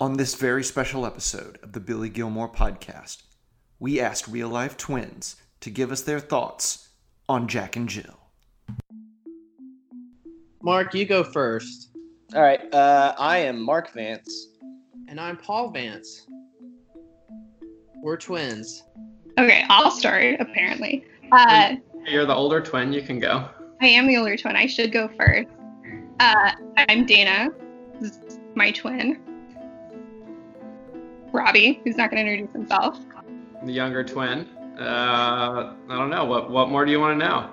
On this very special episode of the Billy Gilmore podcast, we asked real life twins to give us their thoughts on Jack and Jill. Mark, you go first. All right. Uh, I am Mark Vance. And I'm Paul Vance. We're twins. Okay, I'll start, apparently. Uh, You're the older twin. You can go. I am the older twin. I should go first. Uh, I'm Dana. This is my twin. Robbie, who's not going to introduce himself. The younger twin. Uh, I don't know. What What more do you want to know?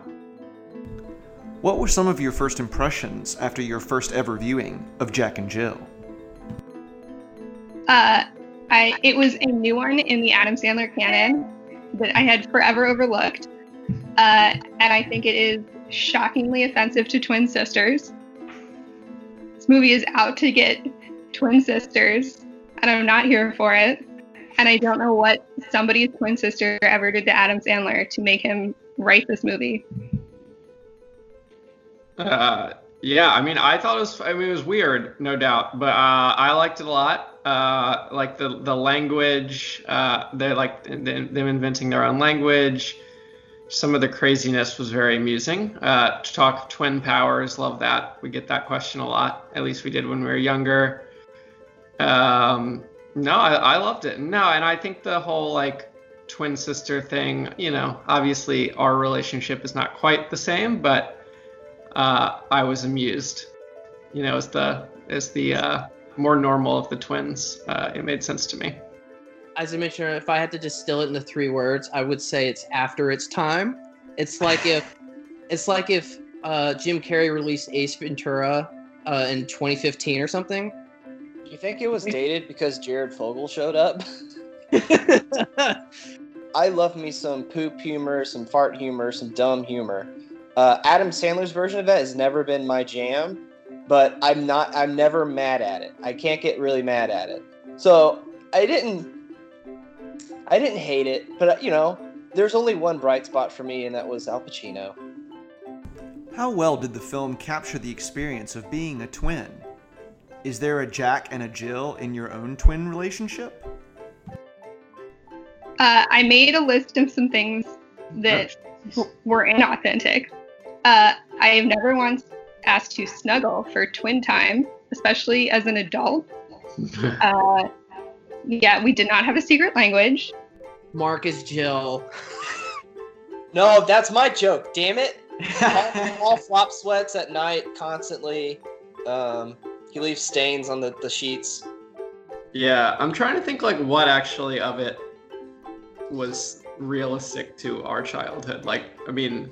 What were some of your first impressions after your first ever viewing of Jack and Jill? Uh, I it was a new one in the Adam Sandler canon that I had forever overlooked, uh, and I think it is shockingly offensive to twin sisters. This movie is out to get twin sisters, and I'm not here for it. And I don't know what somebody's twin sister ever did to Adam Sandler to make him write this movie. Uh, yeah, I mean, I thought it was. I mean, it was weird, no doubt, but uh, I liked it a lot. Uh, like the the language, uh, they like them inventing their own language. Some of the craziness was very amusing. Uh, to talk twin powers, love that. We get that question a lot. At least we did when we were younger. Um, no, I, I loved it. No, and I think the whole like twin sister thing. You know, obviously our relationship is not quite the same, but uh, I was amused. You know, as the as the uh, more normal of the twins, uh, it made sense to me. As I mentioned, if I had to distill it into three words, I would say it's after its time. It's like if it's like if uh, Jim Carrey released Ace Ventura uh, in 2015 or something. Do you think it was dated because Jared Fogle showed up? I love me some poop humor, some fart humor, some dumb humor. Uh, Adam Sandler's version of that has never been my jam, but I'm not. I'm never mad at it. I can't get really mad at it. So I didn't. I didn't hate it, but you know, there's only one bright spot for me, and that was Al Pacino. How well did the film capture the experience of being a twin? Is there a Jack and a Jill in your own twin relationship? Uh, I made a list of some things that w- were inauthentic. Uh, I have never once asked to snuggle for twin time, especially as an adult. Uh, yeah, we did not have a secret language. Mark is Jill. No, that's my joke. Damn it! all, all flop sweats at night constantly. Um, he leaves stains on the, the sheets. Yeah, I'm trying to think like what actually of it was realistic to our childhood. Like, I mean,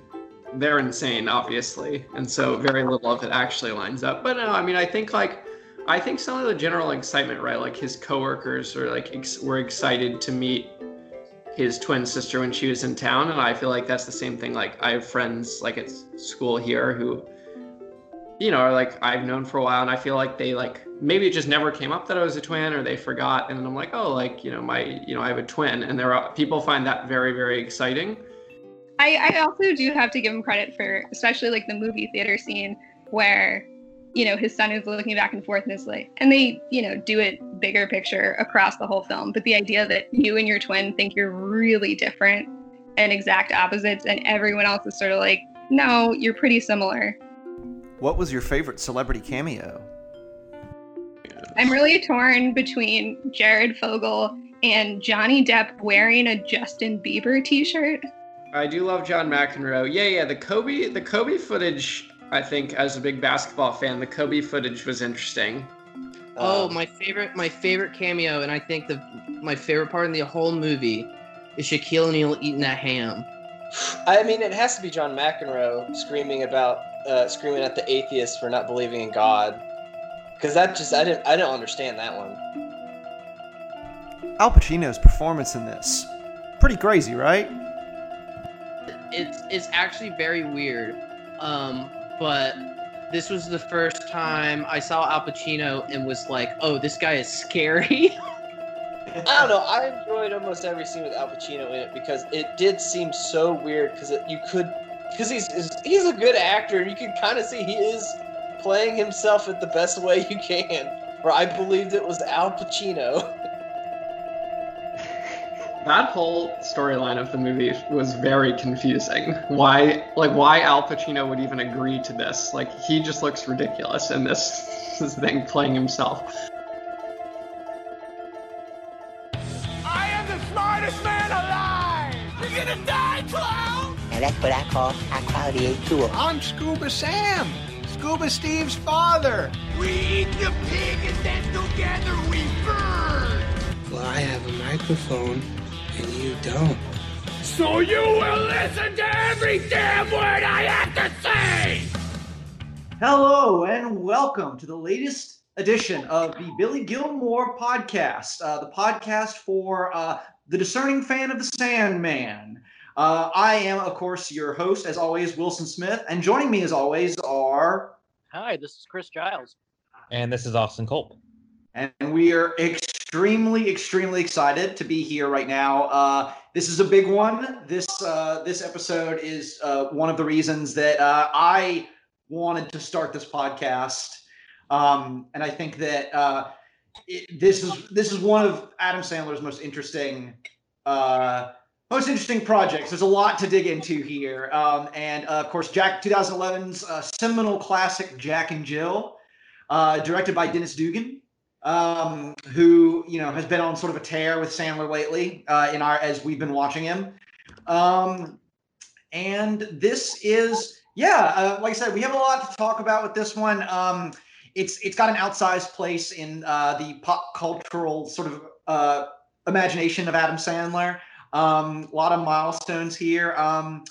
they're insane, obviously, and so very little of it actually lines up. But no, I mean, I think like, I think some of the general excitement, right? Like his coworkers are like ex- were excited to meet his twin sister when she was in town, and I feel like that's the same thing. Like I have friends like at school here who, you know, like I've known for a while, and I feel like they like maybe it just never came up that I was a twin, or they forgot, and then I'm like, oh, like you know, my you know, I have a twin, and there are people find that very very exciting. I, I also do have to give him credit for, especially like the movie theater scene where, you know, his son is looking back and forth and is like, and they, you know, do it bigger picture across the whole film. But the idea that you and your twin think you're really different and exact opposites, and everyone else is sort of like, no, you're pretty similar. What was your favorite celebrity cameo? I'm really torn between Jared Fogle and Johnny Depp wearing a Justin Bieber t-shirt. I do love John McEnroe. Yeah, yeah. The Kobe, the Kobe footage. I think as a big basketball fan, the Kobe footage was interesting. Oh, Um, my favorite, my favorite cameo, and I think the my favorite part in the whole movie is Shaquille O'Neal eating that ham. I mean, it has to be John McEnroe screaming about, uh, screaming at the atheists for not believing in God, because that just I didn't I didn't understand that one. Al Pacino's performance in this. Pretty crazy, right? It's it's actually very weird, um, but this was the first time I saw Al Pacino and was like, oh, this guy is scary. I don't know. I enjoyed almost every scene with Al Pacino in it because it did seem so weird because you could, because he's he's a good actor and you can kind of see he is playing himself at the best way you can. where I believed it was Al Pacino. That whole storyline of the movie was very confusing. Why, like, why Al Pacino would even agree to this? Like, he just looks ridiculous in this, this thing playing himself. I am the smartest man alive! You're gonna die, clown! Now that's what I call high quality A2. I'm Scuba Sam, Scuba Steve's father. We eat the pig and then together we burn! Well, I have a microphone and you don't. So you will listen to every damn word I have to say! Hello and welcome to the latest edition of the Billy Gilmore podcast, uh, the podcast for uh, the discerning fan of the Sandman. Uh, I am, of course, your host, as always, Wilson Smith, and joining me, as always, are Hi, this is Chris Giles. And this is Austin Culp. and we are extremely, extremely excited to be here right now. Uh, this is a big one. This uh, this episode is uh, one of the reasons that uh, I wanted to start this podcast, um, and I think that uh, it, this is this is one of Adam Sandler's most interesting. Uh, most interesting projects. There's a lot to dig into here, um, and uh, of course, Jack 2011's uh, seminal classic Jack and Jill, uh, directed by Dennis Dugan um, who you know has been on sort of a tear with Sandler lately uh, in our as we've been watching him. Um, and this is yeah, uh, like I said, we have a lot to talk about with this one. Um, it's it's got an outsized place in uh, the pop cultural sort of imagination of Adam Sandler. Um, a lot of milestones here. Um,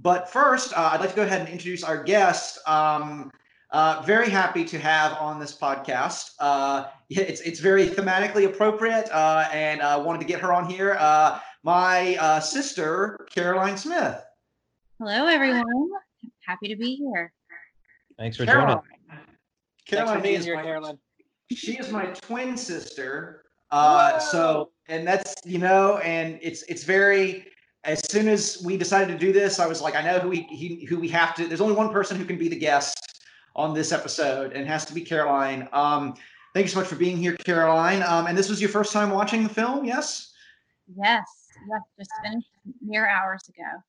but first, uh, I'd like to go ahead and introduce our guest. Um, uh, very happy to have on this podcast. Uh, it's it's very thematically appropriate, uh, and uh, wanted to get her on here. Uh, my uh, sister, Caroline Smith. Hello, everyone. Happy to be here. Thanks for Caroline. joining. Thanks for being is here, my- Caroline. She is my twin sister. Uh, so, and that's you know, and it's it's very. As soon as we decided to do this, I was like, I know who we he, who we have to. There's only one person who can be the guest on this episode, and it has to be Caroline. Um, thank you so much for being here, Caroline. Um, and this was your first time watching the film, yes? Yes, yes, just finished mere hours ago.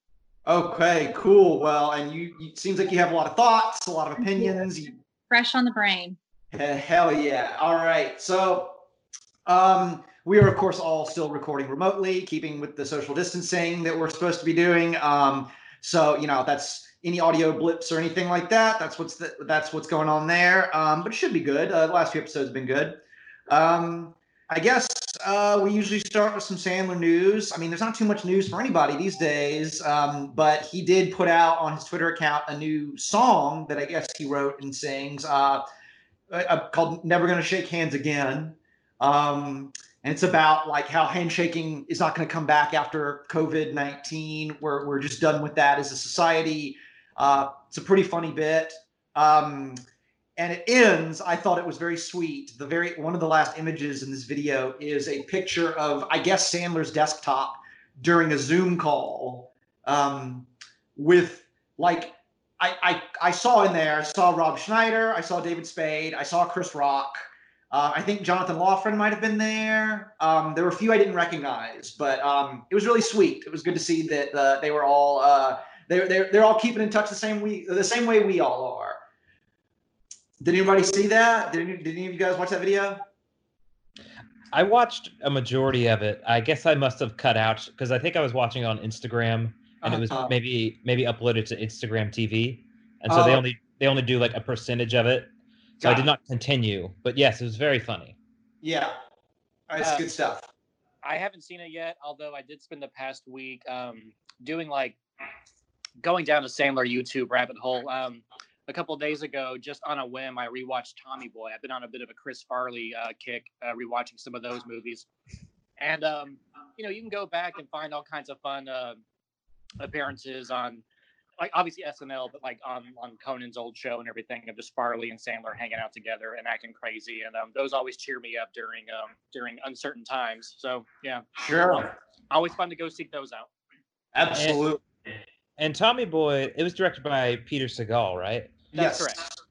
Okay, cool. Well, and you, you it seems like you have a lot of thoughts, a lot of opinions. Fresh on the brain. hell yeah. All right. So, um, we are of course all still recording remotely, keeping with the social distancing that we're supposed to be doing. Um, so you know that's any audio blips or anything like that. That's what's the, that's what's going on there. Um, but it should be good. Uh, the last few episodes have been good. Um, I guess uh, we usually start with some Sandler news. I mean, there's not too much news for anybody these days, um, but he did put out on his Twitter account a new song that I guess he wrote and sings uh, uh, called "Never Gonna Shake Hands Again," um, and it's about like how handshaking is not going to come back after COVID nineteen. We're we're just done with that as a society. Uh, it's a pretty funny bit. Um, and it ends i thought it was very sweet the very one of the last images in this video is a picture of i guess sandler's desktop during a zoom call um, with like I, I i saw in there i saw rob schneider i saw david spade i saw chris rock uh, i think jonathan Loughran might have been there um, there were a few i didn't recognize but um, it was really sweet it was good to see that uh, they were all uh, they're, they're, they're all keeping in touch the same we the same way we all are did anybody see that? Did any, did any of you guys watch that video? I watched a majority of it. I guess I must have cut out because I think I was watching it on Instagram and it was Uh-huh. maybe maybe uploaded to Instagram TV, and so they Oh. only they only do like a percentage of it. So I did not continue. But yes, it was very funny. Yeah, it's Uh, good stuff. I haven't seen it yet, although I did spend the past week um, doing like going down a Sandler YouTube rabbit hole. Um, a couple of days ago, just on a whim, I rewatched Tommy Boy. I've been on a bit of a Chris Farley uh, kick, uh, rewatching some of those movies. And um, you know, you can go back and find all kinds of fun uh, appearances on, like obviously SNL, but like on on Conan's old show and everything of just Farley and Sandler hanging out together and acting crazy. And um, those always cheer me up during um, during uncertain times. So yeah, Sure, always fun to go seek those out. absolutely. And Tommy Boy, it was directed by Peter Segal, right? That's yes. correct.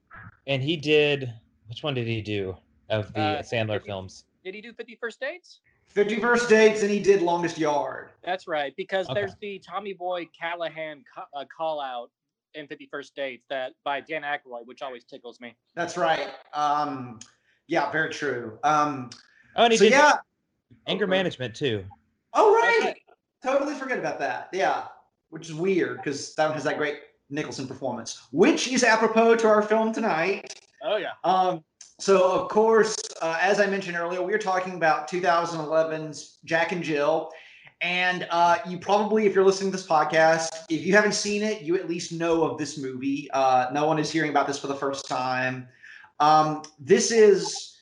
And he did which one did he do? of the Uh, Sandler did he- films. Did he do Fifty First Dates? 50 First Dates, and he did Longest Yard. That's right, because Okay. there's the Tommy Boy Callahan ca- uh, call out in 50 First Dates that by Dan Aykroyd, which always tickles me. That's right. Um, yeah, very true. Um, Oh, and he so did yeah. anger Okay. management too. Oh right. right. Totally forget about that. Yeah, which is weird because that one has that great Nicholson performance, which is apropos to our film tonight. Oh yeah. Um, so of course, uh, as I mentioned earlier, we are talking about 2011's Jack and Jill. And uh, you probably, if you're listening to this podcast, if you haven't seen it, you at least know of this movie. Uh, no one is hearing about this for the first time. Um, this is,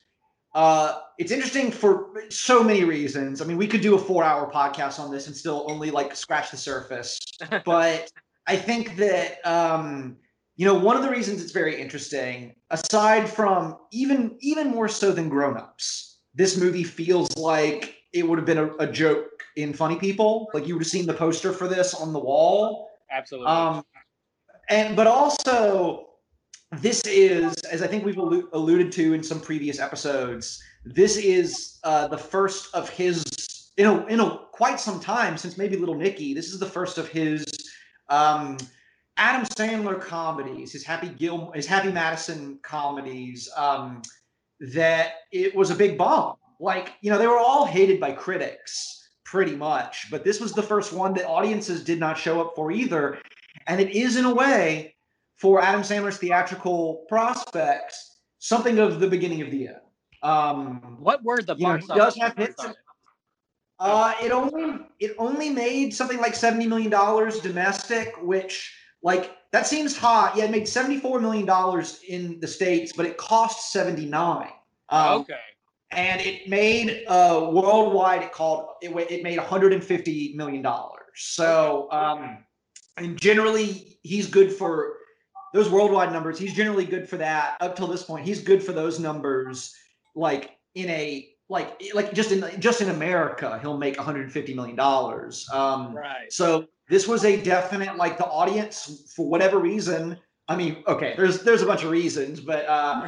uh, it's interesting for so many reasons. I mean, we could do a four-hour podcast on this and still only like scratch the surface. but I think that um, you know one of the reasons it's very interesting, aside from even even more so than Grown Ups, this movie feels like it would have been a, a joke in Funny People. Like you would have seen the poster for this on the wall. Absolutely. Um, and but also, this is, as I think we've allu- alluded to in some previous episodes, this is uh, the first of his you know in a quite some time since maybe Little Nicky. This is the first of his um, Adam Sandler comedies, his Happy Gil, his Happy Madison comedies. Um, that it was a big bomb. Like you know, they were all hated by critics pretty much, but this was the first one that audiences did not show up for either. And it is, in a way, for Adam Sandler's theatrical prospects, something of the beginning of the end. Um, what were the you know, box does office have hits. Uh, it only it only made something like seventy million dollars domestic, which like that seems high. Yeah, it made seventy four million dollars in the states, but it cost seventy nine. Um, okay. and it made uh, worldwide. It called it. It made 150 million dollars. So, um, and generally, he's good for those worldwide numbers. He's generally good for that. Up till this point, he's good for those numbers. Like in a like like just in just in America, he'll make 150 million dollars. Um, Right. so this was a definite like the audience for whatever reason. I mean, okay, there's there's a bunch of reasons, but uh,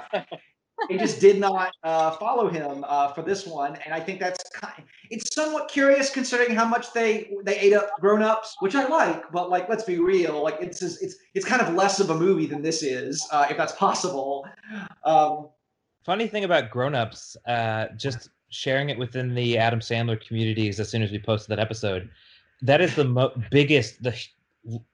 they just did not uh, follow him uh, for this one, and I think that's kind. It's somewhat curious considering how much they they ate up grown ups, which I like. But like, let's be real, like it's it's it's kind of less of a movie than this is, uh, if that's possible. Um, Funny thing about Grown Ups, uh, just sharing it within the Adam Sandler communities as soon as we posted that episode, that is the mo- biggest the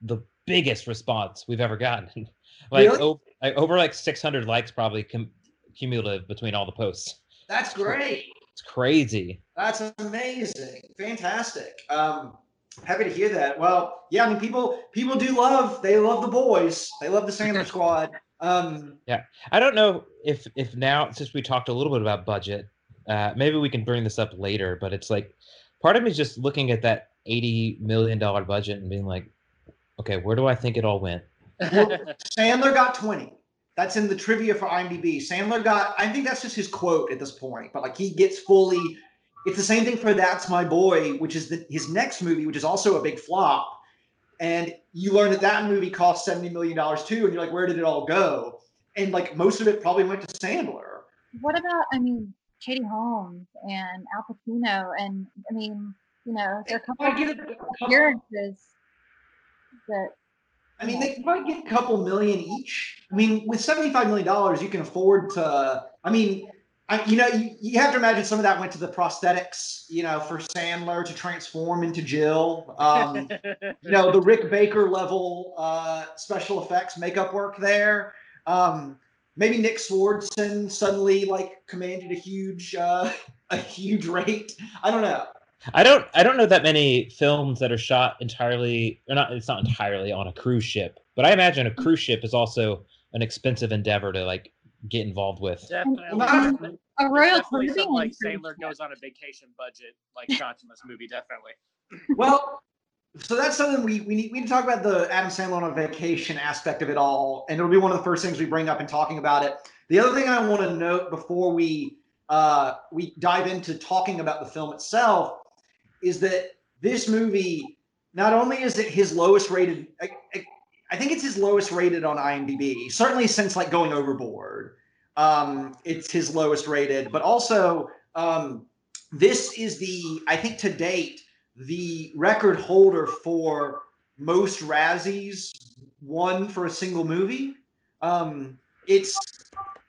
the biggest response we've ever gotten. like, Really? o- like over like 600 likes probably cum- cumulative between all the posts. that's great. It's crazy. That's amazing. Fantastic. Um, happy to hear that. Well, yeah, I mean, people people do love they love the boys. They love the Sandler Squad. Um, Yeah, I don't know if if now since we talked a little bit about budget, uh, maybe we can bring this up later. But it's like part of me is just looking at that eighty million dollar budget and being like, okay, where do I think it all went? Sandler got 20. That's in the trivia for IMDb. Sandler got, I think that's just his quote at this point, but like he gets fully, it's the same thing for That's My Boy, which is the, his next movie, which is also a big flop. And you learn that that movie cost $70 million too. And you're like, where did it all go? And like most of it probably went to Sandler. What about, I mean, Katie Holmes and Al Pacino, and I mean, you know, there are a I of get appearances that I mean, they might get a couple million each. I mean, with $75 million, you can afford to, I mean, I, you know, you, you have to imagine some of that went to the prosthetics, you know, for Sandler to transform into Jill. Um, you know, the Rick Baker level uh, special effects makeup work there. Um, maybe Nick Swardson suddenly like commanded a huge, uh, a huge rate. I don't know. I don't I don't know that many films that are shot entirely or not it's not entirely on a cruise ship, but I imagine a cruise ship is also an expensive endeavor to like get involved with. Definitely. A Royal definitely some, Caribbean like cruise Sandler goes on a vacation budget, like shots in this movie. Definitely. Well, so that's something we, we need we need to talk about the Adam Sandler on a vacation aspect of it all, and it'll be one of the first things we bring up in talking about it. The other thing I want to note before we uh, we dive into talking about the film itself is that this movie not only is it his lowest rated, I, I, think it's his lowest rated on IMDb, certainly since like going overboard. Um, it's his lowest rated, but also um, this is the I think to date the record holder for most Razzies won for a single movie. Um, it's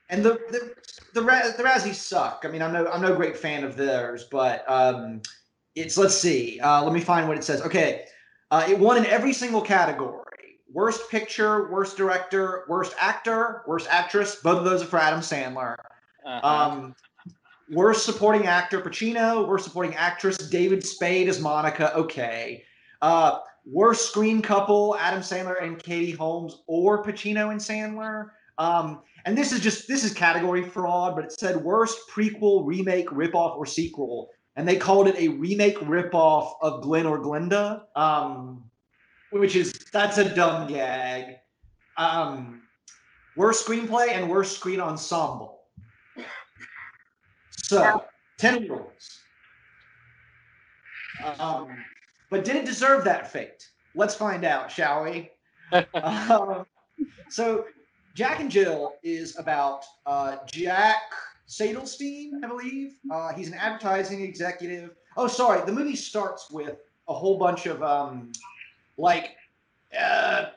and the the the, the Razzies suck. I mean, I'm no I'm no great fan of theirs, but um, it's let's see. Uh, let me find what it says. Okay, uh, it won in every single category: worst picture, worst director, worst actor, worst actress. Both of those are for Adam Sandler. Uh-huh. Um, worst supporting actor Pacino. Worst supporting actress David Spade as Monica. Okay. Uh, worst screen couple Adam Sandler and Katie Holmes or Pacino and Sandler. Um, and this is just this is category fraud, but it said worst prequel, remake, ripoff, or sequel, and they called it a remake ripoff of Glen or Glenda, um, which is that's a dumb gag. Um, worst screenplay and worst screen ensemble. So ten rules. Um, but did it deserve that fate? Let's find out, shall we? um, so Jack and Jill is about uh, Jack Sadelstein, I believe. Uh, he's an advertising executive. Oh, sorry. The movie starts with a whole bunch of um, like, uh,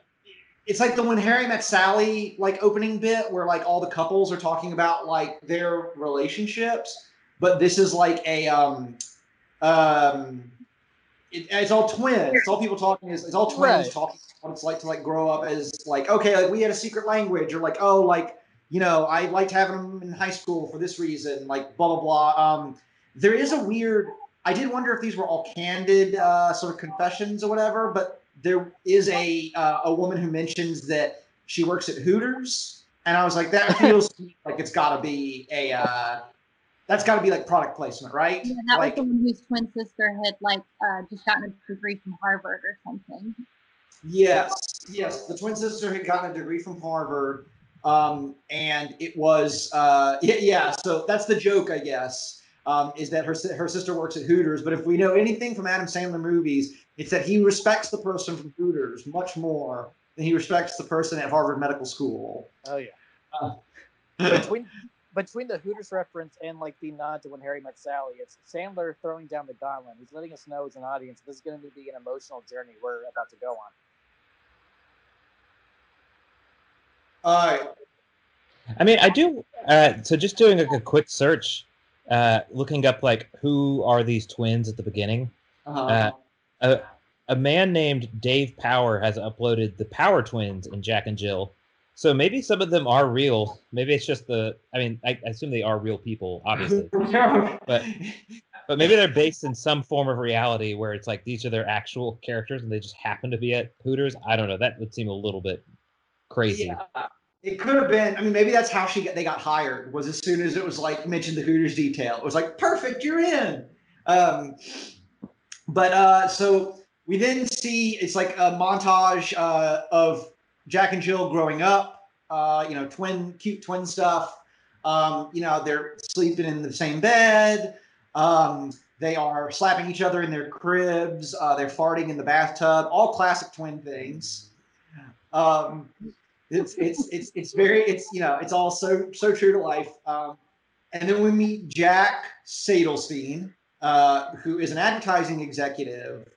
it's like the when Harry met Sally like opening bit where like all the couples are talking about like their relationships, but this is like a um, um, it, it's all twins. It's all people talking. Is it's all twins Right. talking what it's like to like grow up as like okay, like we had a secret language, or like oh, like you know, I liked having them in high school for this reason, like blah blah blah. Um, there is a weird. I did wonder if these were all candid uh, sort of confessions or whatever, but there is a uh, a woman who mentions that she works at Hooters, and I was like, that feels like it's got to be a uh, that's got to be like product placement, right? Yeah, that like, was the one whose twin sister had like uh, just gotten a degree from Harvard or something. Yes, yes. The twin sister had gotten a degree from Harvard, um, and it was uh, yeah, yeah. So that's the joke, I guess, um, is that her her sister works at Hooters. But if we know anything from Adam Sandler movies, it's that he respects the person from Hooters much more than he respects the person at Harvard Medical School. Oh yeah. Uh, between between the Hooters reference and like the nod to when Harry met Sally, it's Sandler throwing down the gauntlet. He's letting us know as an audience this is going to be an emotional journey we're about to go on. All right. I mean, I do. Uh, so just doing like a quick search, uh, looking up like who are these twins at the beginning. Uh-huh. Uh, a, a man named Dave Power has uploaded the Power Twins in Jack and Jill. So maybe some of them are real. Maybe it's just the. I mean, I, I assume they are real people, obviously. but but maybe they're based in some form of reality where it's like these are their actual characters and they just happen to be at Hooters. I don't know. That would seem a little bit crazy. Yeah, it could have been. I mean, maybe that's how she got, they got hired. Was as soon as it was like mentioned the Hooters detail, it was like perfect, you're in. Um, but uh, so we then see it's like a montage uh, of Jack and Jill growing up. Uh, you know, twin, cute twin stuff. Um, you know, they're sleeping in the same bed. Um, they are slapping each other in their cribs. Uh, they're farting in the bathtub. All classic twin things. Um, it's it's it's it's very it's you know it's all so so true to life. Um, and then we meet Jack Sadelstein, uh, who is an advertising executive,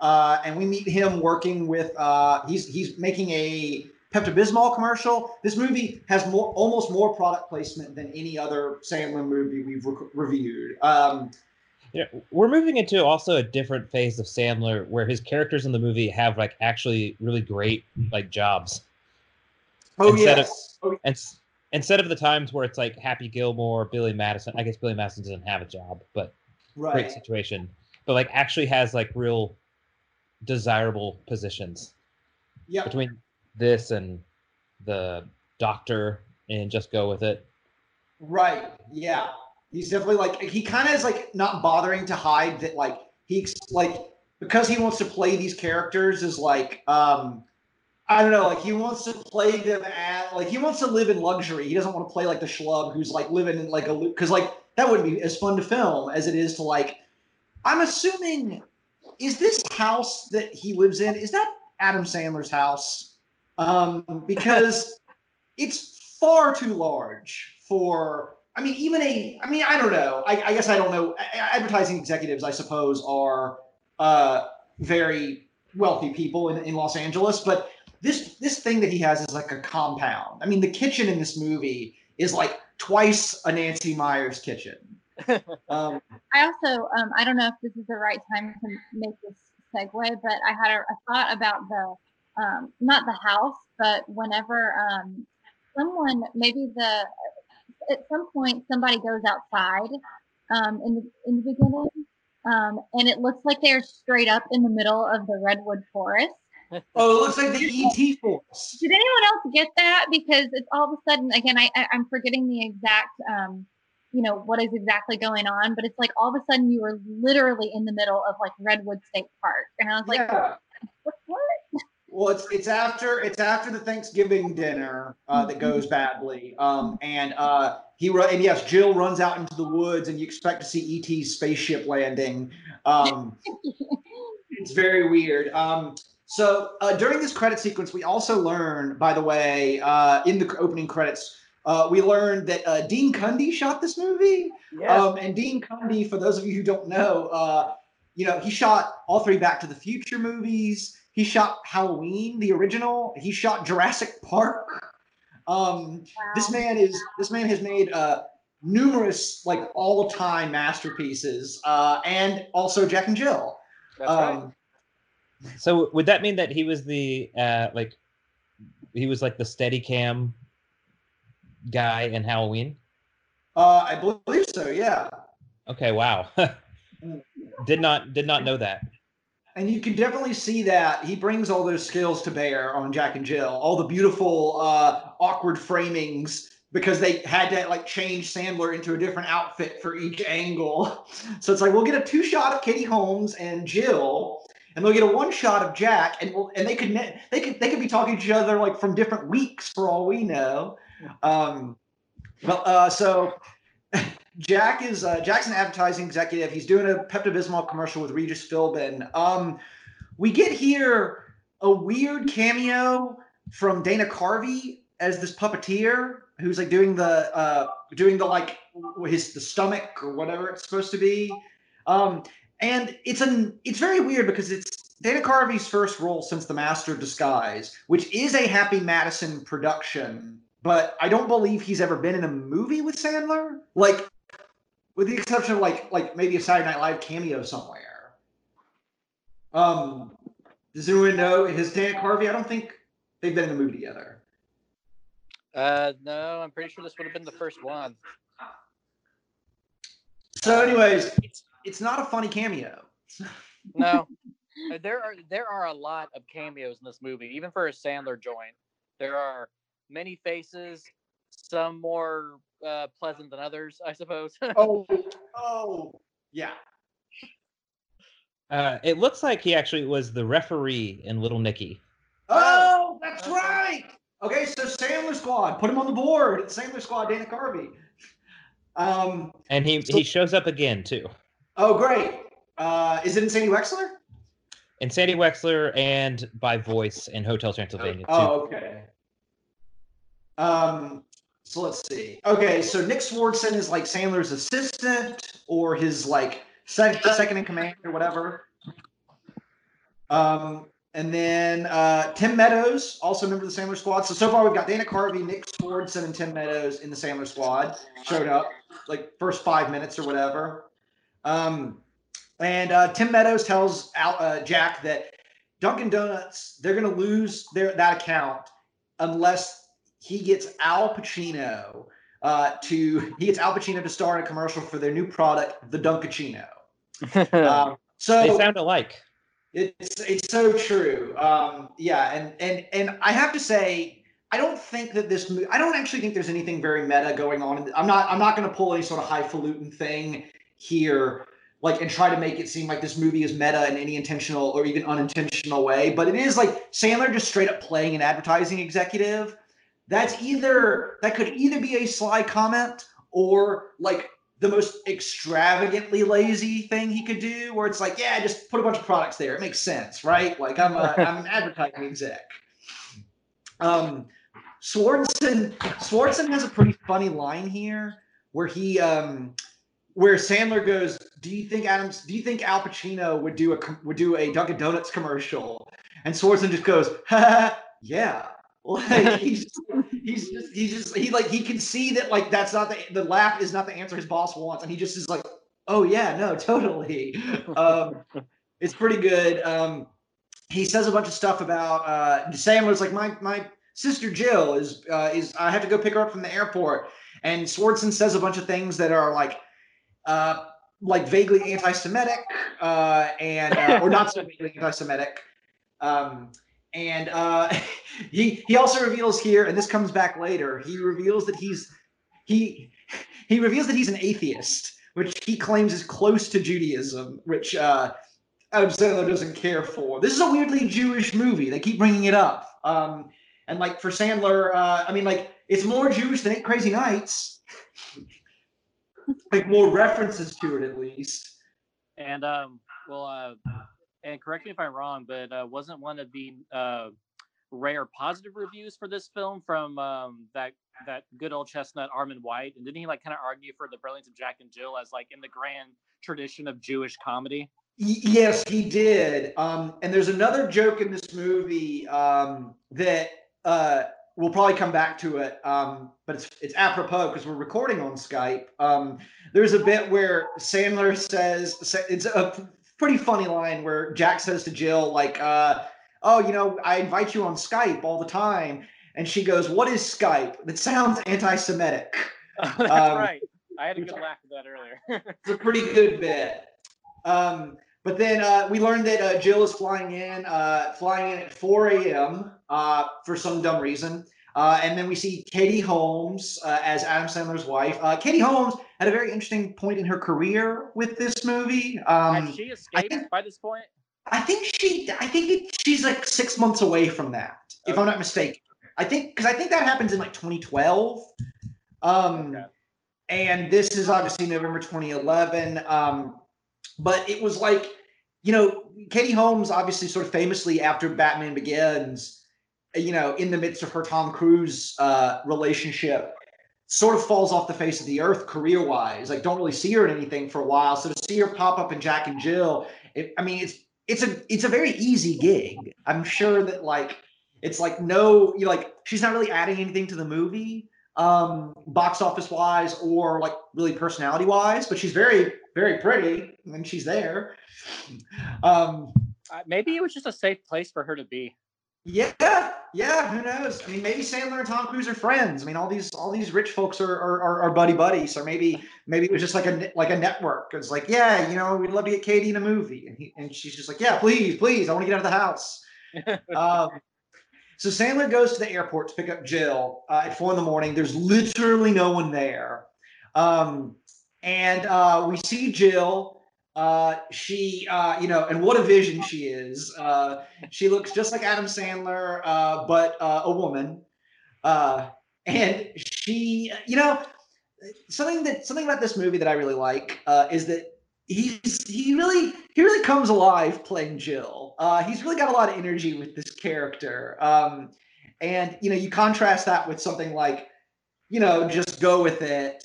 uh, and we meet him working with uh, he's he's making a Pepto Bismol commercial. This movie has more almost more product placement than any other Sandler movie we've re- reviewed. Um, Yeah, we're moving into also a different phase of Sandler where his characters in the movie have like actually really great like jobs. oh Instead of- oh, And instead of the times where it's like Happy Gilmore, Billy Madison. I guess Billy Madison doesn't have a job, but great situation. But like actually has like real desirable positions Yep. between this and the doctor and just go with it. Right. Yeah. He's definitely like he kind of is like not bothering to hide that like he ex- like because he wants to play these characters is like um I don't know like he wants to play them at like he wants to live in luxury. He doesn't want to play like the schlub who's like living in like a because like that wouldn't be as fun to film as it is to like I'm assuming is this house that he lives in is that Adam Sandler's house um because it's far too large for. I mean, even a. I mean, I don't know. I, I guess I don't know. Advertising executives, I suppose, are uh, very wealthy people in, in Los Angeles, but this this thing that he has is like a compound. I mean, the kitchen in this movie is like twice a Nancy Meyers kitchen. Um, I also, um, I don't know if this is the right time to make this segue, but I had a, a thought about the, um, not the house, but whenever um, someone, maybe the, at some point somebody goes outside um, in the in the beginning, um, and it looks like they're straight up in the middle of the redwood forest. oh, it looks like the ET forest. Did anyone else get that? Because it's all of a sudden, again, I, I I'm forgetting the exact, um, you know, what is exactly going on, but it's like all of a sudden you were literally in the middle of like Redwood State Park, and I was like, Yeah. what? Well, it's it's after it's after the Thanksgiving dinner uh, that goes badly, um, and uh, he ru- and yes, Jill runs out into the woods, and you expect to see ET's spaceship landing. Um, it's very weird. Um, so uh, during this credit sequence, we also learn, by the way, uh, in the opening credits, uh, we learned that uh, Dean Cundey shot this movie. Yes. Um, and Dean Cundey, for those of you who don't know, uh, you know, he shot all three Back to the Future movies. He shot Halloween, the original. He shot Jurassic Park. Um, This man is this man has made uh, numerous like all-time masterpieces, uh, and also Jack and Jill. That's right. Um, So would that mean that he was the uh like he was like the steady cam guy in Halloween? uh, I believe so. Yeah. Okay, wow. did not did not know that. And you can definitely see that he brings all those skills to bear on Jack and Jill. All the beautiful, uh, awkward framings because they had to like change Sandler into a different outfit for each angle. So it's like we'll get a two shot of Katie Holmes and Jill, and they'll get a one shot of Jack, and we'll, and they could they could they could be talking to each other like from different weeks for all we know. Um, well, uh, so Jack is uh, Jack's an advertising executive. He's doing a Pepto Bismol commercial with Regis Philbin. Um, we get here a weird cameo from Dana Carvey as this puppeteer who's like doing the uh, doing the like his the stomach or whatever it's supposed to be. Um, and it's an it's very weird because it's Dana Carvey's first role since The Master of Disguise, which is a Happy Madison production. But I don't believe he's ever been in a movie with Sandler. Like with the exception of like like maybe a Saturday Night Live cameo somewhere. Um, does anyone know his Dan Carvey? I don't think they've been in a movie together. Uh, no, I'm pretty sure this would have been the first one. So, anyways, it's it's not a funny cameo. No, Uh, there are there are a lot of cameos in this movie, even for a Sandler joint. There are many faces, some more uh, pleasant than others, I suppose. Oh, oh, yeah. Uh, it looks like he actually was the referee in Little Nicky. Oh, that's right. Okay, so Sandler Squad, put him on the board. Sandler Squad, Dana Carvey. Um, And he he shows up again too. oh, great. Uh, is it in Sandy Wexler? In Sandy Wexler and by voice in Hotel Transylvania too. Oh, okay. Um, so let's see. Okay, so Nick Swardson is like Sandler's assistant or his like sec- second in command or whatever. Um, and then uh, Tim Meadows, also a member of the Sandler Squad. So so far we've got Dana Carvey, Nick Swardson, and Tim Meadows in the Sandler Squad. Showed up like first five minutes or whatever. Um, and uh, Tim Meadows tells Al, uh, Jack that Dunkin' Donuts they're going to lose their that account unless he gets Al Pacino uh, to he gets Al Pacino to star in a commercial for their new product, the Dunkaccino. Um, so They sound alike. it's it's so true. Um, yeah, and and and I have to say, I don't think that this movie. I don't actually think there's anything very meta going on. I'm not. I'm not going to pull any sort of highfalutin thing here, like and try to make it seem like this movie is meta in any intentional or even unintentional way. But it is like Sandler just straight up playing an advertising executive. That's either that could either be a sly comment or like the most extravagantly lazy thing he could do, where it's like, yeah, just put a bunch of products there. It makes sense, right? Like I'm a, I'm an advertising exec. Um, Swardson Swardson has a pretty funny line here where he um where Sandler goes, "Do you think Adams? Do you think Al Pacino would do a would do a Dunkin' Donuts commercial?" And Swardson just goes, "Ha, yeah." Like he's just, he's just he just he like he can see that like that's not the the laugh is not the answer his boss wants, and he just is like, "Oh yeah, no, totally." Um, it's pretty good. Um, he says a bunch of stuff about uh, was like my my sister Jill is uh, is I have to go pick her up from the airport, and Swardson says a bunch of things that are like uh, like vaguely anti-Semitic uh, and uh, or not so vaguely anti-Semitic. Um, and uh, he he also reveals here, and this comes back later. He reveals that he's he he reveals that he's an atheist, which he claims is close to Judaism, which uh, Adam Sandler doesn't care for. This is a weirdly Jewish movie. They keep bringing it up. Um, and like for Sandler, uh, I mean, like it's more Jewish than Eight Crazy Nights. like more references to it, at least. And um, well, uh, and correct me if I'm wrong, but uh, wasn't one of the uh, rare positive reviews for this film from um, that that good old chestnut Armond White? And didn't he like kind of argue for the brilliance of Jack and Jill as like in the grand tradition of Jewish comedy? Yes, he did. Um, and there's another joke in this movie um, that uh, we'll probably come back to it, um, but it's it's apropos because we're recording on Skype. Um, there's a bit where Sandler says it's a pretty funny line where Jack says to Jill like, uh, "Oh, you know, I invite you on Skype all the time," and she goes, "What is Skype? That sounds anti-Semitic." That's Um, right. I had a good laugh at that earlier. It's a pretty good bit. Um, but then uh, we learned that uh, Jill is flying in, uh, flying in at 4 a.m. Uh, for some dumb reason. Uh, and then we see Katie Holmes uh, as Adam Sandler's wife. Uh, Katie Holmes had a very interesting point in her career with this movie. Um, Had she escaped by this point? I think she, I think it, she's like six months away from that, if I'm not mistaken. I think because I think that happens in like 2012. Um, and this is obviously November 2011. Um, but it was like, you know, Katie Holmes obviously sort of famously after Batman Begins, you know, in the midst of her Tom Cruise uh, relationship, sort of falls off the face of the earth career wise. Like, don't really see her in anything for a while. So to see her pop up in Jack and Jill, it, I mean, it's it's a it's a very easy gig. I'm sure that like it's like no, you like she's not really adding anything to the movie, um, box office wise or like really personality wise, but she's very very pretty when she's there. Um, Uh, maybe it was just a safe place for her to be. Yeah, yeah. Who knows? I mean, maybe Sandler and Tom Cruise are friends. I mean, all these all these rich folks are are, are, buddy buddies. Or maybe maybe it was just like a like a network. It's like, yeah, you know, we'd love to get Katie in a movie, and he and she's just like, yeah, please, please, I want to get out of the house. um, so Sandler goes to the airport to pick up Jill uh, at four in the morning. There's literally no one there, um, and uh, we see Jill. Uh, she, uh, you know, and what a vision she is. Uh, she looks just like Adam Sandler, uh, but uh, a woman. Uh, and she, you know, something that something about this movie that I really like uh, is that he's he really he really comes alive playing Jill. Uh, he's really got a lot of energy with this character. Um, and you know, you contrast that with something like, you know, just go with it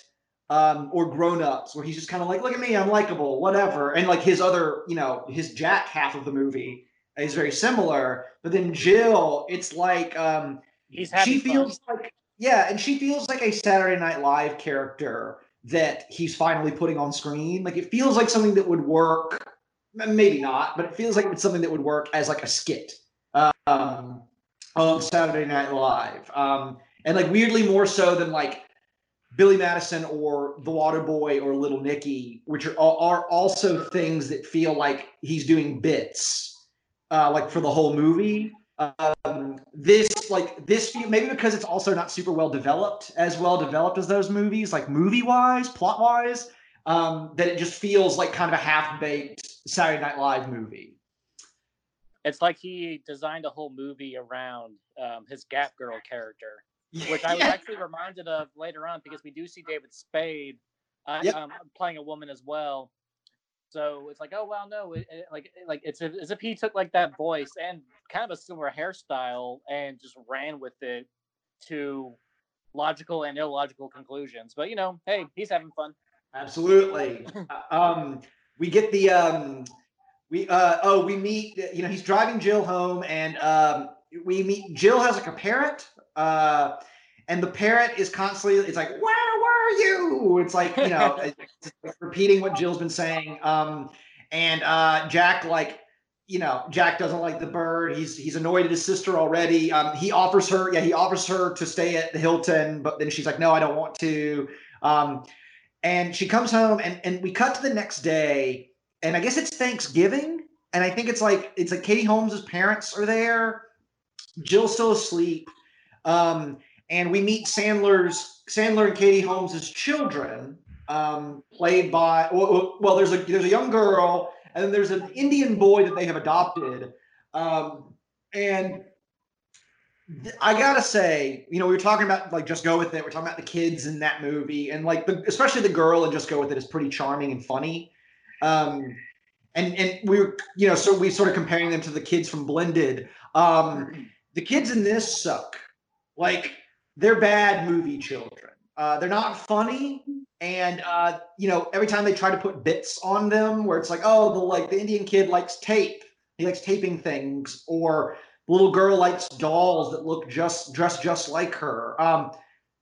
um, or grown ups, where he's just kind of like, look at me, I'm likable, whatever. And like his other, you know, his Jack half of the movie is very similar. But then Jill, it's like um, He's she having fun. feels like, yeah, and she feels like a Saturday Night Live character that he's finally putting on screen. Like it feels like something that would work, maybe not, but it feels like it's something that would work as like a skit um, on Saturday Night Live. Um, and like weirdly more so than like Billy Madison or The Water Boy or Little Nicky, which are, are also things that feel like he's doing bits, uh, like for the whole movie. Um, this like this maybe because it's also not super well developed, as well developed as those movies, like movie wise, plot wise, um, that it just feels like kind of a half baked Saturday Night Live movie. It's like he designed a whole movie around um, his Gap Girl character, which I was Yeah. actually reminded of later on because we do see David Spade uh, Yep. um, playing a woman as well. So it's like, oh well, no, it, it- like like it's as if he took like that voice and kind of a similar hairstyle and just ran with it to logical and illogical conclusions. But you know, hey, he's having fun. Absolutely. Uh, um, we get the um, we uh, oh we meet you know he's driving Jill home and um, we meet Jill has like a parrot uh, and the parrot is constantly it's like where were you? It's like you know it's repeating what Jill's been saying. Um, and uh, Jack like you know, Jack doesn't like the bird. He's he's annoyed at his sister already. Um, he offers her, yeah, he offers her to stay at the Hilton, but then she's like, no, I don't want to. Um, and she comes home, and and we cut to the next day, and I guess it's Thanksgiving, and I think it's like it's like Katie Holmes's parents are there. Jill's still asleep, um, and we meet Sandler's Sandler and Katie Holmes's children, um, played by well, well, there's a there's a young girl and then there's an Indian boy that they have adopted. Um, and I gotta say, you know, we were talking about like just go with it. We're talking about the kids in that movie, and like the, especially the girl and just go with it is pretty charming and funny. Um, and and we were, you know, so we sort of comparing them to the kids from Blended. Um, the kids in this suck. Like they're bad movie children. Uh, they're not funny. And uh, you know every time they try to put bits on them where it's like oh the like the indian kid likes tape. He likes taping things. Or the little girl likes dolls that look just dressed just like her. Um,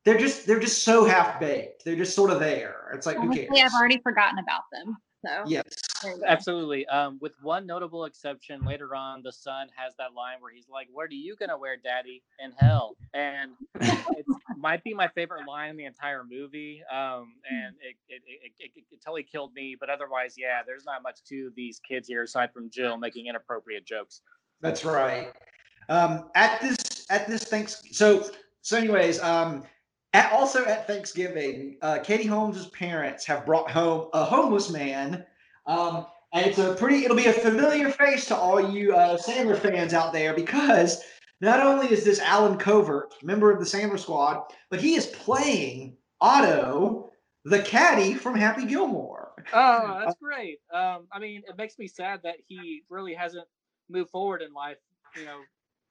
they're just they're just so half baked they're just sort of there. It's like Honestly, who cares? I've already forgotten about them. So yes there you go. Absolutely. Um, with one notable exception, later on, the son has that line where he's like, "What are you gonna wear, Daddy?" In hell, and it might be my favorite line in the entire movie. Um, and it it, it, it, it, it totally killed me. But otherwise, yeah, there's not much to these kids here aside from Jill making inappropriate jokes. That's right. Um, at this at this thanks so so anyways, um, at, also at Thanksgiving, uh, Katie Holmes's parents have brought home a homeless man. Um, and it's a pretty it'll be a familiar face to all you uh, Sandler fans out there because not only is this Allen Covert, member of the Sandler squad, but he is playing Otto, the caddy from Happy Gilmore. Oh, that's great. Um, I mean, it makes me sad that he really hasn't moved forward in life. You know,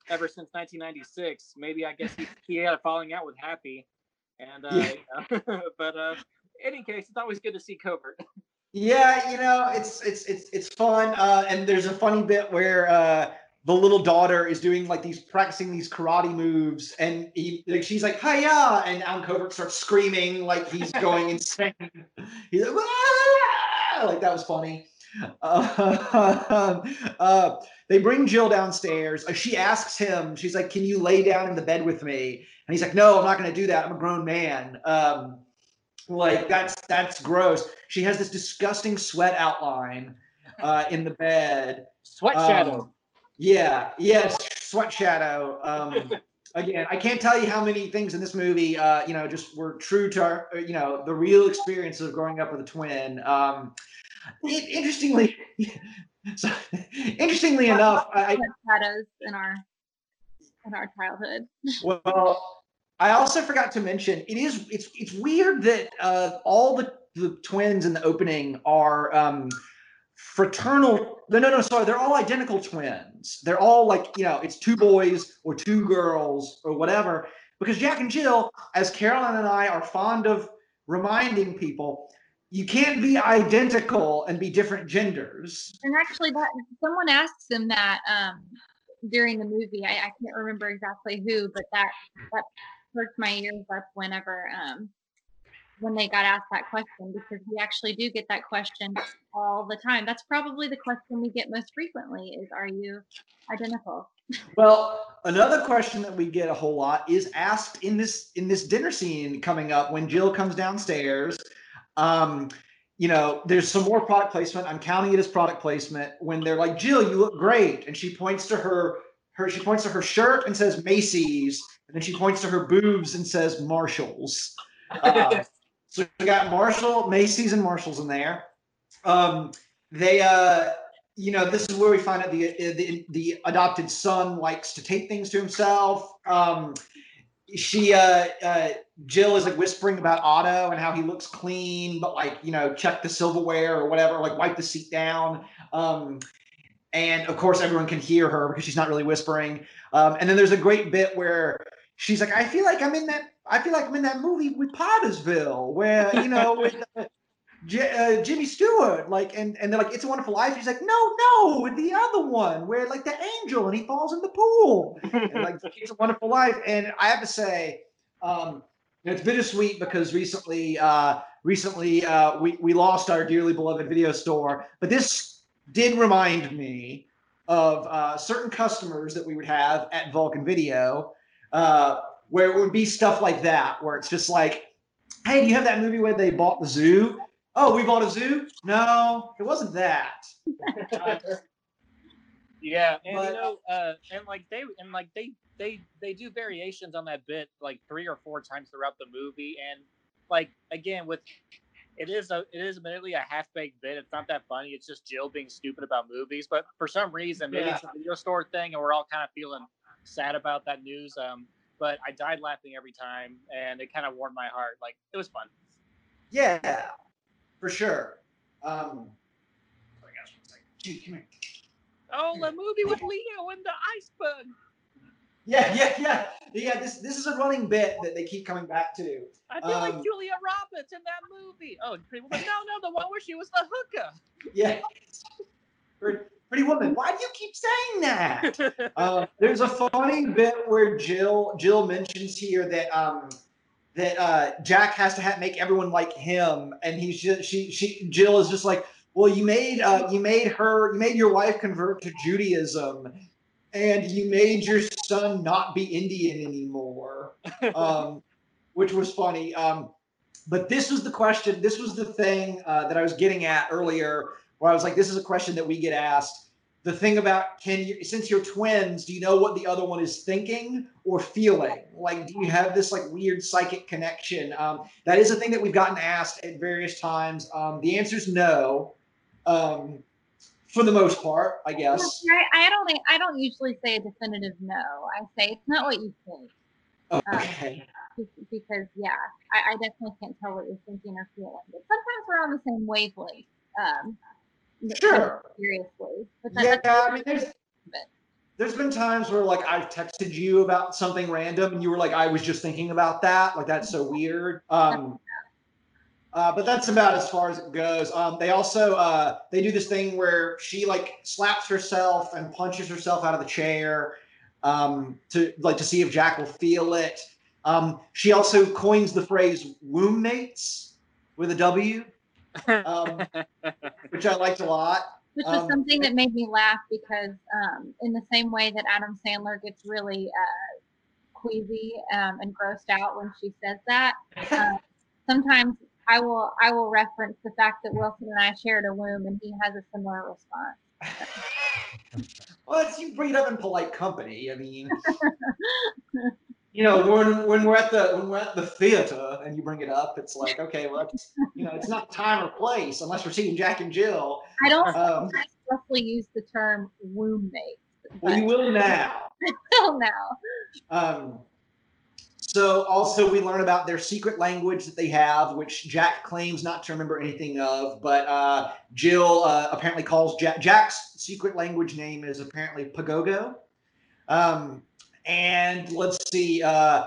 ever since 1996. Maybe I guess he, he had a falling out with Happy, and uh, Yeah. but uh, any case, it's always good to see Covert. Yeah, you know, it's it's it's it's fun. Uh, and there's a funny bit where uh, the little daughter is doing like these practicing these karate moves, and he like she's like hiya, and Allen Covert starts screaming like he's going insane. He's like, "Ah!" like that was funny. Uh, uh, they bring Jill downstairs. Uh, she asks him, she's like, "Can you lay down in the bed with me?" And he's like, "No, I'm not going to do that. I'm a grown man." Um, like that's that's gross. She has this disgusting sweat outline uh, in the bed. Sweat Um, shadow. Yeah, yes, sweat shadow. Um, again, I can't tell you how many things in this movie, uh, you know, just were true to our, you know, the real experience of growing up with a twin. Um, it, interestingly, so, interestingly enough, I, I shadows in our in our childhood. well, I also forgot to mention it is it's it's weird that uh, all the the twins in the opening are um, fraternal. No, no, no. Sorry, they're all identical twins. They're all like you know, it's two boys or two girls or whatever. Because Jack and Jill, as Caroline and I are fond of reminding people, you can't be identical and be different genders. And actually, that someone asks them that um, during the movie. I, I can't remember exactly who, but that that perked my ears up whenever um, when they got asked that question because we actually do get that question all the time. That's probably the question we get most frequently: is Are you identical? Well, another question that we get a whole lot is asked in this in this dinner scene coming up when Jill comes downstairs. Um, you know, there's some more product placement. I'm counting it as product placement when they're like, "Jill, you look great," and she points to her her she points to her shirt and says Macy's, and then she points to her boobs and says Marshalls. Uh, so we got Marshall, Macy's, and Marshalls in there. Um, they uh, you know, this is where we find out the, the the adopted son likes to take things to himself. Um, she, uh, uh, Jill is like whispering about Otto and how he looks clean, but like you know, check the silverware or whatever, like wipe the seat down. Um, and of course, everyone can hear her because she's not really whispering. Um, and then there's a great bit where she's like, I feel like I'm in that. I feel like I'm in that movie with Pottersville, where you know with uh, J- uh, Jimmy Stewart, like, and and they're like, It's a Wonderful Life. He's like, No, no, the other one, where like the angel and he falls in the pool, and like It's a Wonderful Life. And I have to say, um, it's bittersweet because recently, uh, recently uh, we we lost our dearly beloved video store, but this did remind me of uh, certain customers that we would have at Vulcan Video, uh, where it would be stuff like that, where it's just like, "Hey, do you have that movie where they bought the zoo?" Oh, we bought a zoo? No, it wasn't that. Yeah, and But- you know, uh, and like they and like they they they do variations on that bit like three or four times throughout the movie, and like again with it is a it is admittedly a half baked bit. It's not that funny. It's just Jill being stupid about movies, but for some reason maybe it's a video store thing, and we're all kind of feeling sad about that news. Um, but I died laughing every time, and it kind of warmed my heart. Like it was fun. Yeah, for sure. Um, sorry, guys, one second. Gee, come here. Oh, the movie with Leo and the iceberg. Yeah, yeah, yeah, yeah. This this is a running bit that they keep coming back to. I feel like Um, Julia Roberts in that movie. Oh, Pretty Woman. no, no, the one where she was the hooker. Yeah. Pretty, pretty woman. Why do you keep saying that? Uh, there's a funny bit where Jill Jill mentions here that um that uh, Jack has to ha- make everyone like him, and he's just she she Jill is just like, well, you made uh, you made her you made your wife convert to Judaism, and you made your son not be Indian anymore, um, which was funny. Um, but this was the question. This was the thing uh, that I was getting at earlier, where I was like, this is a question that we get asked the thing about can you since you're twins do you know what the other one is thinking or feeling like do you have this like weird psychic connection um, that is a thing that we've gotten asked at various times um, the answer is no um, for the most part i guess I, I don't think I don't usually say a definitive no. I say it's not what you think. okay Be- Because yeah, I, I definitely can't tell what you're thinking or feeling. But sometimes we're on the same wavelength. Sure. Seriously. Yeah i mean there's there's been times where like i've texted you about something random and you were like i was just thinking about that like that's so weird um uh, but that's about as far as it goes. Um, they also uh, they do this thing where she like slaps herself and punches herself out of the chair um, to like to see if Jack will feel it. Um, she also coins the phrase "womb mates" with a W, um, which I liked a lot. which was Um, something that made me laugh because um, in the same way that Adam Sandler gets really uh, queasy um, and grossed out when she says that, uh, sometimes I will I will reference the fact that Wilson and I shared a womb, and he has a similar response. Well, it's, you bring it up in polite company. I mean, you know, when when we're at the when we're at the theater and you bring it up, it's like, okay, well, it's, you know, it's not time or place unless we're seeing Jack and Jill. I don't Um, expressly use the term womb mate. well, you will now. Until now. Um, so also we learn about their secret language that they have, which Jack claims not to remember anything of, but uh, Jill uh, apparently calls Jack. Jack's secret language name is apparently Pagogo. Um, and let's see. Uh,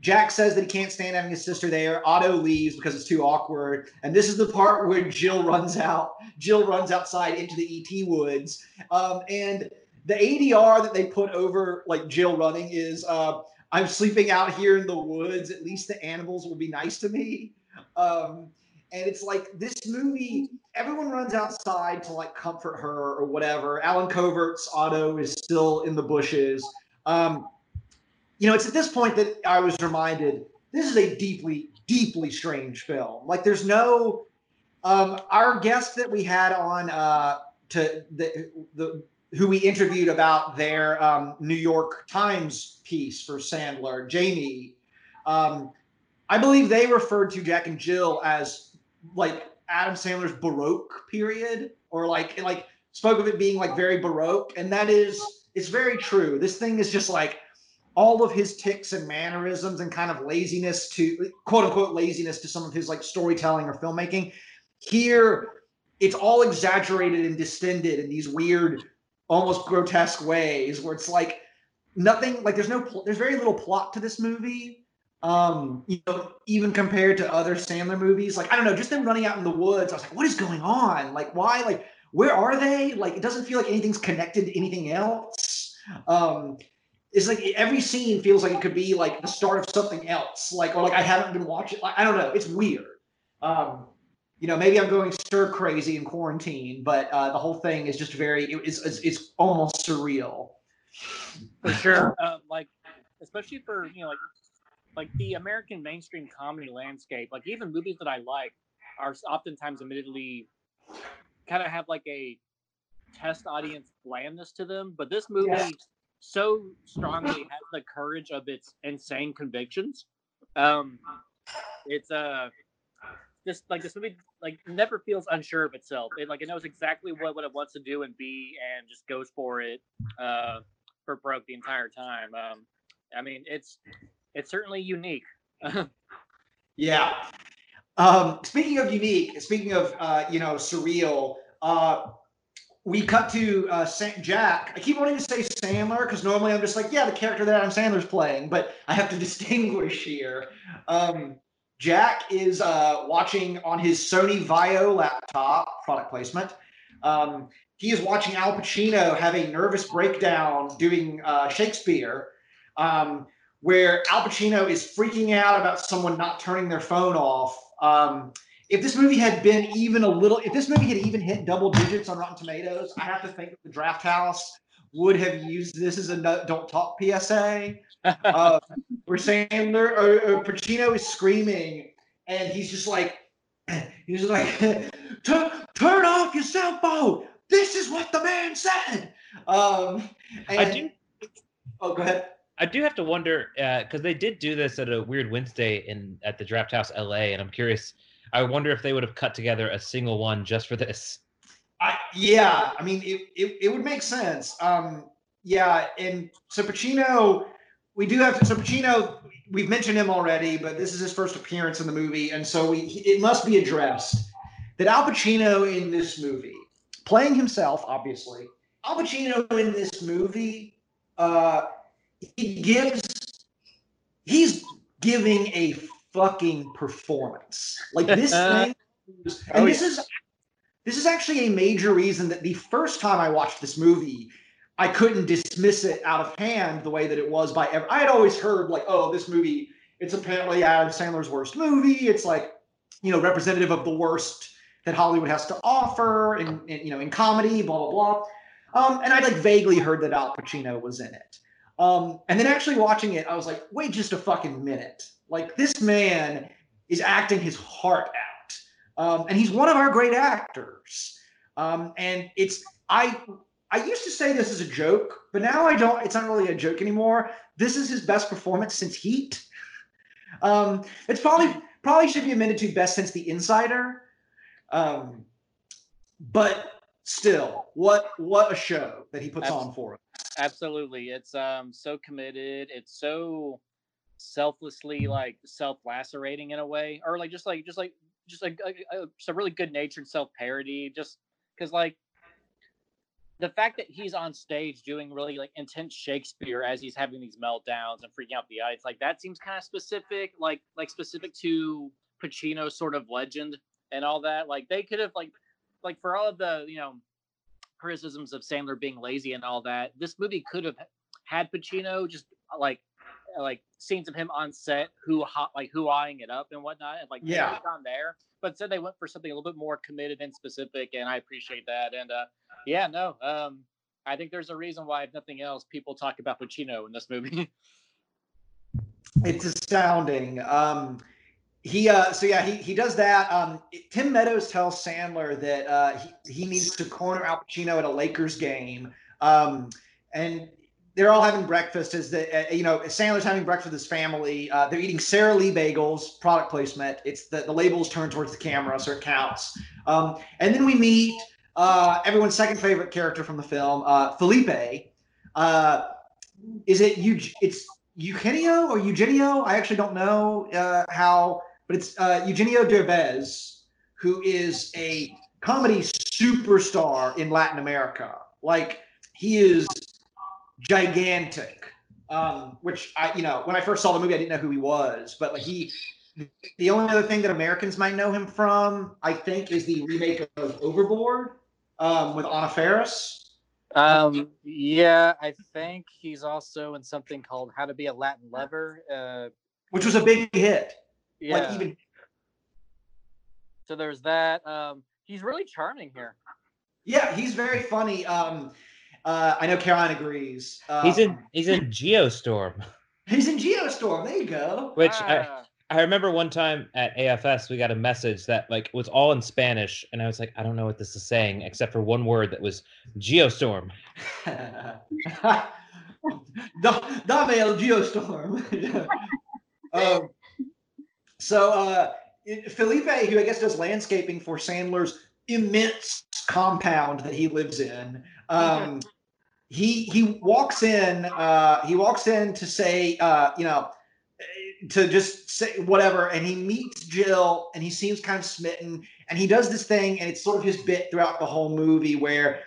Jack says that he can't stand having his sister there. Otto leaves because it's too awkward. And this is the part where Jill runs out. Jill runs outside into the ET woods. Um, and the ADR that they put over like Jill running is uh, I'm sleeping out here in the woods. At least the animals will be nice to me. Um, and it's like this movie, everyone runs outside to like comfort her or whatever. Allen Covert's Otto is still in the bushes. Um, you know, it's at this point that I was reminded this is a deeply, deeply strange film. Like, there's no. Um, our guest that we had on uh, to the, the who we interviewed about their um, New York Times piece for Sandler, Jamie. Um, I believe they referred to Jack and Jill as like Adam Sandler's Baroque period, or like like spoke of it being like very Baroque, and that is it's very true. This thing is just like all of his ticks and mannerisms and kind of laziness to quote unquote laziness to some of his like storytelling or filmmaking. Here, it's all exaggerated and distended in these weird, almost grotesque ways where it's like nothing like there's no there's very little plot to this movie. Um, you know, even compared to other Sandler movies, like I don't know, just them running out in the woods. I was like, what is going on? Like, why? Like, where are they? Like, it doesn't feel like anything's connected to anything else. Um, it's like every scene feels like it could be like the start of something else. Like, or like I haven't been watching. Like, I don't know. It's weird. Um, you know, maybe I'm going stir crazy in quarantine, but uh, the whole thing is just very. It, it's, it's it's almost surreal. for sure. Uh, like, especially for you know, like, like the American mainstream comedy landscape. Like, even movies that I like are oftentimes admittedly kind of have like a test audience blandness to them. But this movie Yeah. so strongly has the courage of its insane convictions. Um, it's uh just like this movie like never feels unsure of itself. It like it knows exactly what, what it wants to do and be and just goes for it uh for broke the entire time. Um I mean it's it's certainly unique. Yeah. Um, speaking of unique, speaking of uh, you know surreal, uh, we cut to uh, Sa- Jack. I keep wanting to say Sandler because normally I'm just like, yeah, the character that Adam Sandler's playing, but I have to distinguish here. Um, Jack is uh, watching on his Sony VAIO laptop, product placement. Um, he is watching Al Pacino have a nervous breakdown doing uh, Shakespeare. Um, where Al Pacino is freaking out about someone not turning their phone off. Um, if this movie had been even a little, if this movie had even hit double digits on Rotten Tomatoes, I have to think the Drafthouse would have used this as a no, "Don't Talk" PSA. Uh, where Sandler or, or Pacino is screaming, and he's just like, he's just like, turn, turn off your cell phone. This is what the man said. Um, and, I do. Oh, go ahead. I do have to wonder because they did do this at a weird Wednesday in at the Drafthouse LA, and I'm curious. I wonder if they would have cut together a single one just for this. I, yeah, I mean, it, it, it would make sense. Um, yeah, and so Pacino, we do have. So Pacino, we've mentioned him already, but this is his first appearance in the movie, and so we it must be addressed that Al Pacino in this movie, playing himself, obviously, Al Pacino in this movie, uh, he gives, he's giving a fucking performance. Like this thing, and Oh, this yeah. is this is actually a major reason that the first time I watched this movie, I couldn't dismiss it out of hand the way that it was by ev- I had always heard like, oh, this movie, it's apparently Adam Sandler's worst movie. It's like, you know, representative of the worst that Hollywood has to offer in, in you know, in comedy, blah, blah, blah. Um, and I like vaguely heard that Al Pacino was in it. Um, and then actually watching it, I was like, wait just a fucking minute. Like this man is acting his heart out. Um, and he's one of our great actors. Um, and it's I I used to say this as a joke, but now I don't. It's not really a joke anymore. This is his best performance since Heat. Um, it's probably probably should be amended to best since The Insider. Um, but still, what what a show that he puts Abs- on for us. Absolutely. It's um so committed. It's so selflessly like self-lacerating in a way or like just like just like just like a, a, just really good natured self-parody just because like the fact that he's on stage doing really like intense shakespeare as he's having these meltdowns and freaking out the audience like that seems kind of specific like like specific to Pacino sort of legend and all that like they could have like like for all of the you know criticisms of Sandler being lazy and all that, this movie could have had Pacino just like like scenes of him on set who hot like who eyeing it up and whatnot and like Yeah. on there. But instead they went for something a little bit more committed and specific, and I appreciate that. And uh yeah, no, um I think there's a reason why, if nothing else, people talk about Pacino in this movie. It's astounding. Um, he uh, so yeah, he he does that. Um, Tim Meadows tells Sandler that uh, he, he needs to corner Al Pacino at a Lakers game. Um, and they're all having breakfast. As the uh, you know Sandler's having breakfast with his family. Uh, they're eating Sara Lee bagels. Product placement. It's the the labels turned towards the camera, so it counts. Um, and then we meet uh, everyone's second favorite character from the film, uh, Felipe. Uh, is it you? It's Eugenio or Eugenio? I actually don't know uh, how, but it's uh, Eugenio Derbez, who is a comedy superstar in Latin America. Like he is gigantic. um, which I, you know, when I first saw the movie, I didn't know who he was, but like he, the only other thing that Americans might know him from, I think, is the remake of Overboard um, with Anna Faris. Um, yeah, I think he's also in something called How to Be a Latin Lover. Uh, which was a big hit. Yeah. Like even So there's that. Um, he's really charming here. yeah, he's very funny. Um, uh, I know Caroline agrees. Um, He's in he's in Geostorm, he's in Geostorm. There you go. which I, Ah, I remember one time at AFS we got a message that like was all in Spanish, and I was like, I don't know what this is saying except for one word that was Geostorm. Da- Dame el Geostorm. um, so uh, Felipe, who I guess does landscaping for Sandler's immense compound that he lives in, um, he he walks in. Uh, he walks in to say, uh, you know, to just say whatever, and he meets Jill, and he seems kind of smitten, and he does this thing, and it's sort of his bit throughout the whole movie where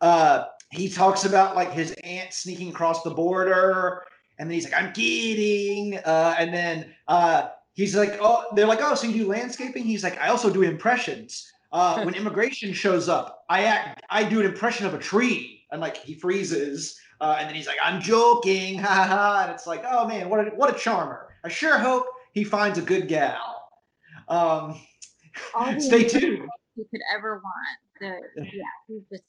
uh, he talks about like his aunt sneaking across the border, and then he's like, "I'm kidding," uh, and then uh, he's like, "Oh," they're like, "Oh, so you do landscaping?" He's like, "I also do impressions." Uh, when immigration shows up, I act, I do an impression of a tree, and like he freezes, uh, and then he's like, "I'm joking," ha ha, ha," and it's like, "Oh man, what a what a charmer!" I sure hope he finds a good gal. Um, stay tuned. You could ever want. The yeah, he's just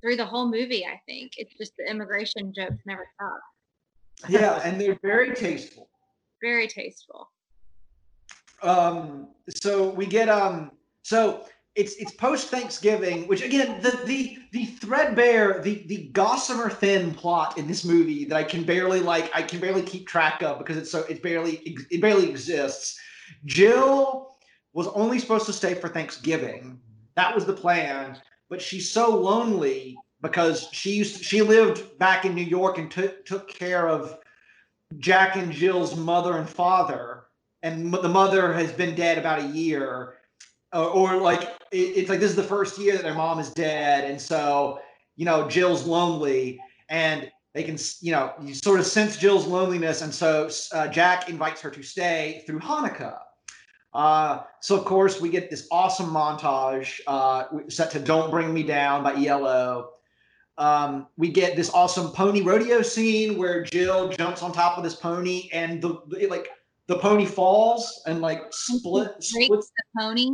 through the whole movie. I think it's just the immigration jokes never stop. Yeah, and they're very tasteful. Very tasteful. Um so we get um so it's it's post Thanksgiving, which again the the the threadbare the the gossamer thin plot in this movie that I can barely like I can barely keep track of because it's so it barely it barely exists. Jill was only supposed to stay for Thanksgiving. That was the plan, but she's so lonely because she used she lived back in New York and took took care of Jack and Jill's mother and father and the mother has been dead about a year or, or like it, it's like this is the first year that their mom is dead and so you know jill's lonely and they can you know you sort of sense jill's loneliness and so uh, jack invites her to stay through hanukkah. Uh, so of course we get this awesome montage uh, set to don't bring me down by elo um, we get this awesome pony rodeo scene where jill jumps on top of this pony and the it, like the pony falls and like split splits the pony.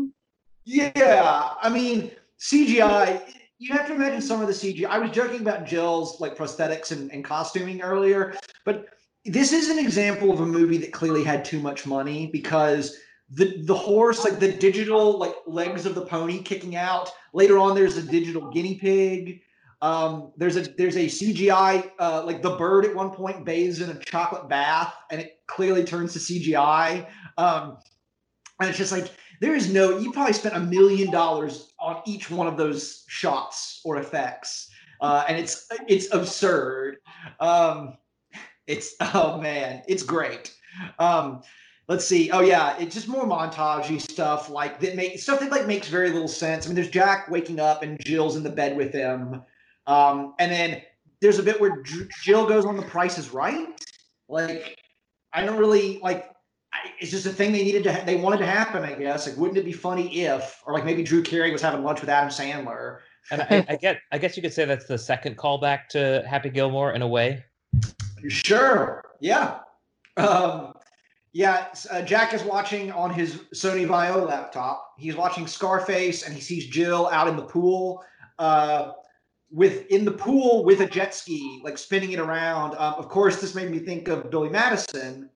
yeah, I mean CGI. You have to imagine some of the CGI. I was joking about Jill's like prosthetics and, and costuming earlier, but this is an example of a movie that clearly had too much money because the the horse, like the digital like legs of the pony kicking out. Later on, there's a digital guinea pig. Um, there's a there's a CGI uh, like the bird at one point bathes in a chocolate bath and it clearly turns to CGI. Um, and it's just like there is no you probably spent a million dollars on each one of those shots or effects. Uh, and it's it's absurd. Um, it's oh man it's great. Um, let's see. Oh yeah it's just more montagey stuff like that make stuff that like makes very little sense. I mean there's jack waking up and jill's in the bed with him um, and then there's a bit where jill goes on the price is right like i don't really like I- it's just a thing they needed to ha- they wanted to happen i guess like wouldn't it be funny if or like maybe drew carey was having lunch with adam sandler And I, I get, I guess you could say that's the second callback to Happy Gilmore in a way. Sure. Yeah. Um, yeah. Uh, Jack is watching on his Sony VAIO laptop. He's watching Scarface, and he sees Jill out in the pool, uh, with in the pool with a jet ski, like spinning it around. Um, of course, this made me think of Billy Madison,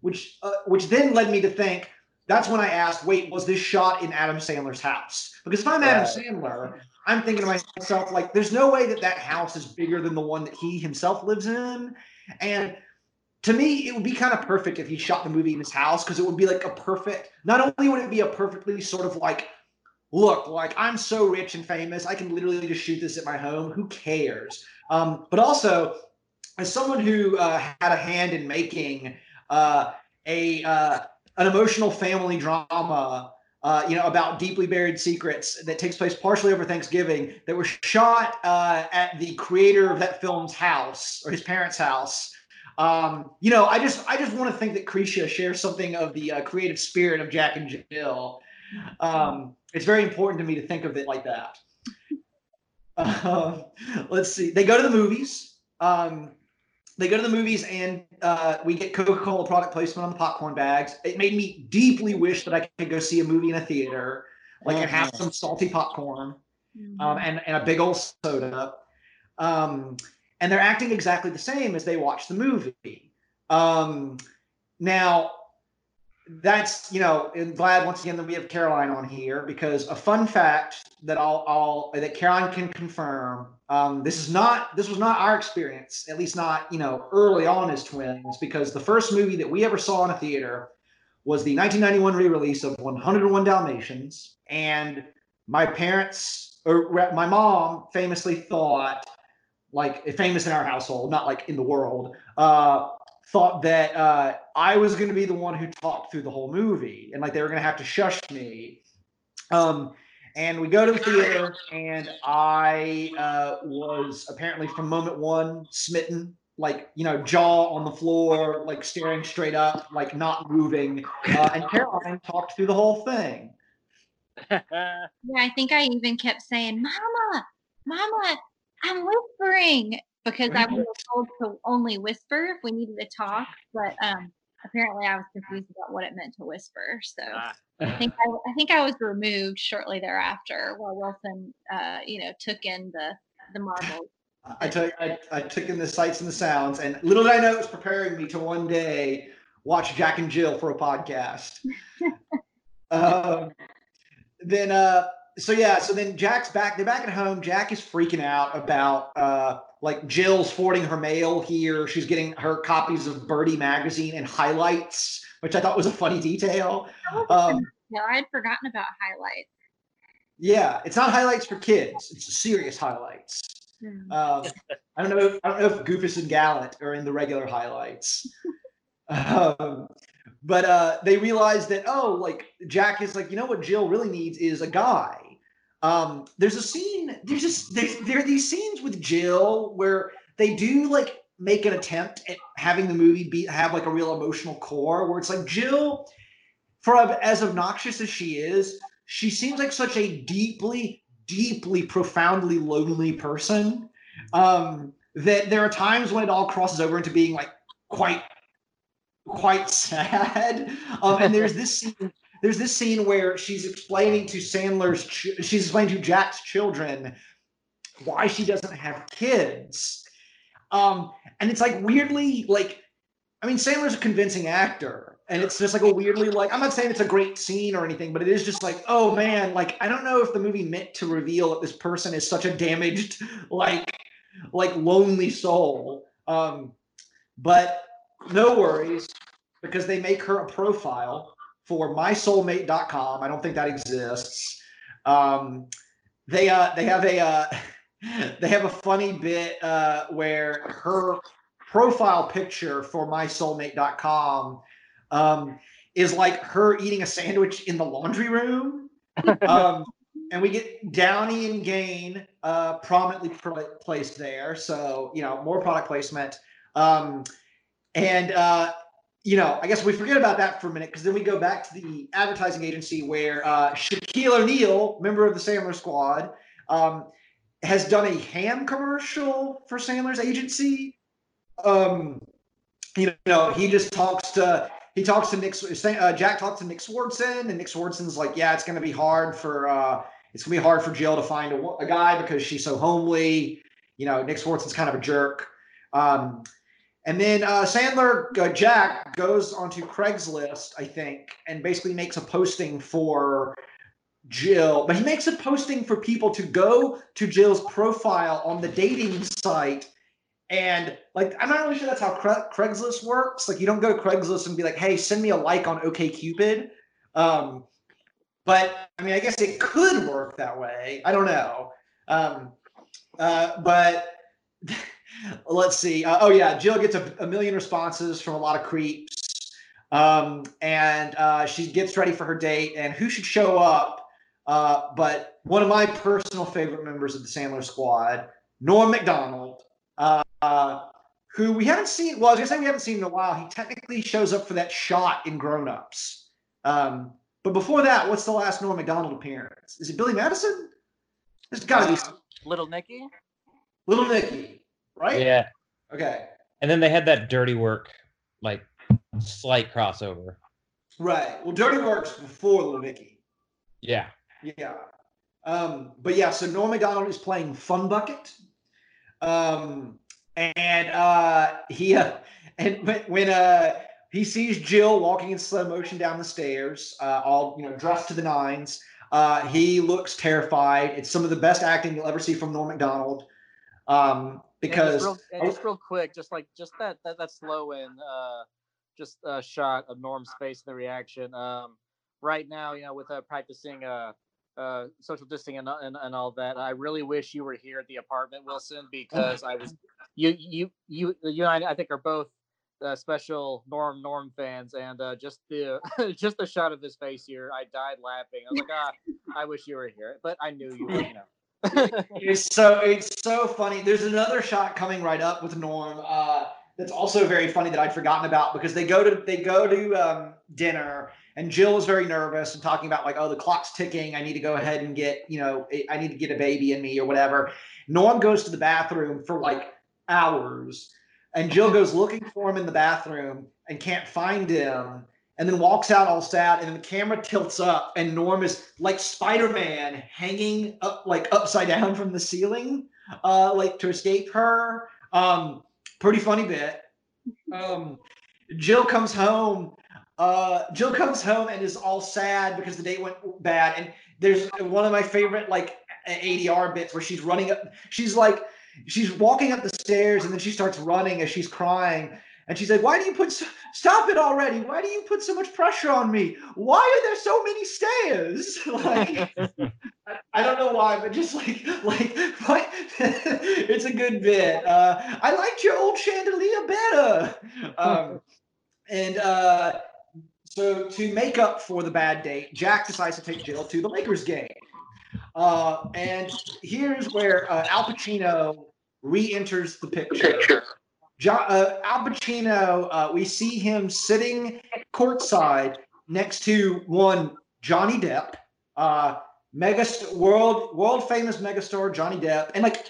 which uh, which then led me to think. That's when I asked, "Wait, was this shot in Adam Sandler's house?" Because if I'm Adam. Sandler, I'm thinking to myself, like, there's no way that that house is bigger than the one that he himself lives in. And to me, it would be kind of perfect if he shot the movie in his house because it would be like a perfect, not only would it be a perfectly sort of like, look, like I'm so rich and famous, I can literally just shoot this at my home. Who cares? Um, but also, as someone who uh, had a hand in making uh, a uh, an emotional family drama uh, you know, about deeply buried secrets that takes place partially over Thanksgiving that was shot uh, at the creator of that film's house or his parents' house. Um, you know, I just I just want to think that Krisha shares something of the uh, creative spirit of Jack and Jill. Um, it's very important to me to think of it like that. Um, let's see. They go to the movies. Um, they go to the movies and uh, we get Coca-Cola product placement on the popcorn bags. It made me deeply wish that I could go see a movie in a theater, like and have some salty popcorn um, and, and a big old soda. Um, and they're acting exactly the same as they watch the movie. Um, now, that's you know, and glad once again that we have Caroline on here because a fun fact that I'll, I'll that Caroline can confirm. Um, this is not this was not our experience, at least not you know early on as twins, because the first movie that we ever saw in a theater was the 1991 re-release of 101 Dalmatians, and my parents or my mom famously thought like famous in our household, not like in the world, uh, thought that uh, I was going to be the one who talked through the whole movie, and like they were going to have to shush me. Um, and we go to the theater, and I uh, was apparently from moment one smitten, like you know, jaw on the floor, like staring straight up, like not moving. Uh, and Caroline talked through the whole thing. Yeah, I think I even kept saying, "Mama, Mama, I'm whispering," because I was told to only whisper if we needed to talk. But um, apparently, I was confused about what it meant to whisper. So I think I, I think I was removed shortly thereafter, while Wilson, uh, you know, took in the the marbles. I took I, I took in the sights and the sounds, and little did I know it was preparing me to one day watch Jack and Jill for a podcast. um, then uh, so yeah, so then Jack's back. They're back at home. Jack is freaking out about uh, like Jill's forwarding her mail here. She's getting her copies of Birdie magazine and highlights, which I thought was a funny detail. Um, No, I had forgotten about highlights. yeah, it's not highlights for kids. It's serious highlights. Hmm. Um, I don't know. If, I don't know if Goofus and Gallant are in the regular highlights. um, but uh, they realize that oh, like Jack is like, you know what Jill really needs is a guy. Um, there's a scene. There's just there's, there are these scenes with Jill where they do like make an attempt at having the movie be have like a real emotional core where it's like Jill, for as obnoxious as she is, she seems like such a deeply, deeply, profoundly lonely person. Um, that there are times when it all crosses over into being like quite quite sad. Um, and there's this scene. There's this scene where she's explaining to Sandler's. Ch- she's explaining to Jack's children why she doesn't have kids. Um, and it's like weirdly like. I mean, Sandler's a convincing actor, and it's just like a weirdly like. I'm not saying it's a great scene or anything, but it is just like, oh man, like I don't know if the movie meant to reveal that this person is such a damaged, like, like lonely soul. Um, but no worries because they make her a profile for mysoulmate.com. I don't think that exists. Um, they uh, they have a uh, they have a funny bit uh, where her profile picture for mysoulmate.com um, is like her eating a sandwich in the laundry room. Um, and we get Downy and Gain uh, prominently pl- placed there. So, you know, more product placement. Um, and uh, you know, I guess we forget about that for a minute because then we go back to the advertising agency where uh, Shaquille O'Neal, member of the Sandler Squad, um, has done a ham commercial for Sandler's agency. Um, you know, he just talks to he talks to Nick. Uh, Jack talks to Nick Swardson, and Nick Swardson's like, "Yeah, it's going to be hard for uh, it's to be hard for Jill to find a, a guy because she's so homely." You know, Nick Swardson's kind of a jerk. Um, and then uh, Sandler, uh, Jack goes onto Craigslist, I think, and basically makes a posting for Jill. But he makes a posting for people to go to Jill's profile on the dating site. And like, I'm not really sure that's how Cra- Craigslist works. Like, you don't go to Craigslist and be like, "Hey, send me a like on OKCupid." Um, but I mean, I guess it could work that way. I don't know. Um, uh, but let's see. Uh, oh yeah, Jill gets a, a, million responses from a lot of creeps, um, and uh, she gets ready for her date. And who should show up? Uh, but one of my personal favorite members of the Sandler Squad, Norm Macdonald, uh, who we haven't seen. Well, I was gonna say we haven't seen in a while. He technically shows up for that shot in Grown Ups. Um, but before that, what's the last Norm Macdonald appearance? Is it Billy Madison? There's got to be Little Nicky. Little Nicky, right? Yeah. Okay. And then they had that dirty work, like slight crossover. Right. Well, Dirty Work's before Little Nicky. Yeah. Yeah. Um, but yeah, so Norm Macdonald is playing Fun Bucket. Um, and uh, he uh, and when, when uh, he sees Jill walking in slow motion down the stairs, uh, all you know, dressed to the nines, uh, he looks terrified. It's some of the best acting you'll ever see from Norm Macdonald. Um, And because just real, and just real quick, just like just that that, that slow in uh just a shot of Norm's face and the reaction. Um right now, you know, with uh practicing uh uh social distancing and, and, and all that, I really wish you were here at the apartment, Wilson, because I was you you you you and I, I think are both uh, special Norm Norm fans, and uh, just the just the shot of his face here, I died laughing. I was like, ah, I wish you were here, but I knew you were, you know. It's so it's so funny. There's another shot coming right up with Norm. Uh, that's also very funny that I'd forgotten about because they go to they go to um, dinner and Jill is very nervous and talking about like oh the clock's ticking. I need to go ahead and get you know I need to get a baby in me or whatever. Norm goes to the bathroom for like hours, and Jill goes looking for him in the bathroom and can't find him. And then walks out all sad, and then the camera tilts up, and Norm is like Spider-Man hanging up like upside down from the ceiling, uh, like to escape her. Um, pretty funny bit. Um, Jill comes home. Uh, Jill comes home and is all sad because the date went bad. And there's one of my favorite like ADR bits where she's running up. She's like, she's walking up the stairs and then she starts running as she's crying. And she's like, "Why do you put? So, stop it already! Why do you put so much pressure on me? Why are there so many stairs? like, I, don't know why, but just like, like, why, it's a good bit. Uh, I liked your old chandelier better. Um, and uh, so to make up for the bad date, Jack decides to take Jill to the Lakers game. Uh, and here's where uh, Al Pacino re-enters the picture. Jo- uh, Al Pacino, uh, we see him sitting courtside next to one Johnny Depp, uh, mega world world famous megastar Johnny Depp, and like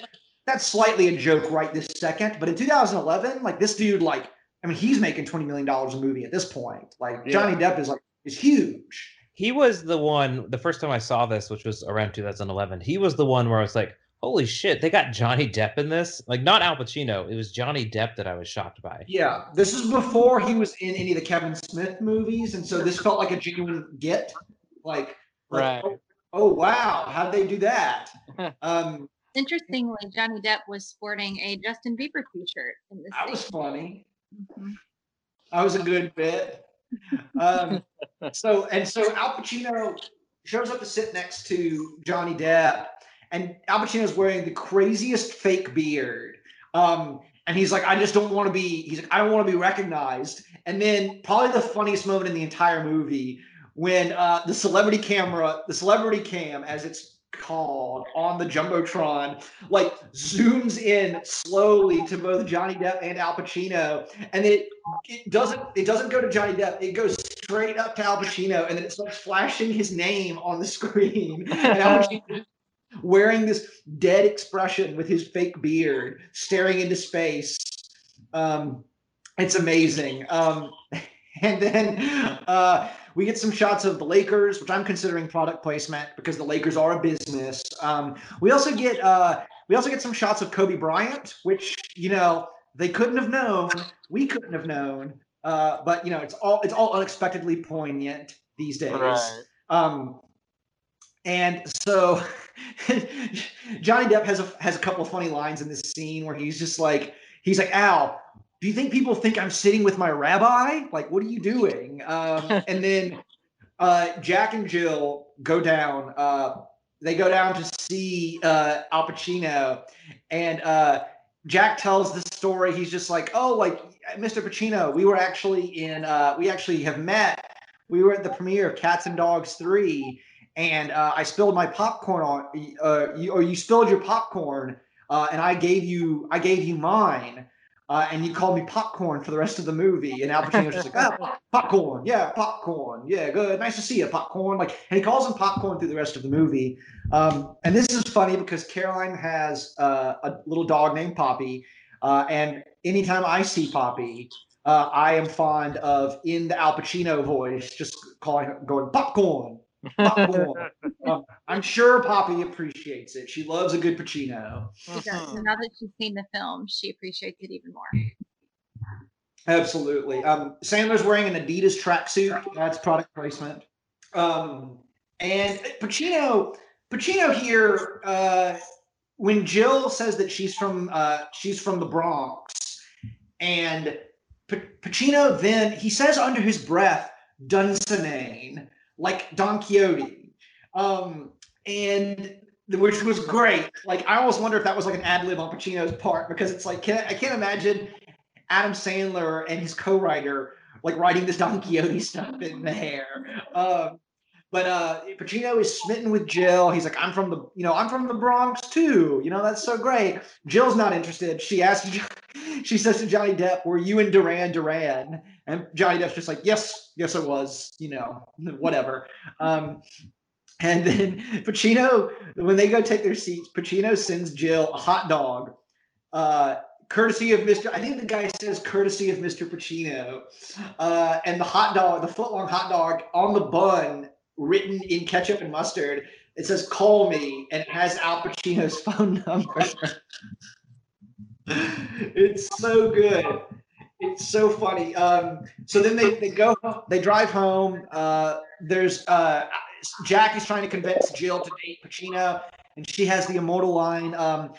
that's slightly a joke right this second. But in 2011, like this dude, like I mean, he's making 20 million dollars a movie at this point. Like Yeah. Johnny Depp is like is huge. He was the one, the first time I saw this, which was around 2011, he was the one where I was like, holy shit, they got Johnny Depp in this? Like, not Al Pacino. It was Johnny Depp that I was shocked by. Yeah, this is before he was in any of the Kevin Smith movies, and so this felt like a genuine get. Like, like, Right. oh, oh, wow, how did they do that? Um, Interestingly, Johnny Depp was sporting a Justin Bieber T-shirt in this. that was scene. funny. Mhm. That was a good bit. Um, so and so Al Pacino shows up to sit next to Johnny Depp, and Al Pacino's wearing the craziest fake beard. Um, and he's like, I just don't want to be. He's like, I don't want to be recognized. And then probably the funniest moment in the entire movie when uh, the celebrity camera, the celebrity cam, as it's called on the jumbotron, like zooms in slowly to both Johnny Depp and Al Pacino, and it it doesn't it doesn't go to Johnny Depp. It goes straight up to Al Pacino, and then it starts flashing his name on the screen. And Al Pacino wearing this dead expression with his fake beard, staring into space. Um, it's amazing. Um, and then uh, we get some shots of the Lakers, which I'm considering product placement because the Lakers are a business. Um, we also get uh, we also get some shots of Kobe Bryant, which you know they couldn't have known, we couldn't have known. Uh, but you know, it's all it's all unexpectedly poignant these days. Right. Um, and so Johnny Depp has a has a couple of funny lines in this scene where he's just like he's like Al, do you think people think I'm sitting with my rabbi? Like, what are you doing? Um, and then uh, Jack and Jill go down. Uh, they go down to see uh, Al Pacino, and uh, Jack tells the story. He's just like, "Oh, like Mr. Pacino, we were actually in. Uh, we actually have met. We were at the premiere of Cats and Dogs Three, and uh, I spilled my popcorn on, uh, you, or you spilled your popcorn, uh, and I gave you, I gave you mine." Uh, and you called me popcorn for the rest of the movie. And Al Pacino's just like, oh, popcorn, yeah, popcorn, yeah, good, nice to see you, popcorn. Like, and he calls him popcorn through the rest of the movie. Um, and this is funny because Caroline has uh, a little dog named Poppy, uh, and anytime I see Poppy, I am fond of in the Al Pacino voice, just calling, going popcorn, popcorn. um, I'm sure Poppy appreciates it. She loves a good Pacino. She does. And now that she's seen the film, she appreciates it even more. Absolutely. Um, Sandler's wearing an Adidas tracksuit. That's product placement. Um, and Pacino, Pacino here. Uh, when Jill says that she's from uh, she's from the Bronx, and P- Pacino then he says under his breath Dulcinea, like Don Quixote, um, and which was great. Like I almost wonder if that was like an ad lib on Pacino's part because it's like can, I can't imagine Adam Sandler and his co-writer like writing this Don Quixote stuff in the hair. Um, but uh, Pacino is smitten with Jill. He's like, I'm from the, you know, I'm from the Bronx too. You know, that's so great. Jill's not interested. She asks, she says to Johnny Depp, "Were you in Duran Duran?" And Johnny Depp's just like, "Yes, yes, I was." You know, whatever. Um, and then Pacino, when they go take their seats, Pacino sends Jill a hot dog, uh, courtesy of Mr. I think the guy says courtesy of Mr. Pacino, uh, and the hot dog, the foot long hot dog on the bun written in ketchup and mustard. It says "Call me" and it has Al Pacino's phone number. It's so good. It's so funny. Um, so then they, they go, they drive home. Uh, there's uh, Jack is trying to convince Jill to date Pacino, and she has the immortal line, um,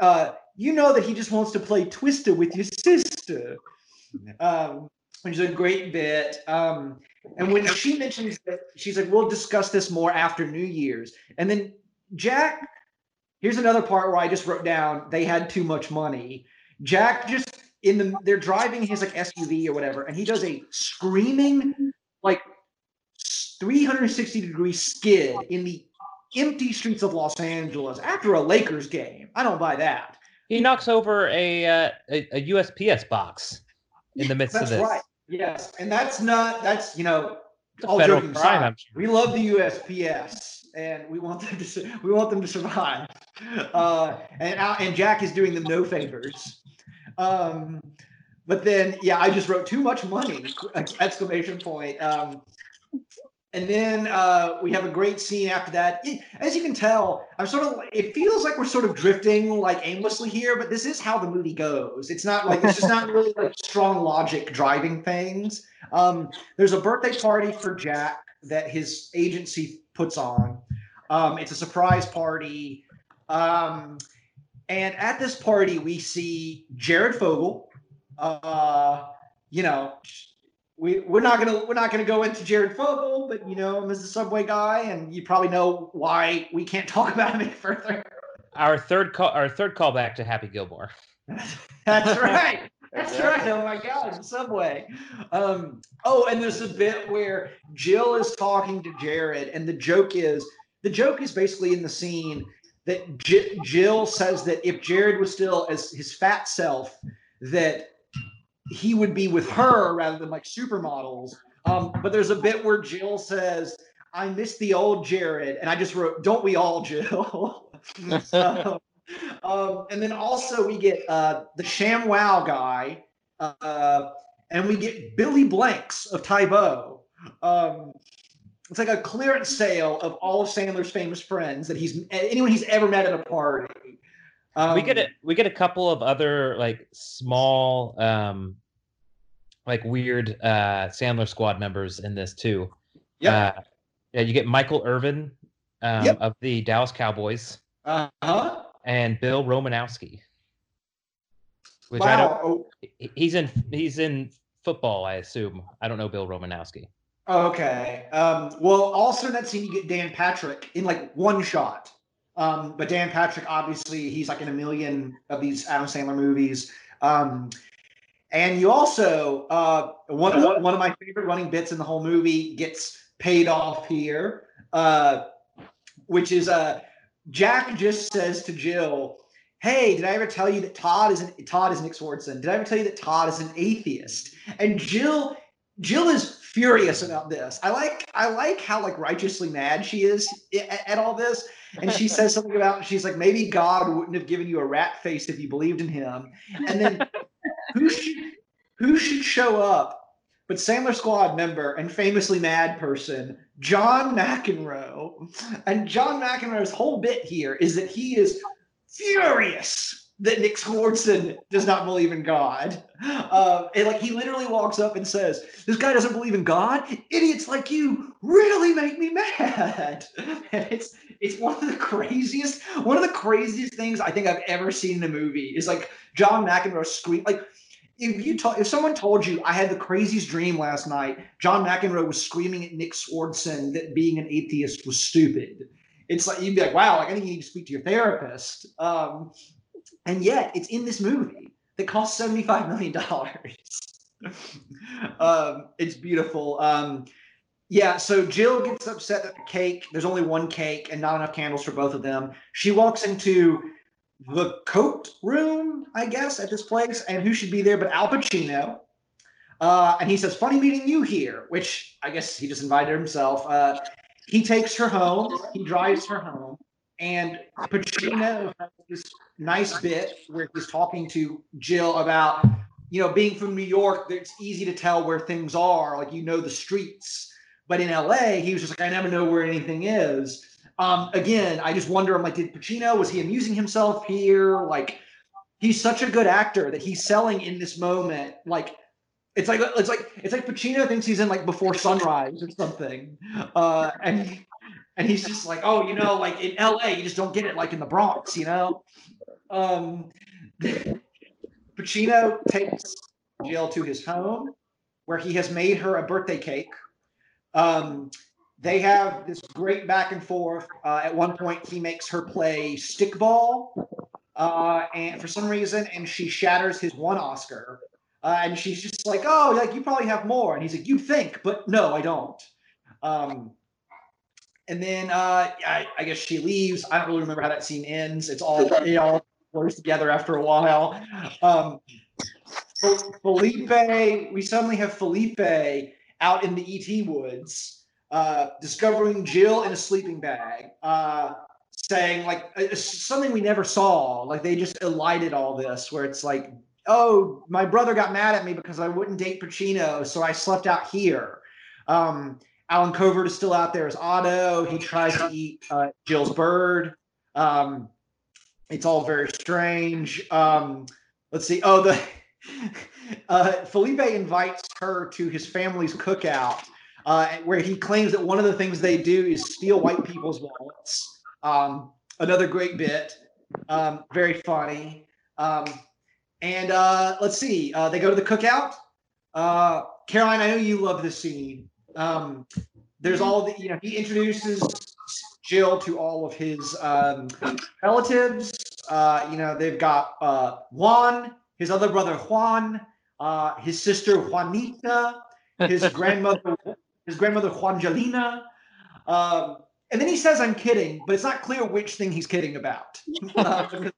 uh, "You know that he just wants to play Twister with your sister," um, which is a great bit. Um, and when she mentions that, she's like, "We'll discuss this more after New Year's," and then Jack. Here's another part where I just wrote down they had too much money. Jack just in the they're driving his like SUV or whatever, and he does a screaming like 360 degree skid in the empty streets of Los Angeles after a Lakers game. I don't buy that. He knocks over a uh, a, a, USPS box in the midst that's of this. right. Yes, and that's not that's you know It's all joking aside, sure. we love the USPS and we want them to we want them to survive. Uh, and and Jack is doing them no favors. Um, but then yeah, I just wrote too much money exclamation point. Um, and then uh, we have a great scene after that. As you can tell, I'm sort of. It feels like we're sort of drifting like aimlessly here, but this is how the movie goes. It's not like it's just not really like strong logic driving things. Um, there's a birthday party for Jack that his agency puts on. Um, it's a surprise party. Um, and at this party, we see Jared Fogle. Uh, you know, we we're not gonna we're not gonna go into Jared Fogle, but you know him as a subway guy, and you probably know why we can't talk about him any further. Our third call, our third callback to Happy Gilmore. That's right. That's right. Oh my God, subway. Um, oh, and there's a bit where Jill is talking to Jared, and the joke is the joke is basically in the scene that J- Jill says that if Jared was still as his fat self, that he would be with her rather than like supermodels. Um, but there's a bit where Jill says, "I miss the old Jared," and I just wrote, "Don't we all, Jill?" Um, um, and then also we get uh, the Sham Wow guy, uh, and we get Billy Blanks of Tae Bo. Um, it's like a clearance sale of all of Sandler's famous friends that he's anyone he's ever met at a party. Um, we get a we get a couple of other like small um like weird uh Sandler squad members in this too. Yeah. Uh, yeah, you get Michael Irvin um, Yep. of the Dallas Cowboys Uh huh. And Bill Romanowski. Which I don't Wow. he's in he's in football, I assume. I don't know Bill Romanowski. Okay. Um, well, also in that scene, you get Dan Patrick in like one shot. Um, but Dan Patrick, obviously, he's like in a million of these Adam Sandler movies. Um, and you also uh, one one of my favorite running bits in the whole movie gets paid off here, uh, which is uh, Jack just says to Jill, "Hey, did I ever tell you that Todd is an Todd is Nick Swardson? Did I ever tell you that Todd is an atheist?" And Jill Jill is furious about this. I like I like how like righteously mad she is at, at all this. And she says something about she's like maybe God wouldn't have given you a rat face if you believed in him. And then who should who should show up but Sandler Squad member and famously mad person, John McEnroe. And John McEnroe's whole bit here is that he is furious that Nick Swardson does not believe in God. Uh, and like he literally walks up and says, "This guy doesn't believe in God. Idiots like you really make me mad." And it's it's one of the craziest, one of the craziest things I think I've ever seen in a movie is like John McEnroe scream like if you told if someone told you I had the craziest dream last night, John McEnroe was screaming at Nick Swardson that being an atheist was stupid. It's like you'd be like, wow, like I think you need to speak to your therapist. Um, and yet it's in this movie that cost seventy-five million dollars. um, it's beautiful. Um, yeah, so Jill gets upset that the cake, there's only one cake and not enough candles for both of them. She walks into the coat room, I guess, at this place, and who should be there but Al Pacino. Uh, and he says, "Funny meeting you here," which I guess he just invited himself. Uh, he takes her home. He drives her home, and Pacino has this nice bit where he's talking to Jill about, you know, being from New York. It's easy to tell where things are, like you know the streets. But in LA, he was just like, "I never know where anything is." Um, again, I just wonder. I'm like, did Pacino was he amusing himself here? Like, he's such a good actor that he's selling in this moment. Like, it's like it's like it's like Pacino thinks he's in like Before Sunrise or something, uh, and and he's just like, oh, you know, like in L.A. you just don't get it like in the Bronx, you know. Um, Pacino takes Jill to his home, where he has made her a birthday cake. Um, they have this great back and forth. Uh, at one point, he makes her play stickball, uh, and for some reason, and she shatters his one Oscar. Uh, and she's just like, "Oh, like you probably have more." And he's like, "You think, but no, I don't." Um, and then uh, I, I, guess she leaves. I don't really remember how that scene ends. It's all it all blurs together after a while. Um, Felipe, we suddenly have Felipe out in the ET woods uh, discovering Jill in a sleeping bag, uh, saying like uh, something we never saw. Like they just elided all this, where it's like, oh, my brother got mad at me because I wouldn't date Pacino, so I slept out here. Um, Allen Covert is still out there as Otto. He tries to eat uh, Jill's bird. Um, it's all very strange. Um, let's see. Oh, the uh, Felipe invites her to his family's cookout uh, where he claims that one of the things they do is steal white people's wallets. Um, another great bit, um, very funny. Um, and uh, let's see, uh, they go to the cookout. Uh, Caroline, I know you love this scene. Um, there's all the, you know, he introduces Jill to all of his um, relatives. Uh, you know, they've got uh, Juan, his other brother Juan, his sister Juanita, his grandmother his grandmother Juangelina. Um, and then he says, I'm kidding, but it's not clear which thing he's kidding about. uh, because,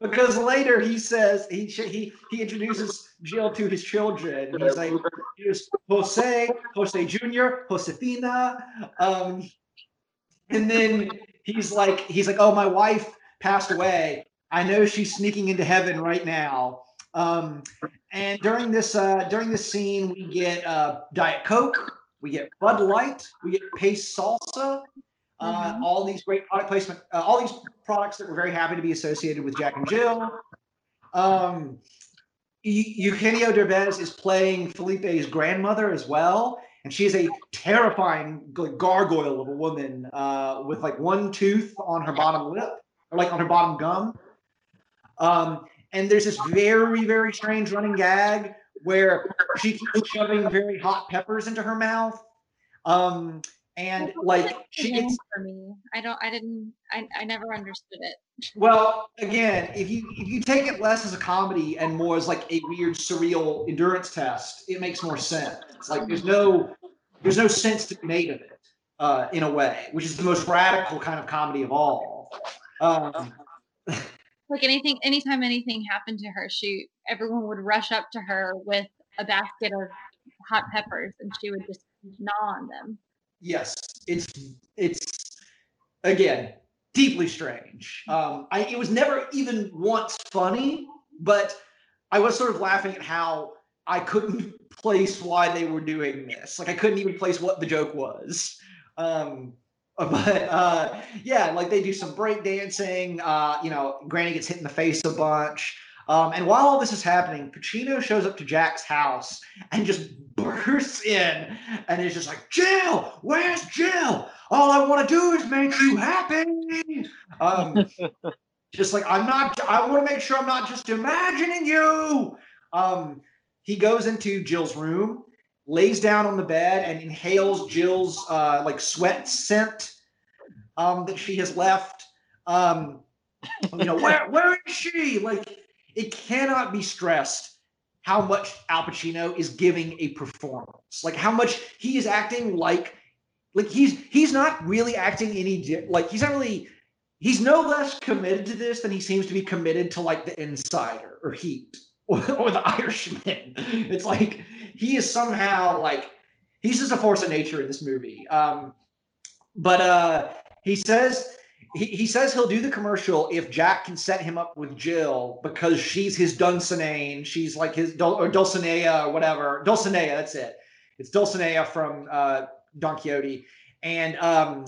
because, later he says, he, he, he introduces Jill to his children. He's like, here's Jose, Jose Jr., Josefina. Um, and then he's like, he's like, oh, my wife passed away. I know she's sneaking into heaven right now. Um, and during this uh, during this scene, we get uh, Diet Coke, we get Bud Light, we get Pace Salsa, uh, mm-hmm. all these great product placement, uh, all these products that we're very happy to be associated with Jack and Jill. Um, Eugenio Derbez is playing Felipe's grandmother as well, and she is a terrifying gargoyle of a woman uh, with like one tooth on her bottom lip, or like on her bottom gum. Um, and there's this very, very strange running gag where she keeps shoving very hot peppers into her mouth. Um, and like she gets for me. I don't I didn't I, I never understood it. Well, again, if you if you take it less as a comedy and more as like a weird surreal endurance test, it makes more sense. It's Like there's no there's no sense to be made of it, uh, in a way, which is the most radical kind of comedy of all. Um, like anything, anytime anything happened to her, she everyone would rush up to her with a basket of hot peppers, and she would just gnaw on them. Yes, it's it's again deeply strange. Um, I it was never even once funny, but I was sort of laughing at how I couldn't place why they were doing this. Like I couldn't even place what the joke was. Um, but uh, yeah, like they do some break dancing. Uh, you know, Granny gets hit in the face a bunch. Um, and while all this is happening, Pacino shows up to Jack's house and just bursts in and is just like, Jill, where's Jill? All I want to do is make you happy. Um, just like, I'm not, I want to make sure I'm not just imagining you. Um, he goes into Jill's room, lays down on the bed, and inhales Jill's uh, like sweat scent um, that she has left. Um, you know, where where is she? Like, it cannot be stressed how much Al Pacino is giving a performance. Like how much he is acting like like he's he's not really acting any like he's not really he's no less committed to this than he seems to be committed to like the insider or heat or, the irishman it's like he is somehow like he's just a force of nature in this movie um but uh he says he, he says he'll do the commercial if Jack can set him up with Jill because she's his Dulcinea. She's like his or Dulcinea or whatever. Dulcinea, that's it. It's Dulcinea from uh, Don Quixote. And um,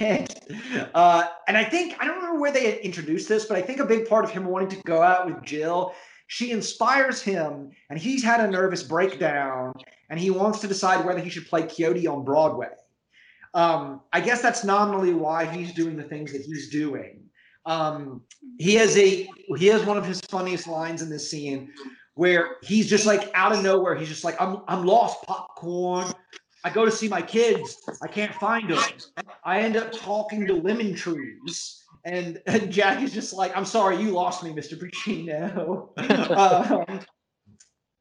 and, uh, and I think I don't remember where they introduced this, but I think a big part of him wanting to go out with Jill, she inspires him, and he's had a nervous breakdown, and he wants to decide whether he should play Quixote on Broadway. Um, I guess that's nominally why he's doing the things that he's doing. Um, he has a he has one of his funniest lines in this scene where he's just like out of nowhere. He's just like, I'm I'm lost, popcorn. I go to see my kids. I can't find them. I end up talking to lemon trees. And, and Jack is just like, I'm sorry, you lost me, Mr. Pacino. um,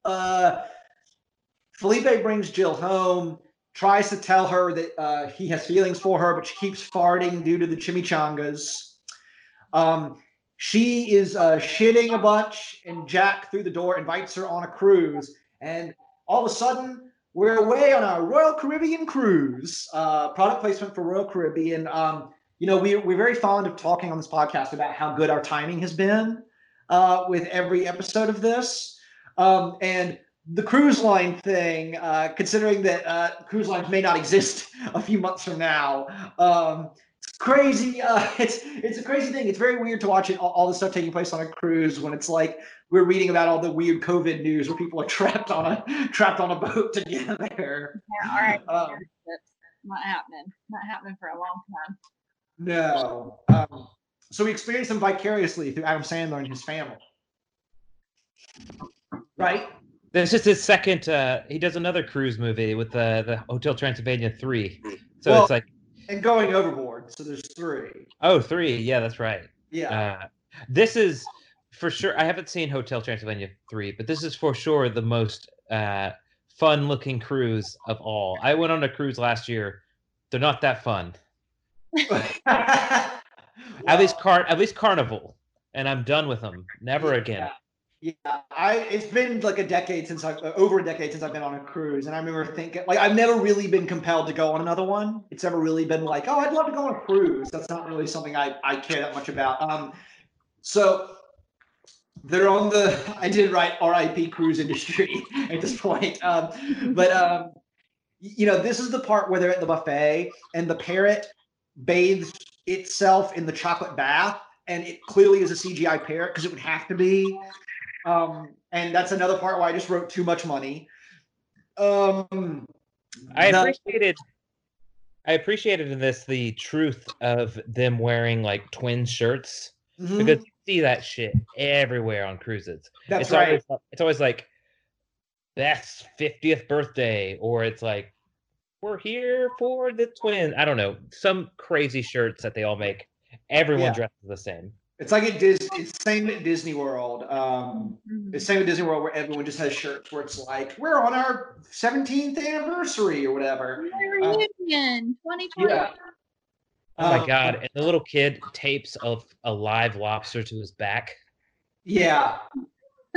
uh, Felipe brings Jill home tries to tell her that uh, he has feelings for her, but she keeps farting due to the chimichangas. Um, she is uh, shitting a bunch, and Jack, through the door, invites her on a cruise. And all of a sudden, we're away on a Royal Caribbean cruise. Uh, product placement for Royal Caribbean. Um, you know, we, we're very fond of talking on this podcast about how good our timing has been uh, with every episode of this. Um, and the cruise line thing, uh, considering that uh, cruise lines may not exist a few months from now, um, it's crazy. Uh, it's it's a crazy thing. It's very weird to watch it all, all this stuff taking place on a cruise when it's like we're reading about all the weird COVID news where people are trapped on a trapped on a boat together. Yeah, all right. Um, not happening. Not happening for a long time. No. Um, so we experience them vicariously through Adam Sandler and his family. Right? This is his second. Uh, he does another cruise movie with the the Hotel Transylvania three. So Well- it's like And going overboard. So there's three. oh three. Yeah, that's right. Yeah. Uh, this is for sure. I haven't seen Hotel Transylvania three, but this is for sure the most uh, fun looking cruise of all. I went on a cruise last year. They're not that fun. At least car at least Carnival, and I'm done with them. Never again. Yeah, I it's been like a decade since I over a decade since I've been on a cruise, and I remember thinking like I've never really been compelled to go on another one. It's never really been like, oh, I'd love to go on a cruise. That's not really something I I care that much about. Um, so they're on the I did write R.I.P. cruise industry at this point, um, but um, you know this is the part where they're at the buffet and the parrot bathes itself in the chocolate bath, and it clearly is a CGI parrot because it would have to be. Um, and that's another part why I just wrote too much money. Um, I appreciated I appreciated in this the truth of them wearing like twin shirts Mhm. because you see that shit everywhere on cruises. That's it's right. always it's always like Beth's 50th birthday or it's like we're here for the twin. I don't know. Some crazy shirts that they all make. Everyone Yeah. dresses the same. It's like at Dis. It's same at Disney World. Um, it's same at Disney World where everyone just has shirts where it's like we're on our 17th anniversary or whatever. My Uh, 2020. yeah. Oh my Um, god! And the little kid tapes of a live lobster to his back. Yeah.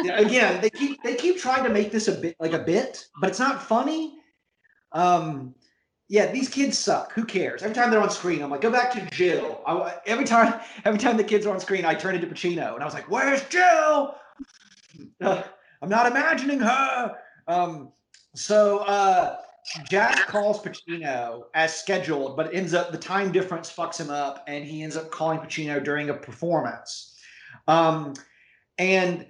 Yeah, Again, they keep they keep trying to make this a bit like a bit, but it's not funny. Um, yeah, these kids suck. Who cares? Every time they're on screen, I'm like, go back to Jill. I, every time, every time the kids are on screen, I turn into Pacino, and I was like, where's Jill? Uh, I'm not imagining her. Um, so uh, Jack calls Pacino as scheduled, but it ends up the time difference fucks him up, and he ends up calling Pacino during a performance. Um, and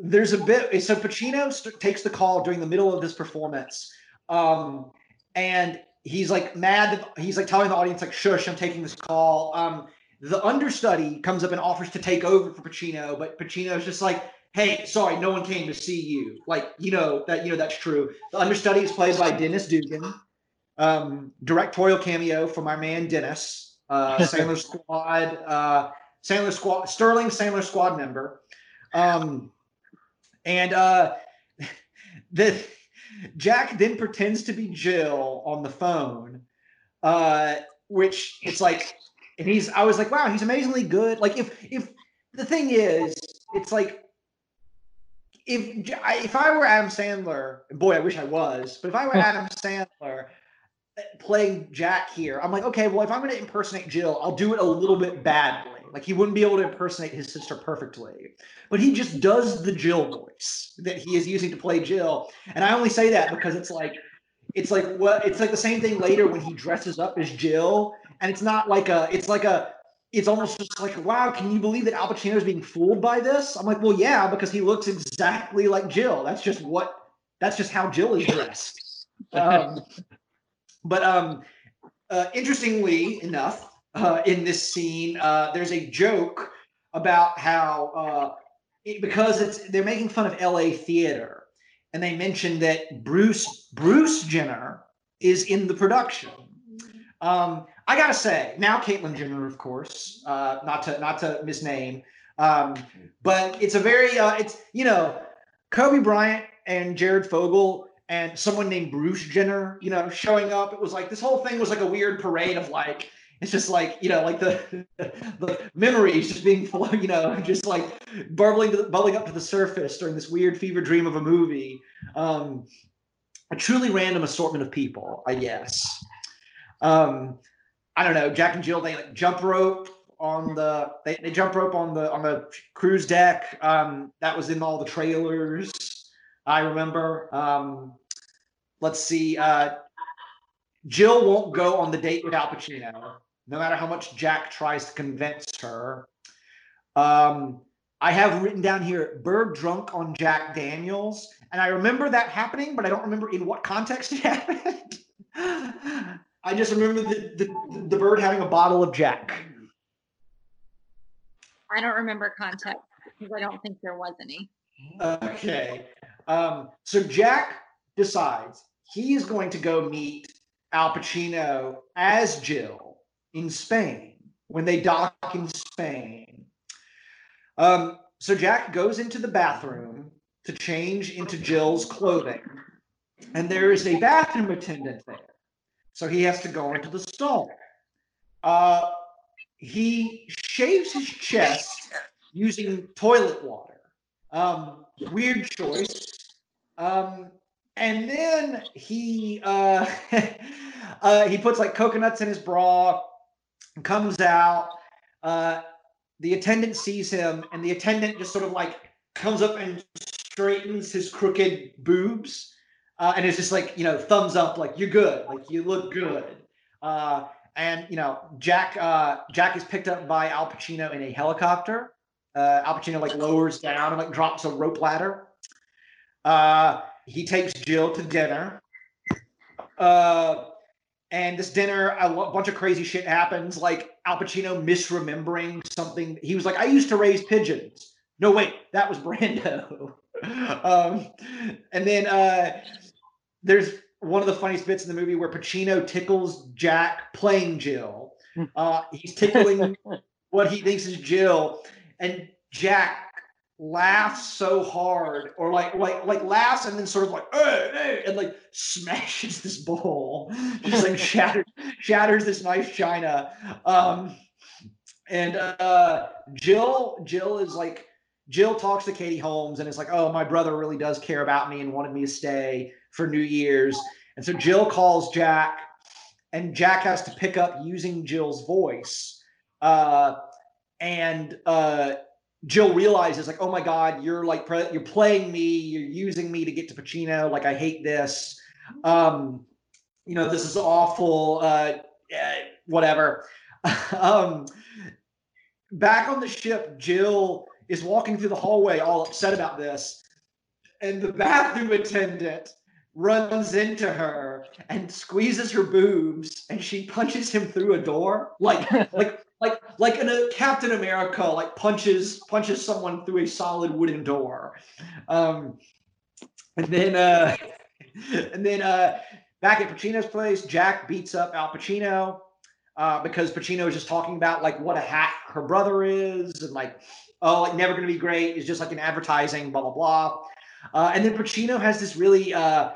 there's a bit so Pacino st- takes the call during the middle of this performance, um, and he's like mad. That, he's like telling the audience like, "Shush, I'm taking this call." Um, the understudy comes up and offers to take over for Pacino, but Pacino's just like, "Hey, sorry, no one came to see you." Like, you know that you know that's true. The understudy is played by Dennis Dugan, um, directorial cameo from my man Dennis, uh, Sandler Squad, uh, Sandler Squad, Sterling Sandler Squad member. Um, and uh, the Jack then pretends to be Jill on the phone, uh, which it's like, and he's. I was like, wow, he's amazingly good. Like, if if the thing is, it's like. If if I were Adam Sandler, boy, I wish I was, but if I were Adam Sandler uh, playing Jack here, I'm like, okay, well, if I'm going to impersonate Jill, I'll do it a little bit badly. Like he wouldn't be able to impersonate his sister perfectly, but he just does the Jill voice that he is using to play Jill. And I only say that because it's like, it's like what it's like the same thing later when he dresses up as Jill, and it's not like a, it's like a, it's almost just like, wow, can you believe that Al Pacino is being fooled by this? I'm like, well, yeah, because he looks exactly like Jill. That's just what, that's just how Jill is dressed. Um, but um, uh, interestingly enough, uh, in this scene, uh, there's a joke about how uh, it, because it's they're making fun of L.A. theater, and they mention that Bruce Bruce Jenner is in the production. Um, I gotta say, now Caitlyn Jenner, of course, uh, not to not to misname, um, but it's a very uh, it's you know Kobe Bryant and Jared Fogle and someone named Bruce Jenner, you know, showing up. It was like this whole thing was like a weird parade of like it's just like you know like the the memories just being you know, just like bubbling to bubbling up to the surface during this weird fever dream of a movie. Um, a truly random assortment of people, I guess. Um, I don't know. Jack and Jill they like jump rope on the they, they jump rope on the on the cruise deck. Um, that was in all the trailers. I remember. Um, let's see. Uh, Jill won't go on the date with Al Pacino, no matter how much Jack tries to convince her. Um, I have written down here bird drunk on Jack Daniels, and I remember that happening, but I don't remember in what context it happened. I just remember the, the, the bird having a bottle of Jack. I don't remember context because I don't think there was any. Okay. Um, so Jack decides he is going to go meet Al Pacino as Jill in Spain when they dock in Spain. Um, so Jack goes into the bathroom to change into Jill's clothing, and there is a bathroom attendant there. So he has to go into the stall. Uh, he shaves his chest using toilet water. Um, weird choice. Um, and then he uh, uh, he puts like coconuts in his bra, comes out. Uh, the attendant sees him, and the attendant just sort of like comes up and straightens his crooked boobs, uh, and it's just like you know thumbs up, like you're good, like you look good. Uh, and you know Jack uh, Jack is picked up by Al Pacino in a helicopter. Uh, Al Pacino like lowers down and like drops a rope ladder. Uh, he takes Jill to dinner. Uh, and this dinner, a bunch of crazy shit happens. Like Al Pacino misremembering something. He was like, "I used to raise pigeons." No, wait, that was Brando. um, and then uh, there's one of the funniest bits in the movie where Pacino tickles Jack playing Jill. Uh, he's tickling what he thinks is Jill, and Jack laughs so hard or like like like laughs and then sort of like "Eh, eh," and like smashes this bowl. Just like shatters shatters this nice china. Um and uh jill jill is like jill talks to katie holmes and it's like oh my brother really does care about me and wanted me to stay for new year's. And so jill calls jack and jack has to pick up using jill's voice uh and uh Jill realizes like, oh my god, you're like pre- you're playing me, you're using me to get to Pacino. Like I hate this. Um, you know, this is awful. Uh, eh, whatever. um, back on the ship, Jill is walking through the hallway, all upset about this, and the bathroom attendant runs into her and squeezes her boobs, and she punches him through a door, like like like like in a Captain America, like punches punches someone through a solid wooden door. Um, and then uh, and then uh, back at Pacino's place, Jack beats up Al Pacino uh, because Pacino is just talking about like what a hack her brother is and like oh like never gonna be great is just like an advertising blah blah blah. Uh, and then Pacino has this really uh,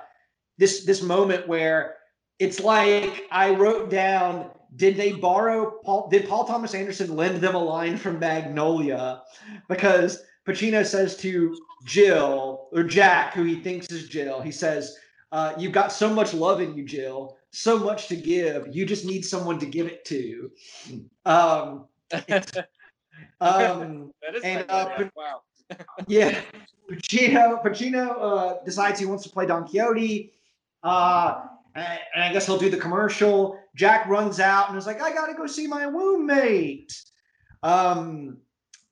this this moment where it's like I wrote down did they borrow Paul? Did Paul Thomas Anderson lend them a line from Magnolia? Because Pacino says to Jill or Jack, who he thinks is Jill, he says, uh, "You've got so much love in you, Jill. So much to give. You just need someone to give it to." Um, um, That is and, uh, wow. yeah, Pacino. Pacino uh, decides he wants to play Don Quixote, uh, and, I guess he'll do the commercial. Jack runs out and is like, "I gotta go see my roommate." Um,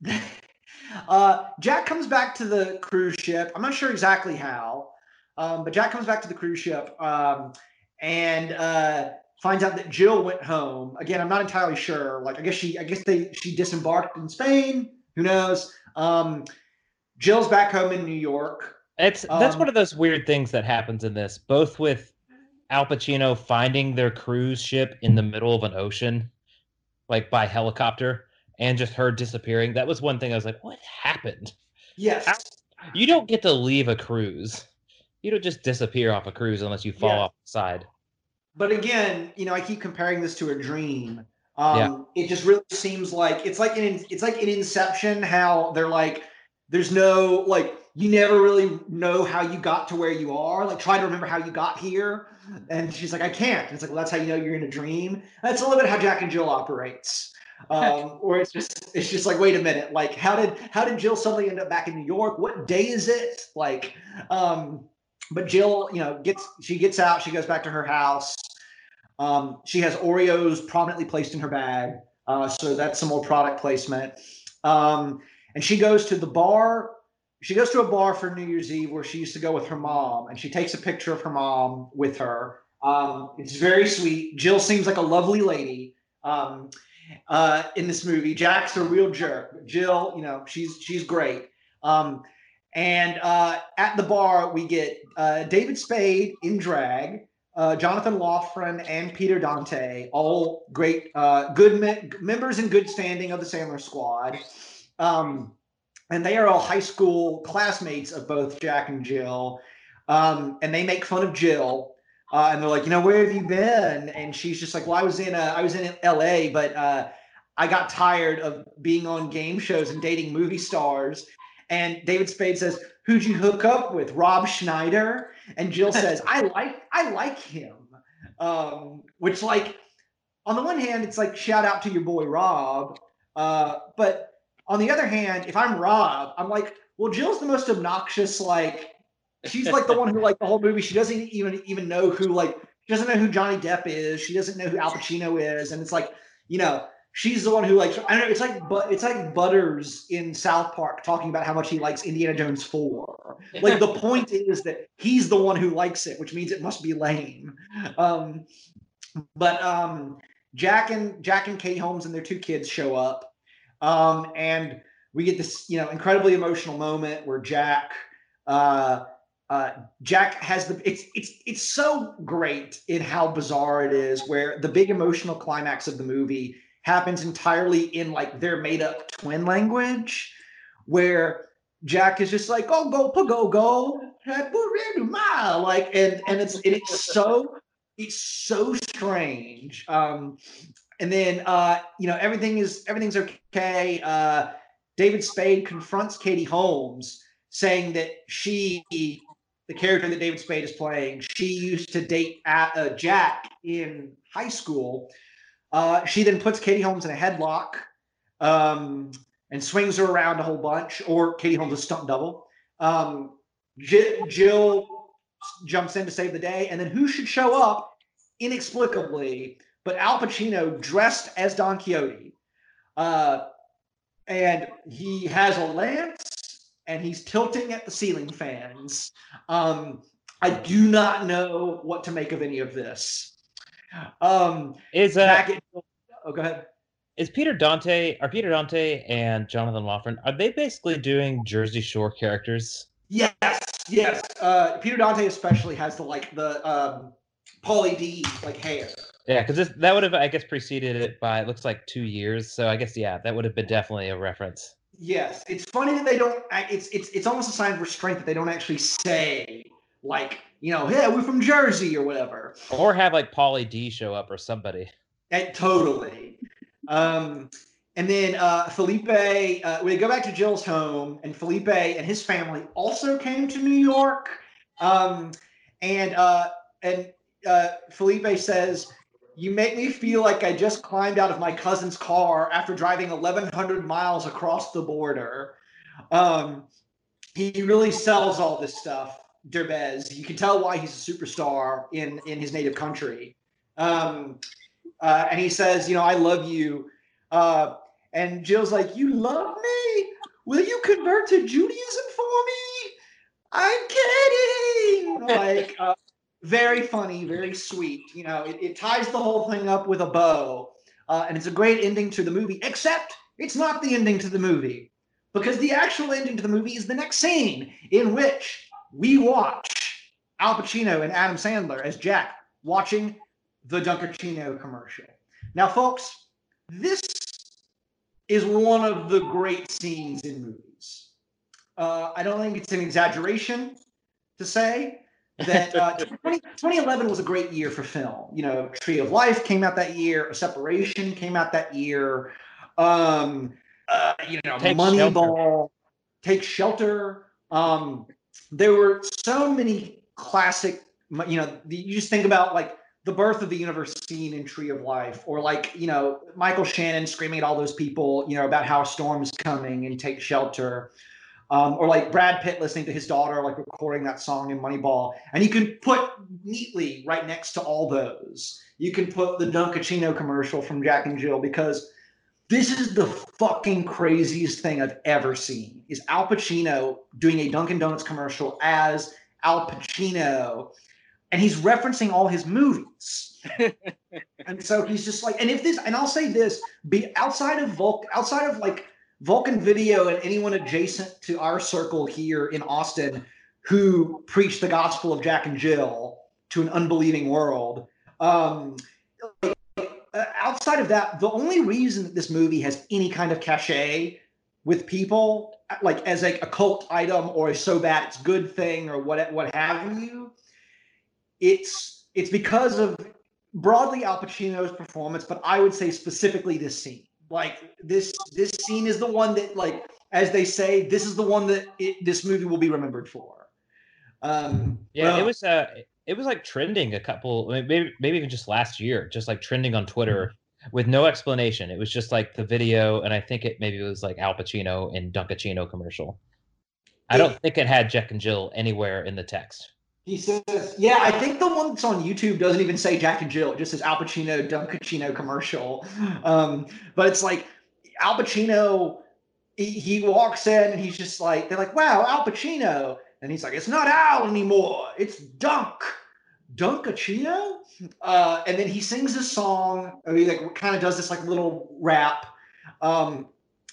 uh, Jack comes back to the cruise ship. I'm not sure exactly how, um, but Jack comes back to the cruise ship um, and uh, finds out that Jill went home. Again, I'm not entirely sure. Like, I guess she, I guess they, she disembarked in Spain. Who knows? Um, Jill's back home in New York. It's that's Um, one of those weird things that happens in this, both with Al Pacino finding their cruise ship in the middle of an ocean, like by helicopter, and just her disappearing. That was one thing I was like, what happened? Yes. You don't get to leave a cruise. You don't just disappear off a cruise unless you fall Yeah. off the side. but again, you know, I keep comparing this to a dream. Um, It just really seems like it's like an it's like an Inception how they're like, there's no like you never really know how you got to where you are. Like try to remember how you got here, and she's like, I can't. And it's like, well, that's how you know you're in a dream. That's a little bit how Jack and Jill operates. Um, or it's just it's just like, wait a minute, like how did how did Jill suddenly end up back in New York? What day is it? Like, um, but Jill, you know, gets she gets out, she goes back to her house. Um, she has Oreos prominently placed in her bag, uh, so that's some more product placement. Um, and she goes to the bar. She goes to a bar for New Year's Eve where she used to go with her mom, and she takes a picture of her mom with her. Um, it's very sweet. Jill seems like a lovely lady um, uh, in this movie. Jack's a real jerk. Jill, you know, she's she's great. Um, and uh, at the bar, we get uh, David Spade in drag, uh, Jonathan Loughran, and Peter Dante, all great, uh, good me- members in good standing of the Sandler Squad. Um, and they are all high school classmates of both Jack and Jill. Um, and they make fun of Jill. Uh, and they're like, you know, where have you been? And she's just like, well, I was in, uh, I was in L.A., but uh, I got tired of being on game shows and dating movie stars. And David Spade says, "Who'd you hook up with? Rob Schneider?" And Jill says, "I like, I like him." Um, which, like, on the one hand, it's like shout out to your boy Rob, uh, but on the other hand, if I'm Rob, I'm like, well, Jill's the most obnoxious. Like, she's like the one who, like, the whole movie, she doesn't even even know who, like, she doesn't know who Johnny Depp is. She doesn't know who Al Pacino is, and it's like, you know, she's the one who like I don't know. It's like but it's like Butters in South Park talking about how much he likes Indiana Jones four. Like the point is that he's the one who likes it, which means it must be lame. Um, but um, Jack and Jack and Katie Holmes and their two kids show up, um, and we get this you know incredibly emotional moment where Jack. Uh, uh, Jack has the it's it's it's so great in how bizarre it is where the big emotional climax of the movie happens entirely in like their made up twin language where Jack is just like, "Oh, go, go, go, mile," like, and and it's and it's so it's so strange. Um, and then uh, you know everything is everything's okay. Uh, David Spade confronts Katie Holmes, saying that she, the character that David Spade is playing, she used to date uh, Jack in high school. Uh, she then puts Katie Holmes in a headlock um, and swings her around a whole bunch, or Katie Holmes a stunt double. Um, Jill, Jill jumps in to save the day, and then who should show up inexplicably but Al Pacino dressed as Don Quixote. Uh, and he has a lance and he's tilting at the ceiling fans. Um, I do not know what to make of any of this. Um, is uh, at, oh, go ahead. Is Peter Dante are Peter Dante and Jonathan Loughran are they basically doing Jersey Shore characters? Yes, yes. Uh, Peter Dante especially has the like the um, Pauly D like hair. Yeah, because that would have, I guess, preceded it by it looks like two years. So I guess yeah, that would have been definitely a reference. Yes, it's funny that they don't. It's it's it's almost a sign of restraint that they don't actually say like you know, hey, we're from Jersey or whatever. Or have like Pauly D show up or somebody. And, eh, totally. um, and then uh, Felipe, uh, we go back to Jill's home, and Felipe and his family also came to New York. Um, and uh, and uh, Felipe says you make me feel like I just climbed out of my cousin's car after driving 1,100 miles across the border. Um, he really sells all this stuff, Derbez. You can tell why he's a superstar in in his native country. Um, uh, and he says, you know, I love you. Uh, and Jill's like, you love me? Will you convert to Judaism for me? I'm kidding. Like, uh, very funny, very sweet. You know, it, it ties the whole thing up with a bow, uh, and it's a great ending to the movie. Except it's not the ending to the movie because the actual ending to the movie is the next scene in which we watch Al Pacino and Adam Sandler as Jack watching the Dunkaccino commercial. Now, folks, this is one of the great scenes in movies. Uh, I don't think it's an exaggeration to say that uh, 20, 2011 was a great year for film. You know, Tree of Life came out that year, A Separation came out that year. Um, uh, you know, Take Moneyball, Take Shelter. Um, there were so many classic. You know, you just think about like the birth of the universe scene in Tree of Life, or like you know Michael Shannon screaming at all those people, you know, about how a storm is coming and take shelter um, or like Brad Pitt listening to his daughter like recording that song in Moneyball, and you can put neatly right next to all those. You can put the Dunkaccino commercial from Jack and Jill because this is the fucking craziest thing I've ever seen. Is Al Pacino doing a Dunkin' Donuts commercial as Al Pacino, and he's referencing all his movies. and so he's just like, and if this, and I'll say this, be outside of Volk, outside of like Vulcan Video and anyone adjacent to our circle here in Austin who preach the gospel of Jack and Jill to an unbelieving world. Um, outside of that, the only reason that this movie has any kind of cachet with people, like as like a cult item or a so bad it's good thing or what what have you, it's it's because of broadly Al Pacino's performance, but I would say specifically this scene like this this scene is the one that like as they say this is the one that it, this movie will be remembered for. Um yeah well, it was uh it was like trending a couple maybe maybe even just last year just like trending on twitter with no explanation. It was just like the video and i think it maybe it was like al pacino in dunkaccino commercial. I don't think it had jack and jill anywhere in the text he says, "Yeah, I think the one that's on YouTube doesn't even say Jack and Jill; it just says Al Pacino Dunkaccino commercial." Um, but it's like Al Pacino. He, he walks in and he's just like, they're like, "Wow, Al Pacino," and he's like, "It's not Al anymore; it's Dunk, Dunkaccino? Uh, and then he sings this song. He like kind of does this like little rap, um,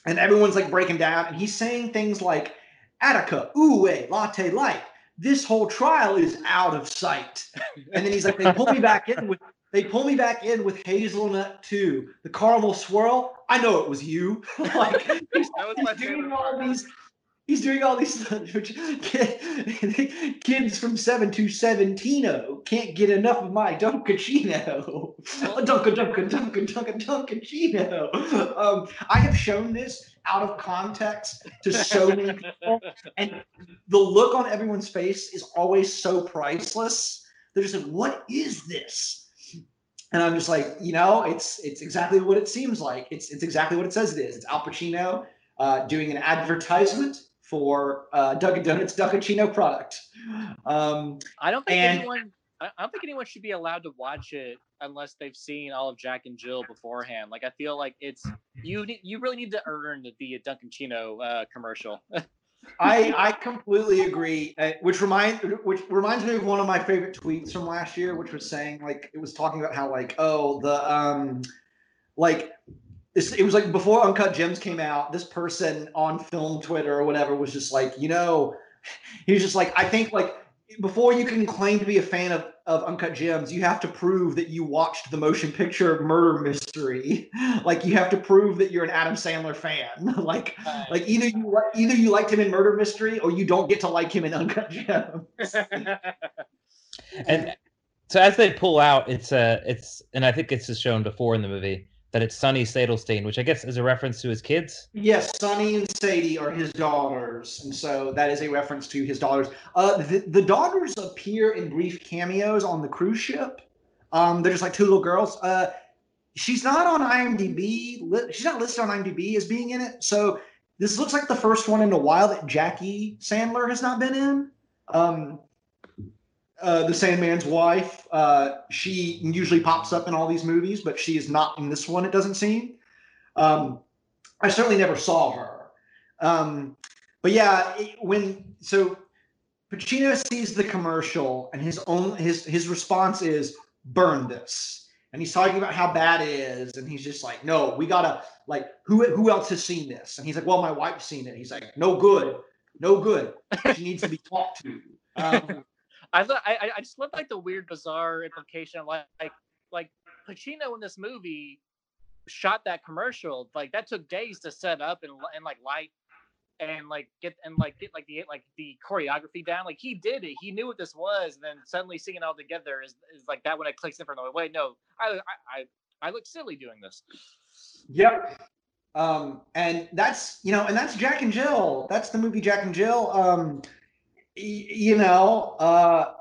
and everyone's like breaking down, and he's saying things like, "Attica, ooh, latte light." This whole trial is out of sight. And then he's like, they pull me back in with they pull me back in with hazelnut too. The caramel swirl. I know it was you. like that was my doing all these. He's doing all these kids from seven to seventino can't get enough of my Dunkaccino. Dunka Dunka Dunka Dunka Dunkaccino. Um, I have shown this out of context to so many people, and the look on everyone's face is always so priceless. They're just like, "What is this?" And I'm just like, you know, it's it's exactly what it seems like. It's it's exactly what it says it is. It's Al Pacino uh, doing an advertisement for uh, Dunkin' Donuts Dunkaccino product. Um, I don't think and- anyone. I don't think anyone should be allowed to watch it unless they've seen all of Jack and Jill beforehand. Like I feel like it's you. need- You really need to earn the Dunkin' Chino uh, commercial. I I completely agree. Uh, which remind which reminds me of one of my favorite tweets from last year, which was saying like it was talking about how like oh the um like this, it was like before Uncut Gems came out. This person on film Twitter or whatever was just like you know he was just like I think like before you can claim to be a fan of, of Uncut Gems, you have to prove that you watched the motion picture Murder Mystery. like you have to prove that you're an Adam Sandler fan. like like either you either you liked him in Murder Mystery or you don't get to like him in Uncut Gems. and so as they pull out, it's uh it's and I think it's shown before in the movie that it's Sunny Sadelstein, which I guess is a reference to his kids. Yes, Sunny and Sadie are his daughters, and so that is a reference to his daughters. Uh, the, the daughters appear in brief cameos on the cruise ship. Um, they're just like two little girls. Uh, she's not on IMDb. Li- she's not listed on IMDb as being in it. So this looks like the first one in a while that Jackie Sandler has not been in. Um, uh, the Sandman's wife. Uh, she usually pops up in all these movies, but she is not in this one. It doesn't seem. Um, I certainly never saw her. Um, but yeah, when so Pacino sees the commercial and his own his his response is burn this. And he's talking about how bad it is, and he's just like, "No, we gotta like who who else has seen this?" And he's like, "Well, my wife's seen it." He's like, "No good, no good. She needs to be talked to." Um, I thought I I- just love like the weird, bizarre implication of like like like Pacino in this movie shot that commercial. Like that took days to set up and and like light and like get and like get like the like the choreography down. Like he did it. He knew what this was, and then suddenly seeing it all together is, is like that when it clicks in for no wait no I I I, look silly doing this. Yep. Um, and that's you know, and that's Jack and Jill. That's the movie Jack and Jill. Um, you know, uh,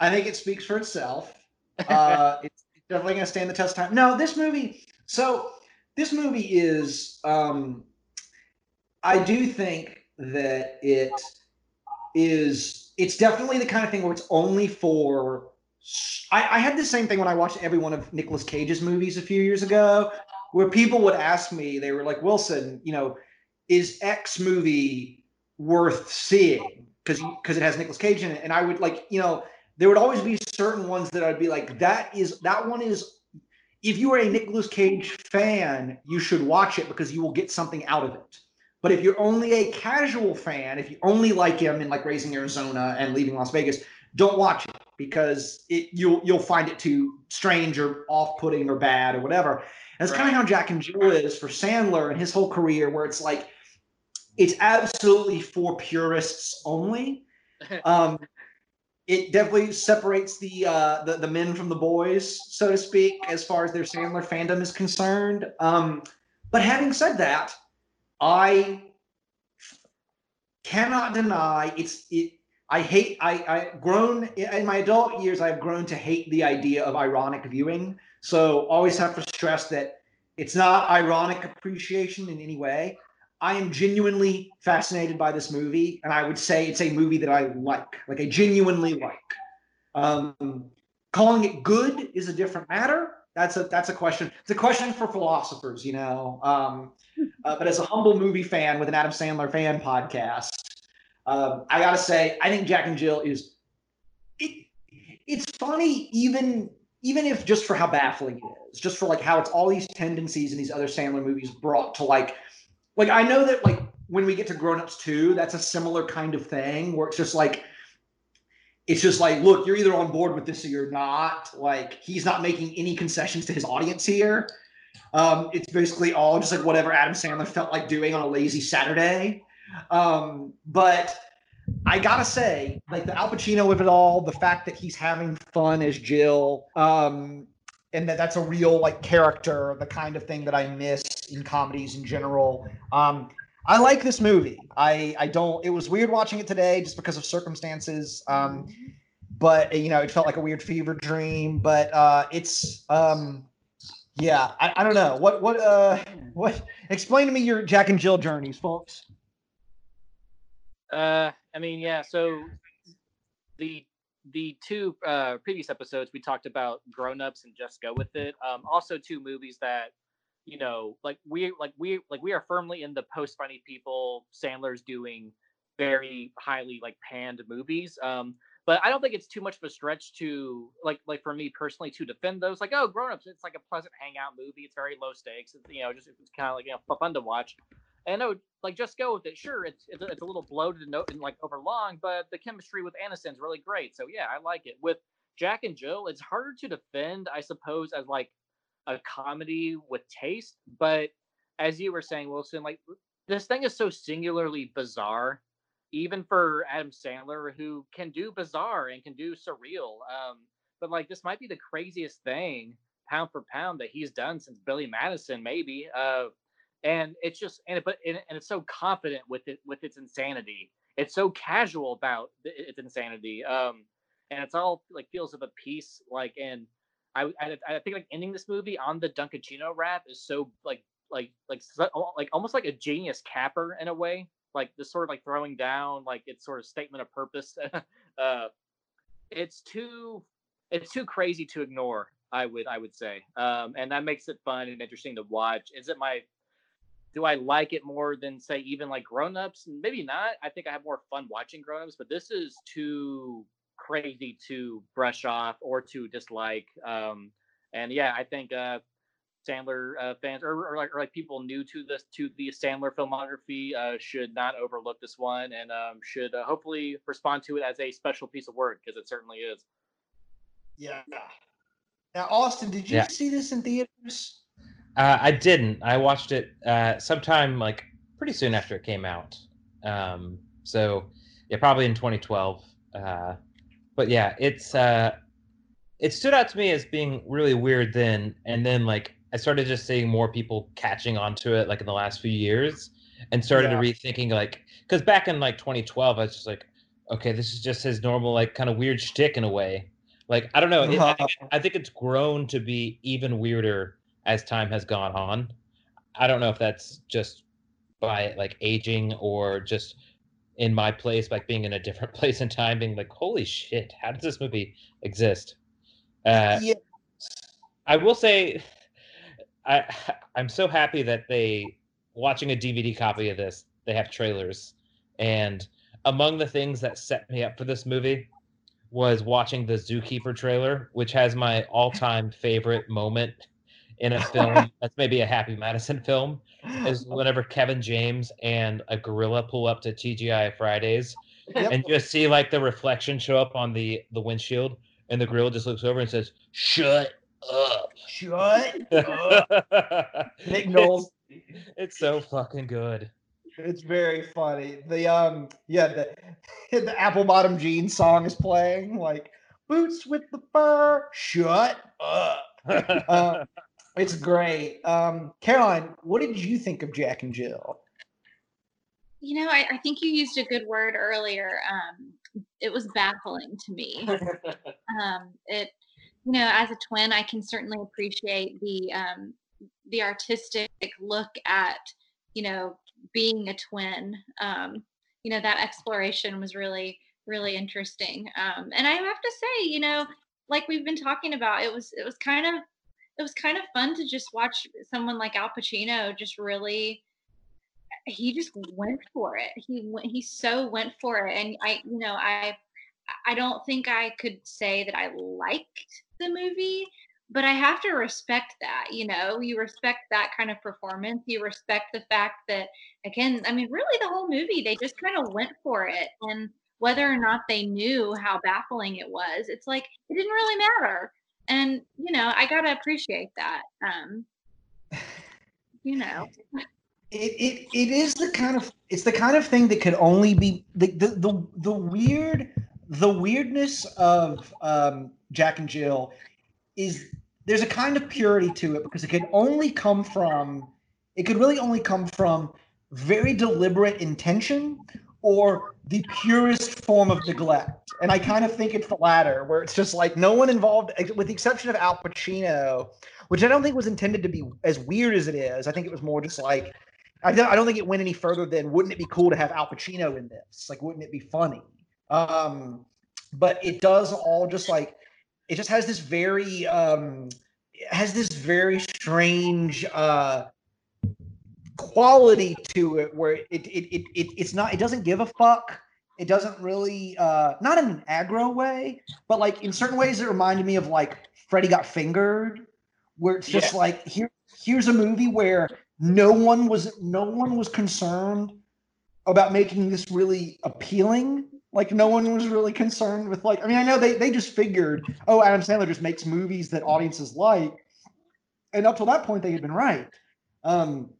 I think it speaks for itself. Uh, it's definitely going to stand the test of time. No, this movie. So this movie is. Um, I do think that it is. It's definitely the kind of thing where it's only for. I, I had the same thing when I watched every one of Nicolas Cage's movies a few years ago, where people would ask me, they were like, Wilson, you know, is X movie worth seeing? Because because it has Nicolas Cage in it, and I would like, you know, there would always be certain ones that I'd be like, that is that one is. If you are a Nicolas Cage fan, you should watch it because you will get something out of it. But if you're only a casual fan, if you only like him in like Raising Arizona and Leaving Las Vegas, don't watch it because it you'll you'll find it too strange or off-putting or bad or whatever. And that's kind of how Jack and Jill is for Sandler and his whole career, where it's like it's absolutely for purists only. Um, it definitely separates the, uh, the the men from the boys, so to speak, as far as their Sandler fandom is concerned. Um, but having said that, I cannot deny it's it. I hate. I I grown in my adult years. I've grown to hate the idea of ironic viewing. So always have to stress that it's not ironic appreciation in any way. I am genuinely fascinated by this movie, and I would say it's a movie that I like, like I genuinely like. Um, calling it good is a different matter. That's a that's a question. It's a question for philosophers, you know. Um, uh, but as a humble movie fan with an Adam Sandler fan podcast, um, I gotta say, I think Jack and Jill is. It, it's funny, even even if just for how baffling it is, just for like how it's all these tendencies in these other Sandler movies brought to like, like I know that like when we get to Grown Ups Two, that's a similar kind of thing where it's just like. It's just like, look, you're either on board with this or you're not. Like, he's not making any concessions to his audience here. Um, it's basically all just like whatever Adam Sandler felt like doing on a lazy Saturday. Um, but I gotta say, like the Al Pacino of it all, the fact that he's having fun as Jill, um, and that that's a real like character, the kind of thing that I miss in comedies in general. Um, I like this movie. I I don't. It was weird watching it today just because of circumstances. Um, but you know, it felt like a weird fever dream. But uh, it's um, yeah. I, I don't know what what uh what. Explain to me your Jack and Jill journeys, folks. Uh, I mean, yeah. So the the two uh, previous episodes we talked about grown ups and just go with it. Um, also two movies that you know, like we like we like we are firmly in the post funny people. Sandler's doing very highly like panned movies. Um, but I don't think it's too much of a stretch to like like for me personally to defend those. Like, oh, grown ups, it's like a pleasant hangout movie. It's very low stakes. It's, you know, just it's kind of like you know fun to watch. And I know, like, just go with it. Sure, it's it's, it's a little bloated and, and like over long, but the chemistry with Aniston's really great. So yeah, I like it. With Jack and Jill, it's harder to defend, I suppose, as like a comedy with taste. But as you were saying, Wilson, like this thing is so singularly bizarre, even for Adam Sandler, who can do bizarre and can do surreal. Um, but like this might be the craziest thing, pound for pound, that he's done since Billy Madison, maybe. Uh, and it's just and it, but and, it's so confident with it with its insanity. It's so casual about its insanity. Um, and it's all like feels of a piece. Like and I, I I think like ending this movie on the Dunkaccino rap is so like like like like almost like a genius capper in a way. Like this sort of like throwing down like its sort of statement of purpose. uh, it's too it's too crazy to ignore. I would I would say, um, and that makes it fun and interesting to watch. Is it my do I like it more than say even like Grown Ups? Maybe not. I think I have more fun watching Grown Ups, but this is too crazy to brush off or to dislike. Um, and yeah, I think uh, Sandler uh, fans or, or, like, or like people new to this to the Sandler filmography uh, should not overlook this one and um, should uh, hopefully respond to it as a special piece of work because it certainly is. Yeah. Now, Austin, did you Yeah. see this in theaters? Uh, I didn't. I watched it uh, sometime like pretty soon after it came out. Um, so yeah, probably in 2012. But yeah, it's uh, it stood out to me as being really weird then, and then like I started just seeing more people catching onto it like in the last few years, and started Yeah. rethinking like because back in like 2012, I was just like, okay, this is just his normal like kind of weird shtick in a way. Like I don't know, it, I, think, I think it's grown to be even weirder as time has gone on. I don't know if that's just by like aging or just in my place, like being in a different place and time, being like, holy shit, how does this movie exist? Uh, yeah. I will say, I I'm so happy that they watching a DVD copy of this. They have trailers, and among the things that set me up for this movie was watching the Zookeeper trailer, which has my all-time favorite moment in a film that's maybe a Happy Madison film is whenever Kevin James and a gorilla pull up to TGI Fridays Yep. and just see like the reflection show up on the the windshield and the gorilla just looks over and says, "Shut up." Shut up. Nick Knowles. It's, it's so fucking good. It's very funny. The um yeah, the the apple bottom jeans song is playing, like boots with the fur, shut up. Uh, it's great. Um Caroline, what did you think of Jack and Jill? You know, I, I think you used a good word earlier. Um, it was baffling to me. um, it, you know, as a twin, I can certainly appreciate the um, the artistic look at, you know, being a twin. Um, you know, that exploration was really, really interesting. Um, and I have to say, you know, like we've been talking about, it was it was kind of it was kind of fun to just watch someone like Al Pacino just really he just went for it. He went, he so went for it, and I, you know, I, I don't think I could say that I liked the movie, but I have to respect that. You know, you respect that kind of performance. You respect the fact that, again, I mean, really, the whole movie they just kind of went for it, and whether or not they knew how baffling it was, it's like it didn't really matter. And you know, I gotta appreciate that. Um, you know. it, it it is the kind of it's the kind of thing that could only be the the the, the weird the weirdness of um, Jack and Jill is there's a kind of purity to it because it could only come from it could really only come from very deliberate intention or the purest form of neglect. And I kind of think it's the latter, where it's just like no one involved, with the exception of Al Pacino, which I don't think was intended to be as weird as it is. I think it was more just like, I don't, I don't think it went any further than wouldn't it be cool to have Al Pacino in this? Like, wouldn't it be funny? Um, but it does all just like, it just has this very, um, has this very strange, uh, quality to it where it, it it, it it's not it doesn't give a fuck. It doesn't really uh not in an aggro way but like in certain ways it reminded me of like freddy got fingered where it's just Yeah. like here here's a movie where no one was no one was concerned about making this really appealing. Like no one was really concerned with like i mean i know they they just figured oh adam sandler just makes movies that audiences like and up till that point they had been right. Um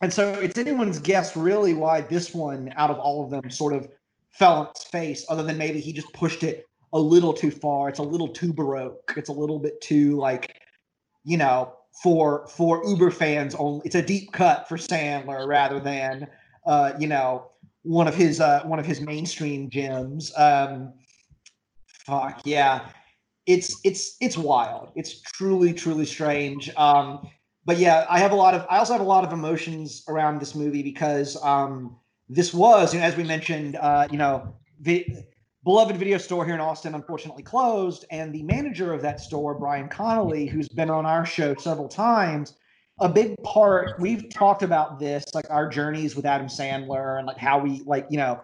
and so it's anyone's guess really why this one out of all of them sort of fell on its face other than maybe he just pushed it a little too far. It's a little too baroque. It's a little bit too like you know for for uber fans only it's a deep cut for sandler rather than uh you know one of his uh one of his mainstream gems. Um fuck yeah. It's it's it's wild. It's truly truly strange. Um but yeah, I have a lot of I also have a lot of emotions around this movie because um this was, you know, as we mentioned, uh, you know, vi- beloved video store here in Austin unfortunately closed, and the manager of that store, Brian Connolly, who's been on our show several times, a big part we've talked about this, like our journeys with Adam Sandler and like how we like, you know,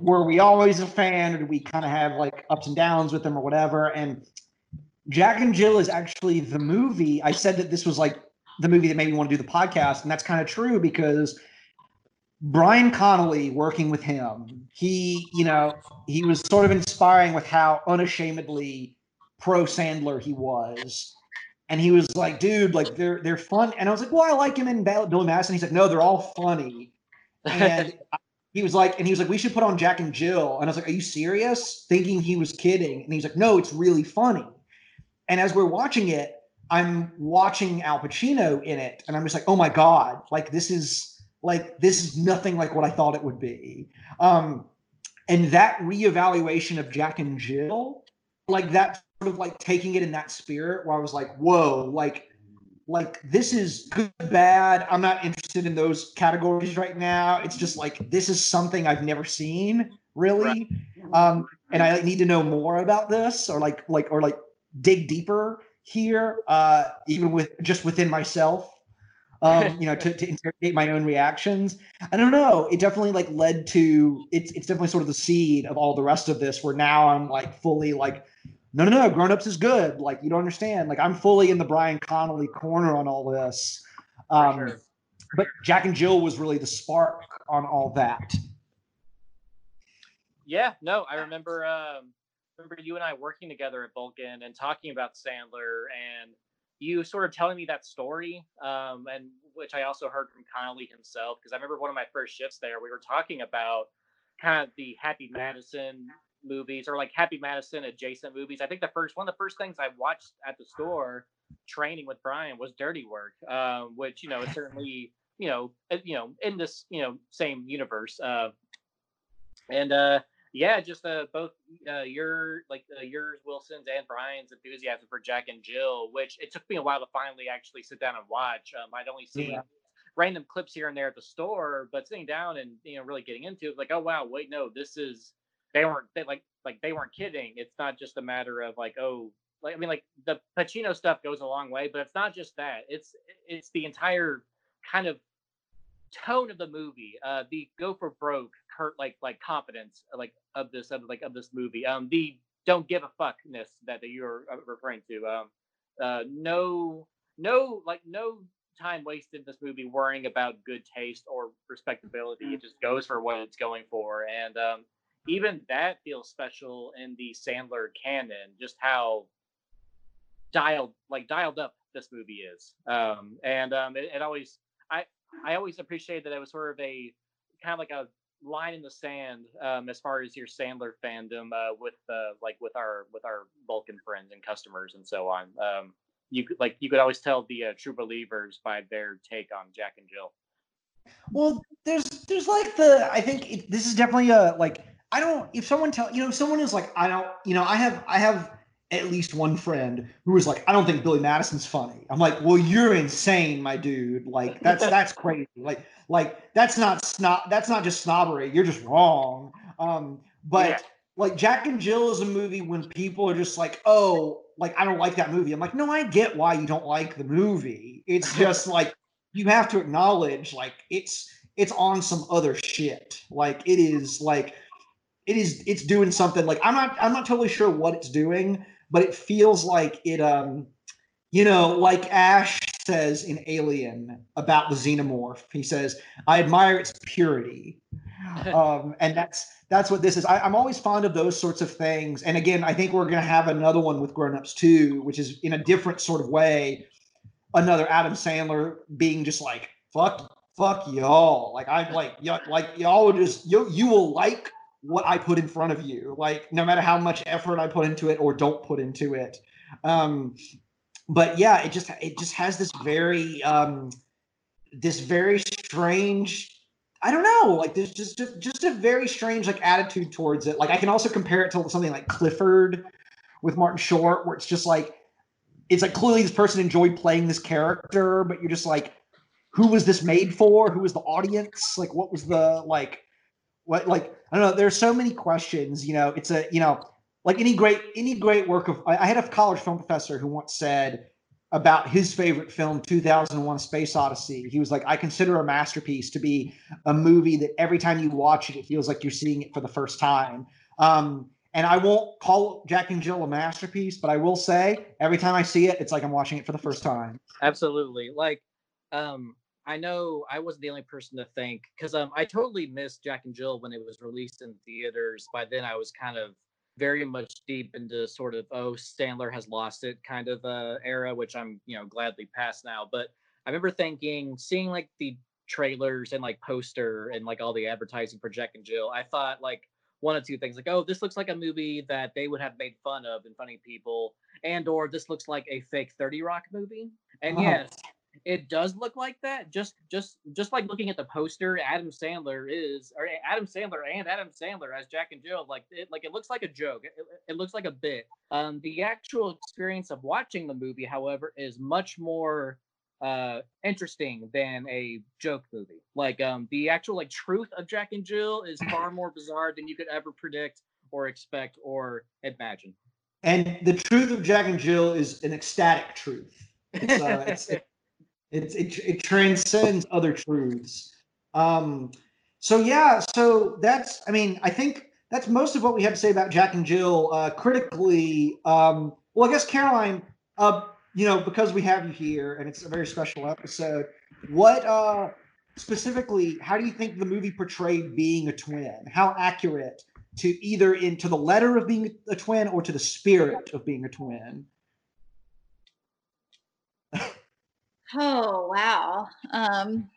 were we always a fan or did we kind of have like ups and downs with them, or whatever? And Jack and Jill is actually the movie. I said that this was like the movie that made me want to do the podcast, and that's kind of true because Brian Connolly working with him, he, you know, he was sort of inspiring with how unashamedly pro Sandler he was. And he was like, dude, like they're they're fun. And I was like, well, I like him in Billy Madison. He's like, no, they're all funny. And he was like, and he was like, we should put on Jack and Jill. And I was like, are you serious? Thinking he was kidding. And he's like, no, it's really funny. And as we're watching it, I'm watching Al Pacino in it, and I'm just like, oh my god, like this is like this is nothing like what I thought it would be. Um, and that reevaluation of Jack and Jill, like that sort of like taking it in that spirit, where I was like, whoa, like like this is good, bad. I'm not interested in those categories right now. It's just like this is something I've never seen really, um, and I like, need to know more about this, or like like or like dig deeper here, uh, even with just within myself. Um, you know, to, to interrogate my own reactions. I don't know. It definitely like led to it's it's definitely sort of the seed of all the rest of this. Where now I'm like fully like, no, no, no. Grown ups is good. Like you don't understand. Like I'm fully in the Brian Connolly corner on all this. Um, But Jack and Jill was really the spark on all that. Yeah, no, I remember um remember you and I working together at Vulcan and talking about Sandler and you sort of telling me that story, um, and which I also heard from Connolly himself, because I remember one of my first shifts there, we were talking about kind of the Happy Madison movies or like Happy Madison adjacent movies. I think the first one of the first things I watched at the store training with Brian was Dirty Work, um, which you know certainly you know uh, you know in this you know same universe. Uh, and uh, yeah, just uh, both uh, your like uh, yours, Wilson's, and Brian's enthusiasm for Jack and Jill, which it took me a while to finally actually sit down and watch. Um, I'd only seen Yeah. random clips here and there at the store, but sitting down and you know really getting into it, like, oh wow, wait, no, this is they weren't they like like they weren't kidding. It's not just a matter of like, oh, like I mean, like the Pacino stuff goes a long way, but it's not just that. It's it's the entire kind of tone of the movie, uh, the go for broke, curt like like confidence, like of this of like of this movie, um, the don't give a fuckness that, that you're uh, referring to, um, uh, no no like no time wasted in this movie worrying about good taste or respectability. It just goes for what it's going for, and um, even that feels special in the Sandler canon. Just how dialed like dialed up this movie is, um, and um, it, it always I I always appreciated that it was sort of a kind of like a line in the sand um, as far as your Sandler fandom uh, with uh, like with our with our Vulcan friends and customers and so on. Um, you could like you could always tell the uh, true believers by their take on Jack and Jill. Well, there's there's like the I think it, this is definitely a like I don't if someone tell you know if someone is like I don't you know I have I have at least one friend who was like I don't think Billy Madison's funny. I'm like, well, you're insane, my dude. Like that's that's crazy. Like like that's not snob. That's not just snobbery. You're just wrong. Um, but Yeah. like Jack and Jill is a movie when people are just like, oh, like I don't like that movie. I'm like, no, I get why you don't like the movie. It's just like you have to acknowledge like it's it's on some other shit. Like it is like it is it's doing something like I'm not I'm not totally sure what it's doing, but it feels like it um you know like Ash says in Alien about the xenomorph. He says, "I admire its purity." um, and that's that's what this is. I, I'm always fond of those sorts of things. And again, I think we're going to have another one with Grown Ups too, which is in a different sort of way. Another Adam Sandler being just like fuck, fuck y'all. Like i'm like y'all, like y'all just you you will like what I put in front of you. Like no matter how much effort I put into it or don't put into it. Um, but yeah, it just it just has this very um, this very strange I don't know. Like there's just a, just a very strange like attitude towards it. Like I can also compare it to something like Clifford with Martin Short, where it's just like it's like clearly this person enjoyed playing this character, but you're just like, who was this made for? Who was the audience? Like what was the like what like I don't know. There's so many questions. You know, it's a you know like any great any great work of I I had a college film professor who once said about his favorite film 2001 space odyssey he was like i consider a masterpiece to be a movie that every time you watch it it feels like you're seeing it for the first time um, and i won't call jack and jill a masterpiece but i will say every time i see it it's like i'm watching it for the first time Absolutely. Like, um, I know I wasn't the only person to think because um, I totally missed Jack and Jill when it was released in theaters. By then, I was kind of very much deep into sort of oh Sandler has lost it kind of uh, era, which I'm you know gladly past now. But I remember thinking, seeing like the trailers and like poster and like all the advertising for Jack and Jill, I thought like one of two things like oh this looks like a movie that they would have made fun of and funny people and or this looks like a fake 30 rock movie and Uh-huh. yes it does look like that just just just like looking at the poster adam sandler is or adam sandler and adam sandler as jack and jill like it like it looks like a joke it, it looks like a bit. Um the actual experience of watching the movie however is much more uh interesting than a joke movie. Like um the actual like truth of jack and jill is far more bizarre than you could ever predict or expect or imagine. And the truth of jack and jill is an ecstatic truth. It's, uh, it's, it, it, it transcends other truths. Um so yeah so that's i mean i think that's most of what we have to say about jack and jill uh critically. Um well i guess caroline uh you know because we have you here and it's a very special episode what uh specifically how do you think the movie portrayed being a twin? How accurate to either into the letter of being a twin or to the spirit of being a twin Oh wow. Um,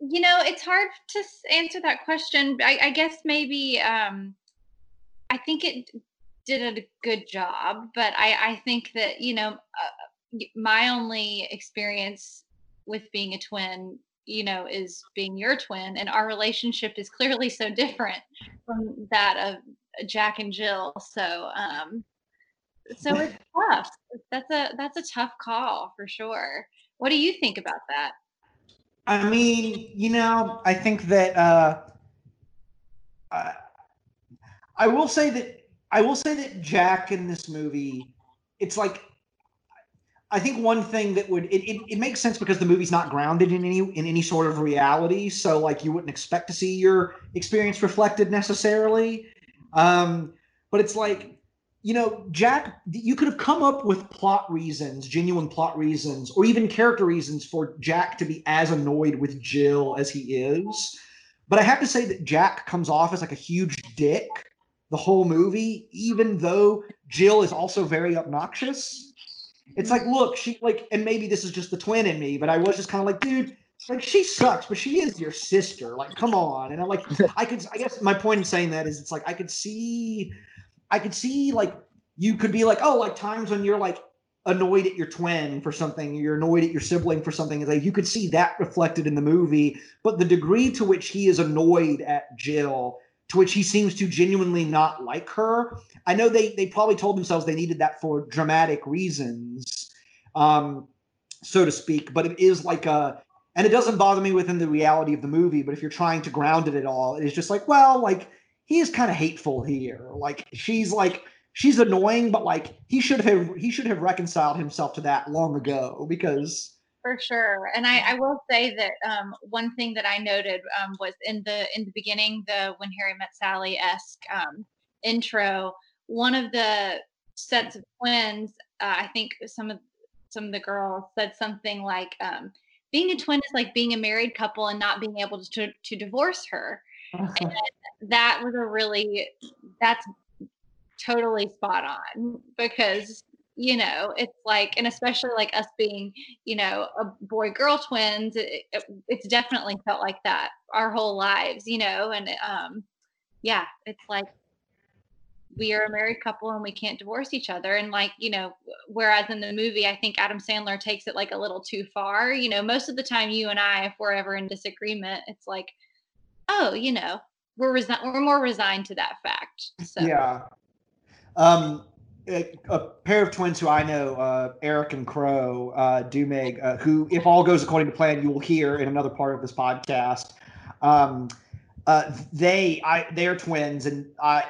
you know, it's hard to answer that question. I, I guess maybe um, I think it did a good job, but I, I think that you know uh, my only experience with being a twin, you know, is being your twin, and our relationship is clearly so different from that of Jack and Jill. So. Um, so it's tough. That's a that's a tough call for sure. What do you think about that? I mean, you know, I think that uh, I, I will say that I will say that Jack in this movie, it's like I think one thing that would it, it, it makes sense because the movie's not grounded in any in any sort of reality, so like you wouldn't expect to see your experience reflected necessarily. Um, but it's like you know, Jack, you could have come up with plot reasons, genuine plot reasons, or even character reasons for Jack to be as annoyed with Jill as he is. But I have to say that Jack comes off as like a huge dick the whole movie, even though Jill is also very obnoxious. It's like, look, she like, and maybe this is just the twin in me, but I was just kind of like, dude, like she sucks, but she is your sister. Like, come on. And I'm like, I could, I guess my point in saying that is, it's like I could see, I could see like you could be like, oh, like times when you're like annoyed at your twin for something, you're annoyed at your sibling for something. It's like you could see that reflected in the movie, but the degree to which he is annoyed at Jill, to which he seems to genuinely not like her. I know they they probably told themselves they needed that for dramatic reasons, um, so to speak. But it is like a, and it doesn't bother me within the reality of the movie. But if you're trying to ground it at all, it's just like, well, like he is kind of hateful here. Like she's like she's annoying, but like he should have he should have reconciled himself to that long ago because for sure. And i, I will say that um, one thing that i noted um, was in the in the beginning the when harry met sally esque um, intro one of the sets of twins uh, i think some of some of the girls said something like um, being a twin is like being a married couple and not being able to to divorce her. And that was a really that's totally spot on because you know it's like and especially like us being you know a boy girl twins it, it, it's definitely felt like that our whole lives you know and um yeah it's like we are a married couple and we can't divorce each other. And like you know whereas in the movie i think adam sandler takes it like a little too far you know most of the time you and i if we're ever in disagreement it's like oh you know we're resi- we're more resigned to that fact so yeah um, a, a, pair of twins who I know, uh, Eric and Crow, uh, Dumeg, uh, who, if all goes according to plan, you will hear in another part of this podcast. Um, uh, they, I, they are twins, and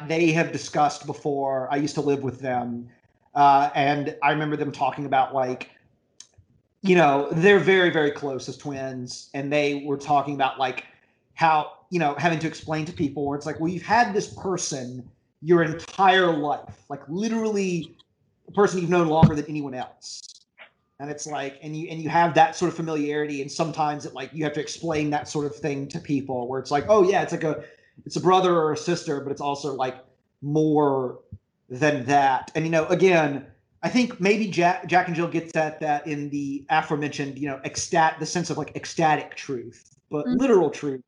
they have discussed before. I used to live with them, uh, and I remember them talking about like, you know, they're very, very close as twins, and they were talking about like how you know having to explain to people where it's like, well, you've had this person your entire life, like literally a person you've known longer than anyone else. And it's like, and you and you have that sort of familiarity, and sometimes it like you have to explain that sort of thing to people, where it's like, oh yeah, it's like a, it's a brother or a sister, but it's also like more than that. And you know, again, I think maybe Jack Jack and Jill gets at that in the aforementioned, you know, ecstatic, the sense of like ecstatic truth, but mm-hmm. literal truth,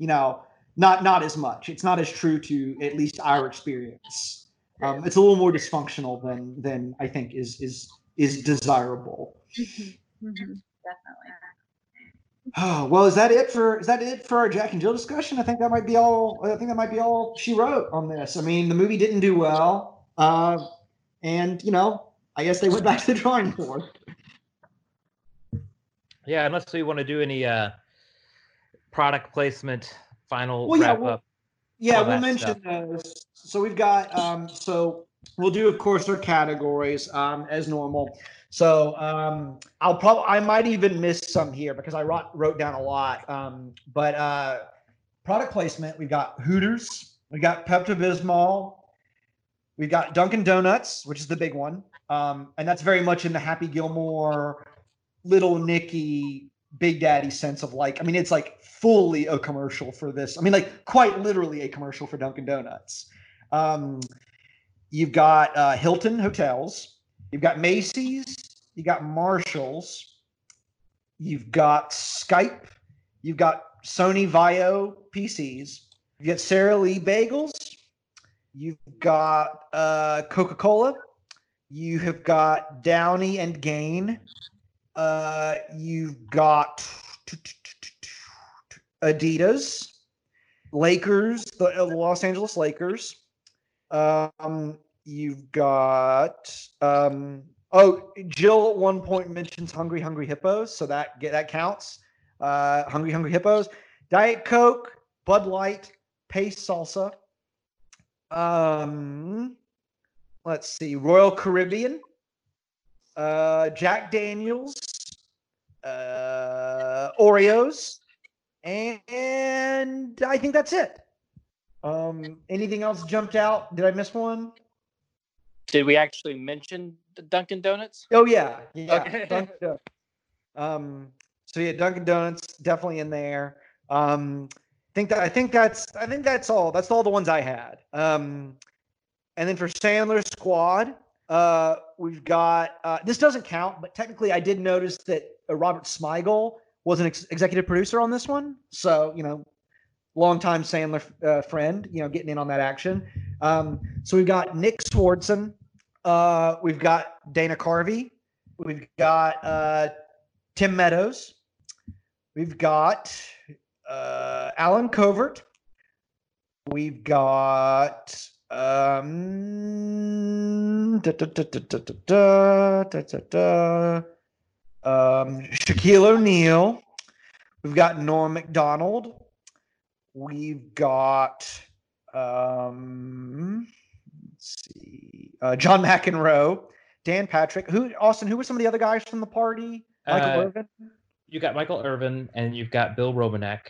you know, not not as much. It's not as true to at least our experience. Um, it's a little more dysfunctional than than I think is is is desirable. Mm-hmm. Mm-hmm. Definitely. Oh, well, is that it for is that it for our Jack and Jill discussion? I think that might be all. I think that might be all she wrote on this. I mean, the movie didn't do well, uh, and you know, I guess they went back to the drawing board. Yeah, unless we want to do any uh, product placement final well, wrap yeah, we'll, up? Yeah, we'll mention those. So we've got um, so we'll do of course our categories um, as normal. So um, I'll probably I might even miss some here because I wrote wrote down a lot. Um, but uh, product placement, we've got Hooters, we got Pepto Bismol, we've got Dunkin' Donuts, which is the big one, um, and that's very much in the Happy Gilmore, Little Nicky, Big Daddy sense of like. I mean, it's like fully a commercial for this. I mean, like quite literally a commercial for Dunkin' Donuts. Um, you've got uh, Hilton Hotels, you've got Macy's, you got Marshalls, you've got Skype, you've got Sony VAIO PCs, you got Sara Lee Bagels, you've got uh, Coca Cola, you have got Downy and Gain, uh, you've got Adidas, Lakers, the uh, Los Angeles Lakers. Um, you've got um, oh, Jill at one point mentions Hungry Hungry Hippos, so that get that counts. Uh, Hungry Hungry Hippos, Diet Coke, Bud Light, Pace Salsa. Um, let's see, Royal Caribbean, uh, Jack Daniels, uh, Oreos, and I think that's it. Um, anything else jumped out? Did I miss one? Did we actually mention the Dunkin' Donuts? Oh yeah, yeah. Okay. Dunkin' um, so yeah, Dunkin' Donuts definitely in there. Um, I think that I think that's I think that's all. That's all the ones I had. Um, and then for Sandler Squad, Uh, we've got uh, this doesn't count, but technically, I did notice that Robert Smigel was an ex- executive producer on this one. So you know, longtime Sandler uh, friend, you know, getting in on that action. Um, so we've got Nick Swardson, uh, we've got Dana Carvey, we've got uh, Tim Meadows, we've got uh, Allen Covert, we've got um, da, da, da, um, Shaquille O'Neal. We've got Norm Macdonald. We've got um, let's see, uh, John McEnroe, Dan Patrick. Who Austin? Who were some of the other guys from the party? Michael Uh, Irvin. You got Michael Irvin and you've got Bill Romanek.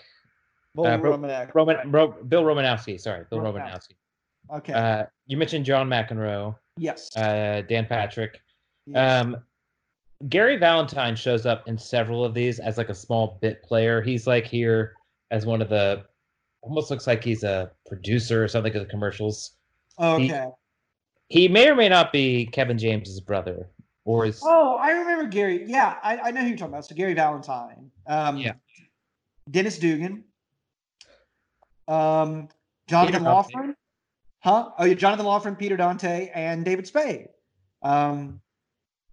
Bill uh, Ro- Romanek. Roman, Ro, Bill Romanowski. Sorry, Bill Romanowski. Romanowski. Okay. Uh, you mentioned John McEnroe. yes. Uh, Dan Patrick. yes. Um, Gary Valentine shows up in several of these as like a small bit player. He's like here as one of the almost looks like he's a producer or something of the commercials. okay. He may or may not be Kevin James's brother or is Oh, I remember Gary. Yeah, I, I know who you're talking about. So Gary Valentine. Um, Yeah. Dennis Dugan. Um, Jonathan Loughran. Huh? Oh, yeah, Jonathan Loughran, Peter Dante, and David Spade. Um,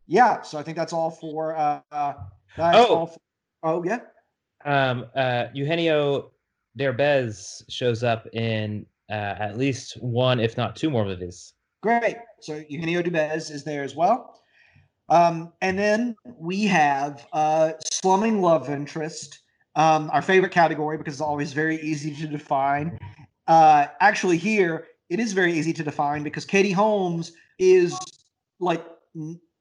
yeah. So I think that's all for. Uh, uh, Oh. all for, oh yeah. um uh Eugenio Derbez shows up in uh, at least one, if not two more movies. Great. So Eugenio Derbez is there as well. Um, and then we have uh, slumming love interest, um, our favorite category because it's always very easy to define. Uh, actually, here it is very easy to define because Katie Holmes is like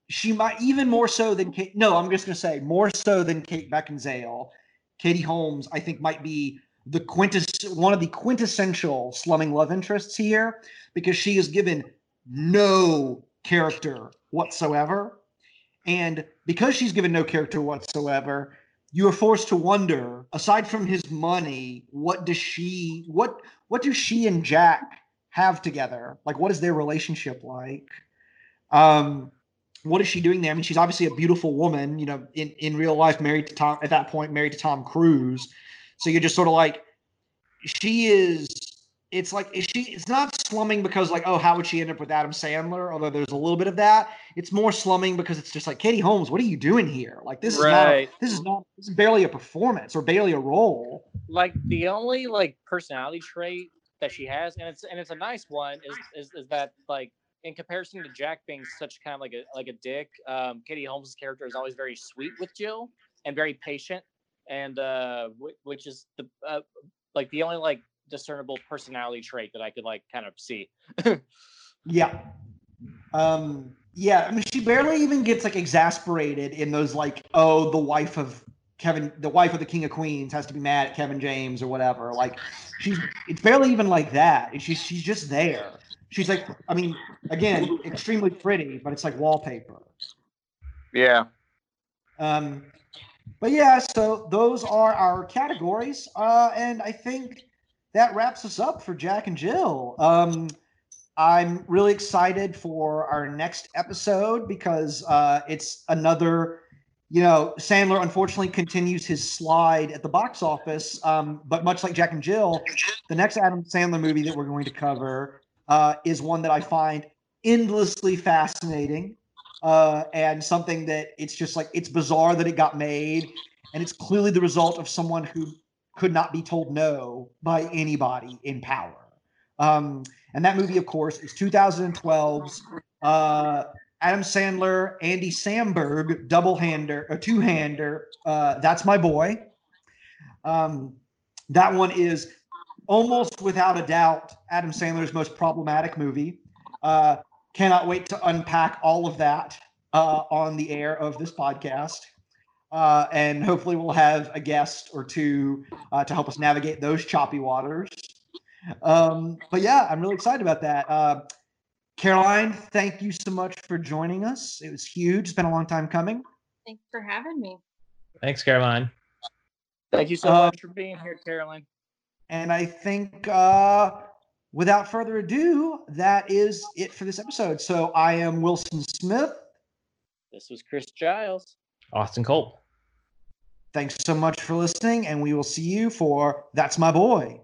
she might even more so than Kate. No, I'm just gonna say more so than Kate Beckinsale. Katie Holmes, I think, might be the quintess one of the quintessential slumming love interests here because she is given no character whatsoever. And because she's given no character whatsoever, you are forced to wonder, aside from his money, what does she what what do she and Jack have together? Like what is their relationship like? Um what is she doing there? I mean, she's obviously a beautiful woman, you know, in, in real life, married to Tom at that point, married to Tom Cruise. So you're just sort of like, she is it's like is she it's not slumming because like oh how would she end up with adam sandler? Although there's a little bit of that. It's more slumming because it's just like katie holmes what are you doing here? Like this is not a, this is not this is barely a performance or barely a role. Like the only like personality trait that she has, and it's and it's a nice one, is is, is that like in comparison to Jack being such kind of like a like a dick, um, Katie Holmes' character is always very sweet with Jill and very patient, and uh, wh- which is the uh, like the only like discernible personality trait that I could like kind of see. yeah um yeah i mean she barely even gets like exasperated in those like oh the wife of kevin the wife of the king of queens has to be mad at kevin james or whatever like she's it's barely even like that she's she's just there she's like i mean again extremely pretty but it's like wallpaper Yeah. um but yeah so those are our categories uh and i think that wraps us up for jack and jill um i'm really excited for our next episode because uh it's another you know sandler unfortunately continues his slide at the box office um but much like jack and jill the next adam sandler movie that we're going to cover uh is one that i find endlessly fascinating uh, and something that it's just like it's bizarre that it got made, and it's clearly the result of someone who could not be told no by anybody in power. Um, and that movie, of course, is 2012's uh, Adam Sandler, Andy Samberg double hander, a two hander. Uh, That's my boy. Um, that one is almost without a doubt Adam Sandler's most problematic movie. Uh, cannot wait to unpack all of that uh, on the air of this podcast. Uh, and hopefully, we'll have a guest or two uh, to help us navigate those choppy waters. Um, but yeah, I'm really excited about that. Uh, Caroline, thank you so much for joining us. It was huge. It's been a long time coming. Thanks for having me. Thanks, Caroline. Thank you so Uh, much for being here, Caroline. And I think uh, without further ado, that is it for this episode. So I am Wilson Smith. This was Chris Giles. Austin Cole. Thanks so much for listening, and we will see you for That's My Boy.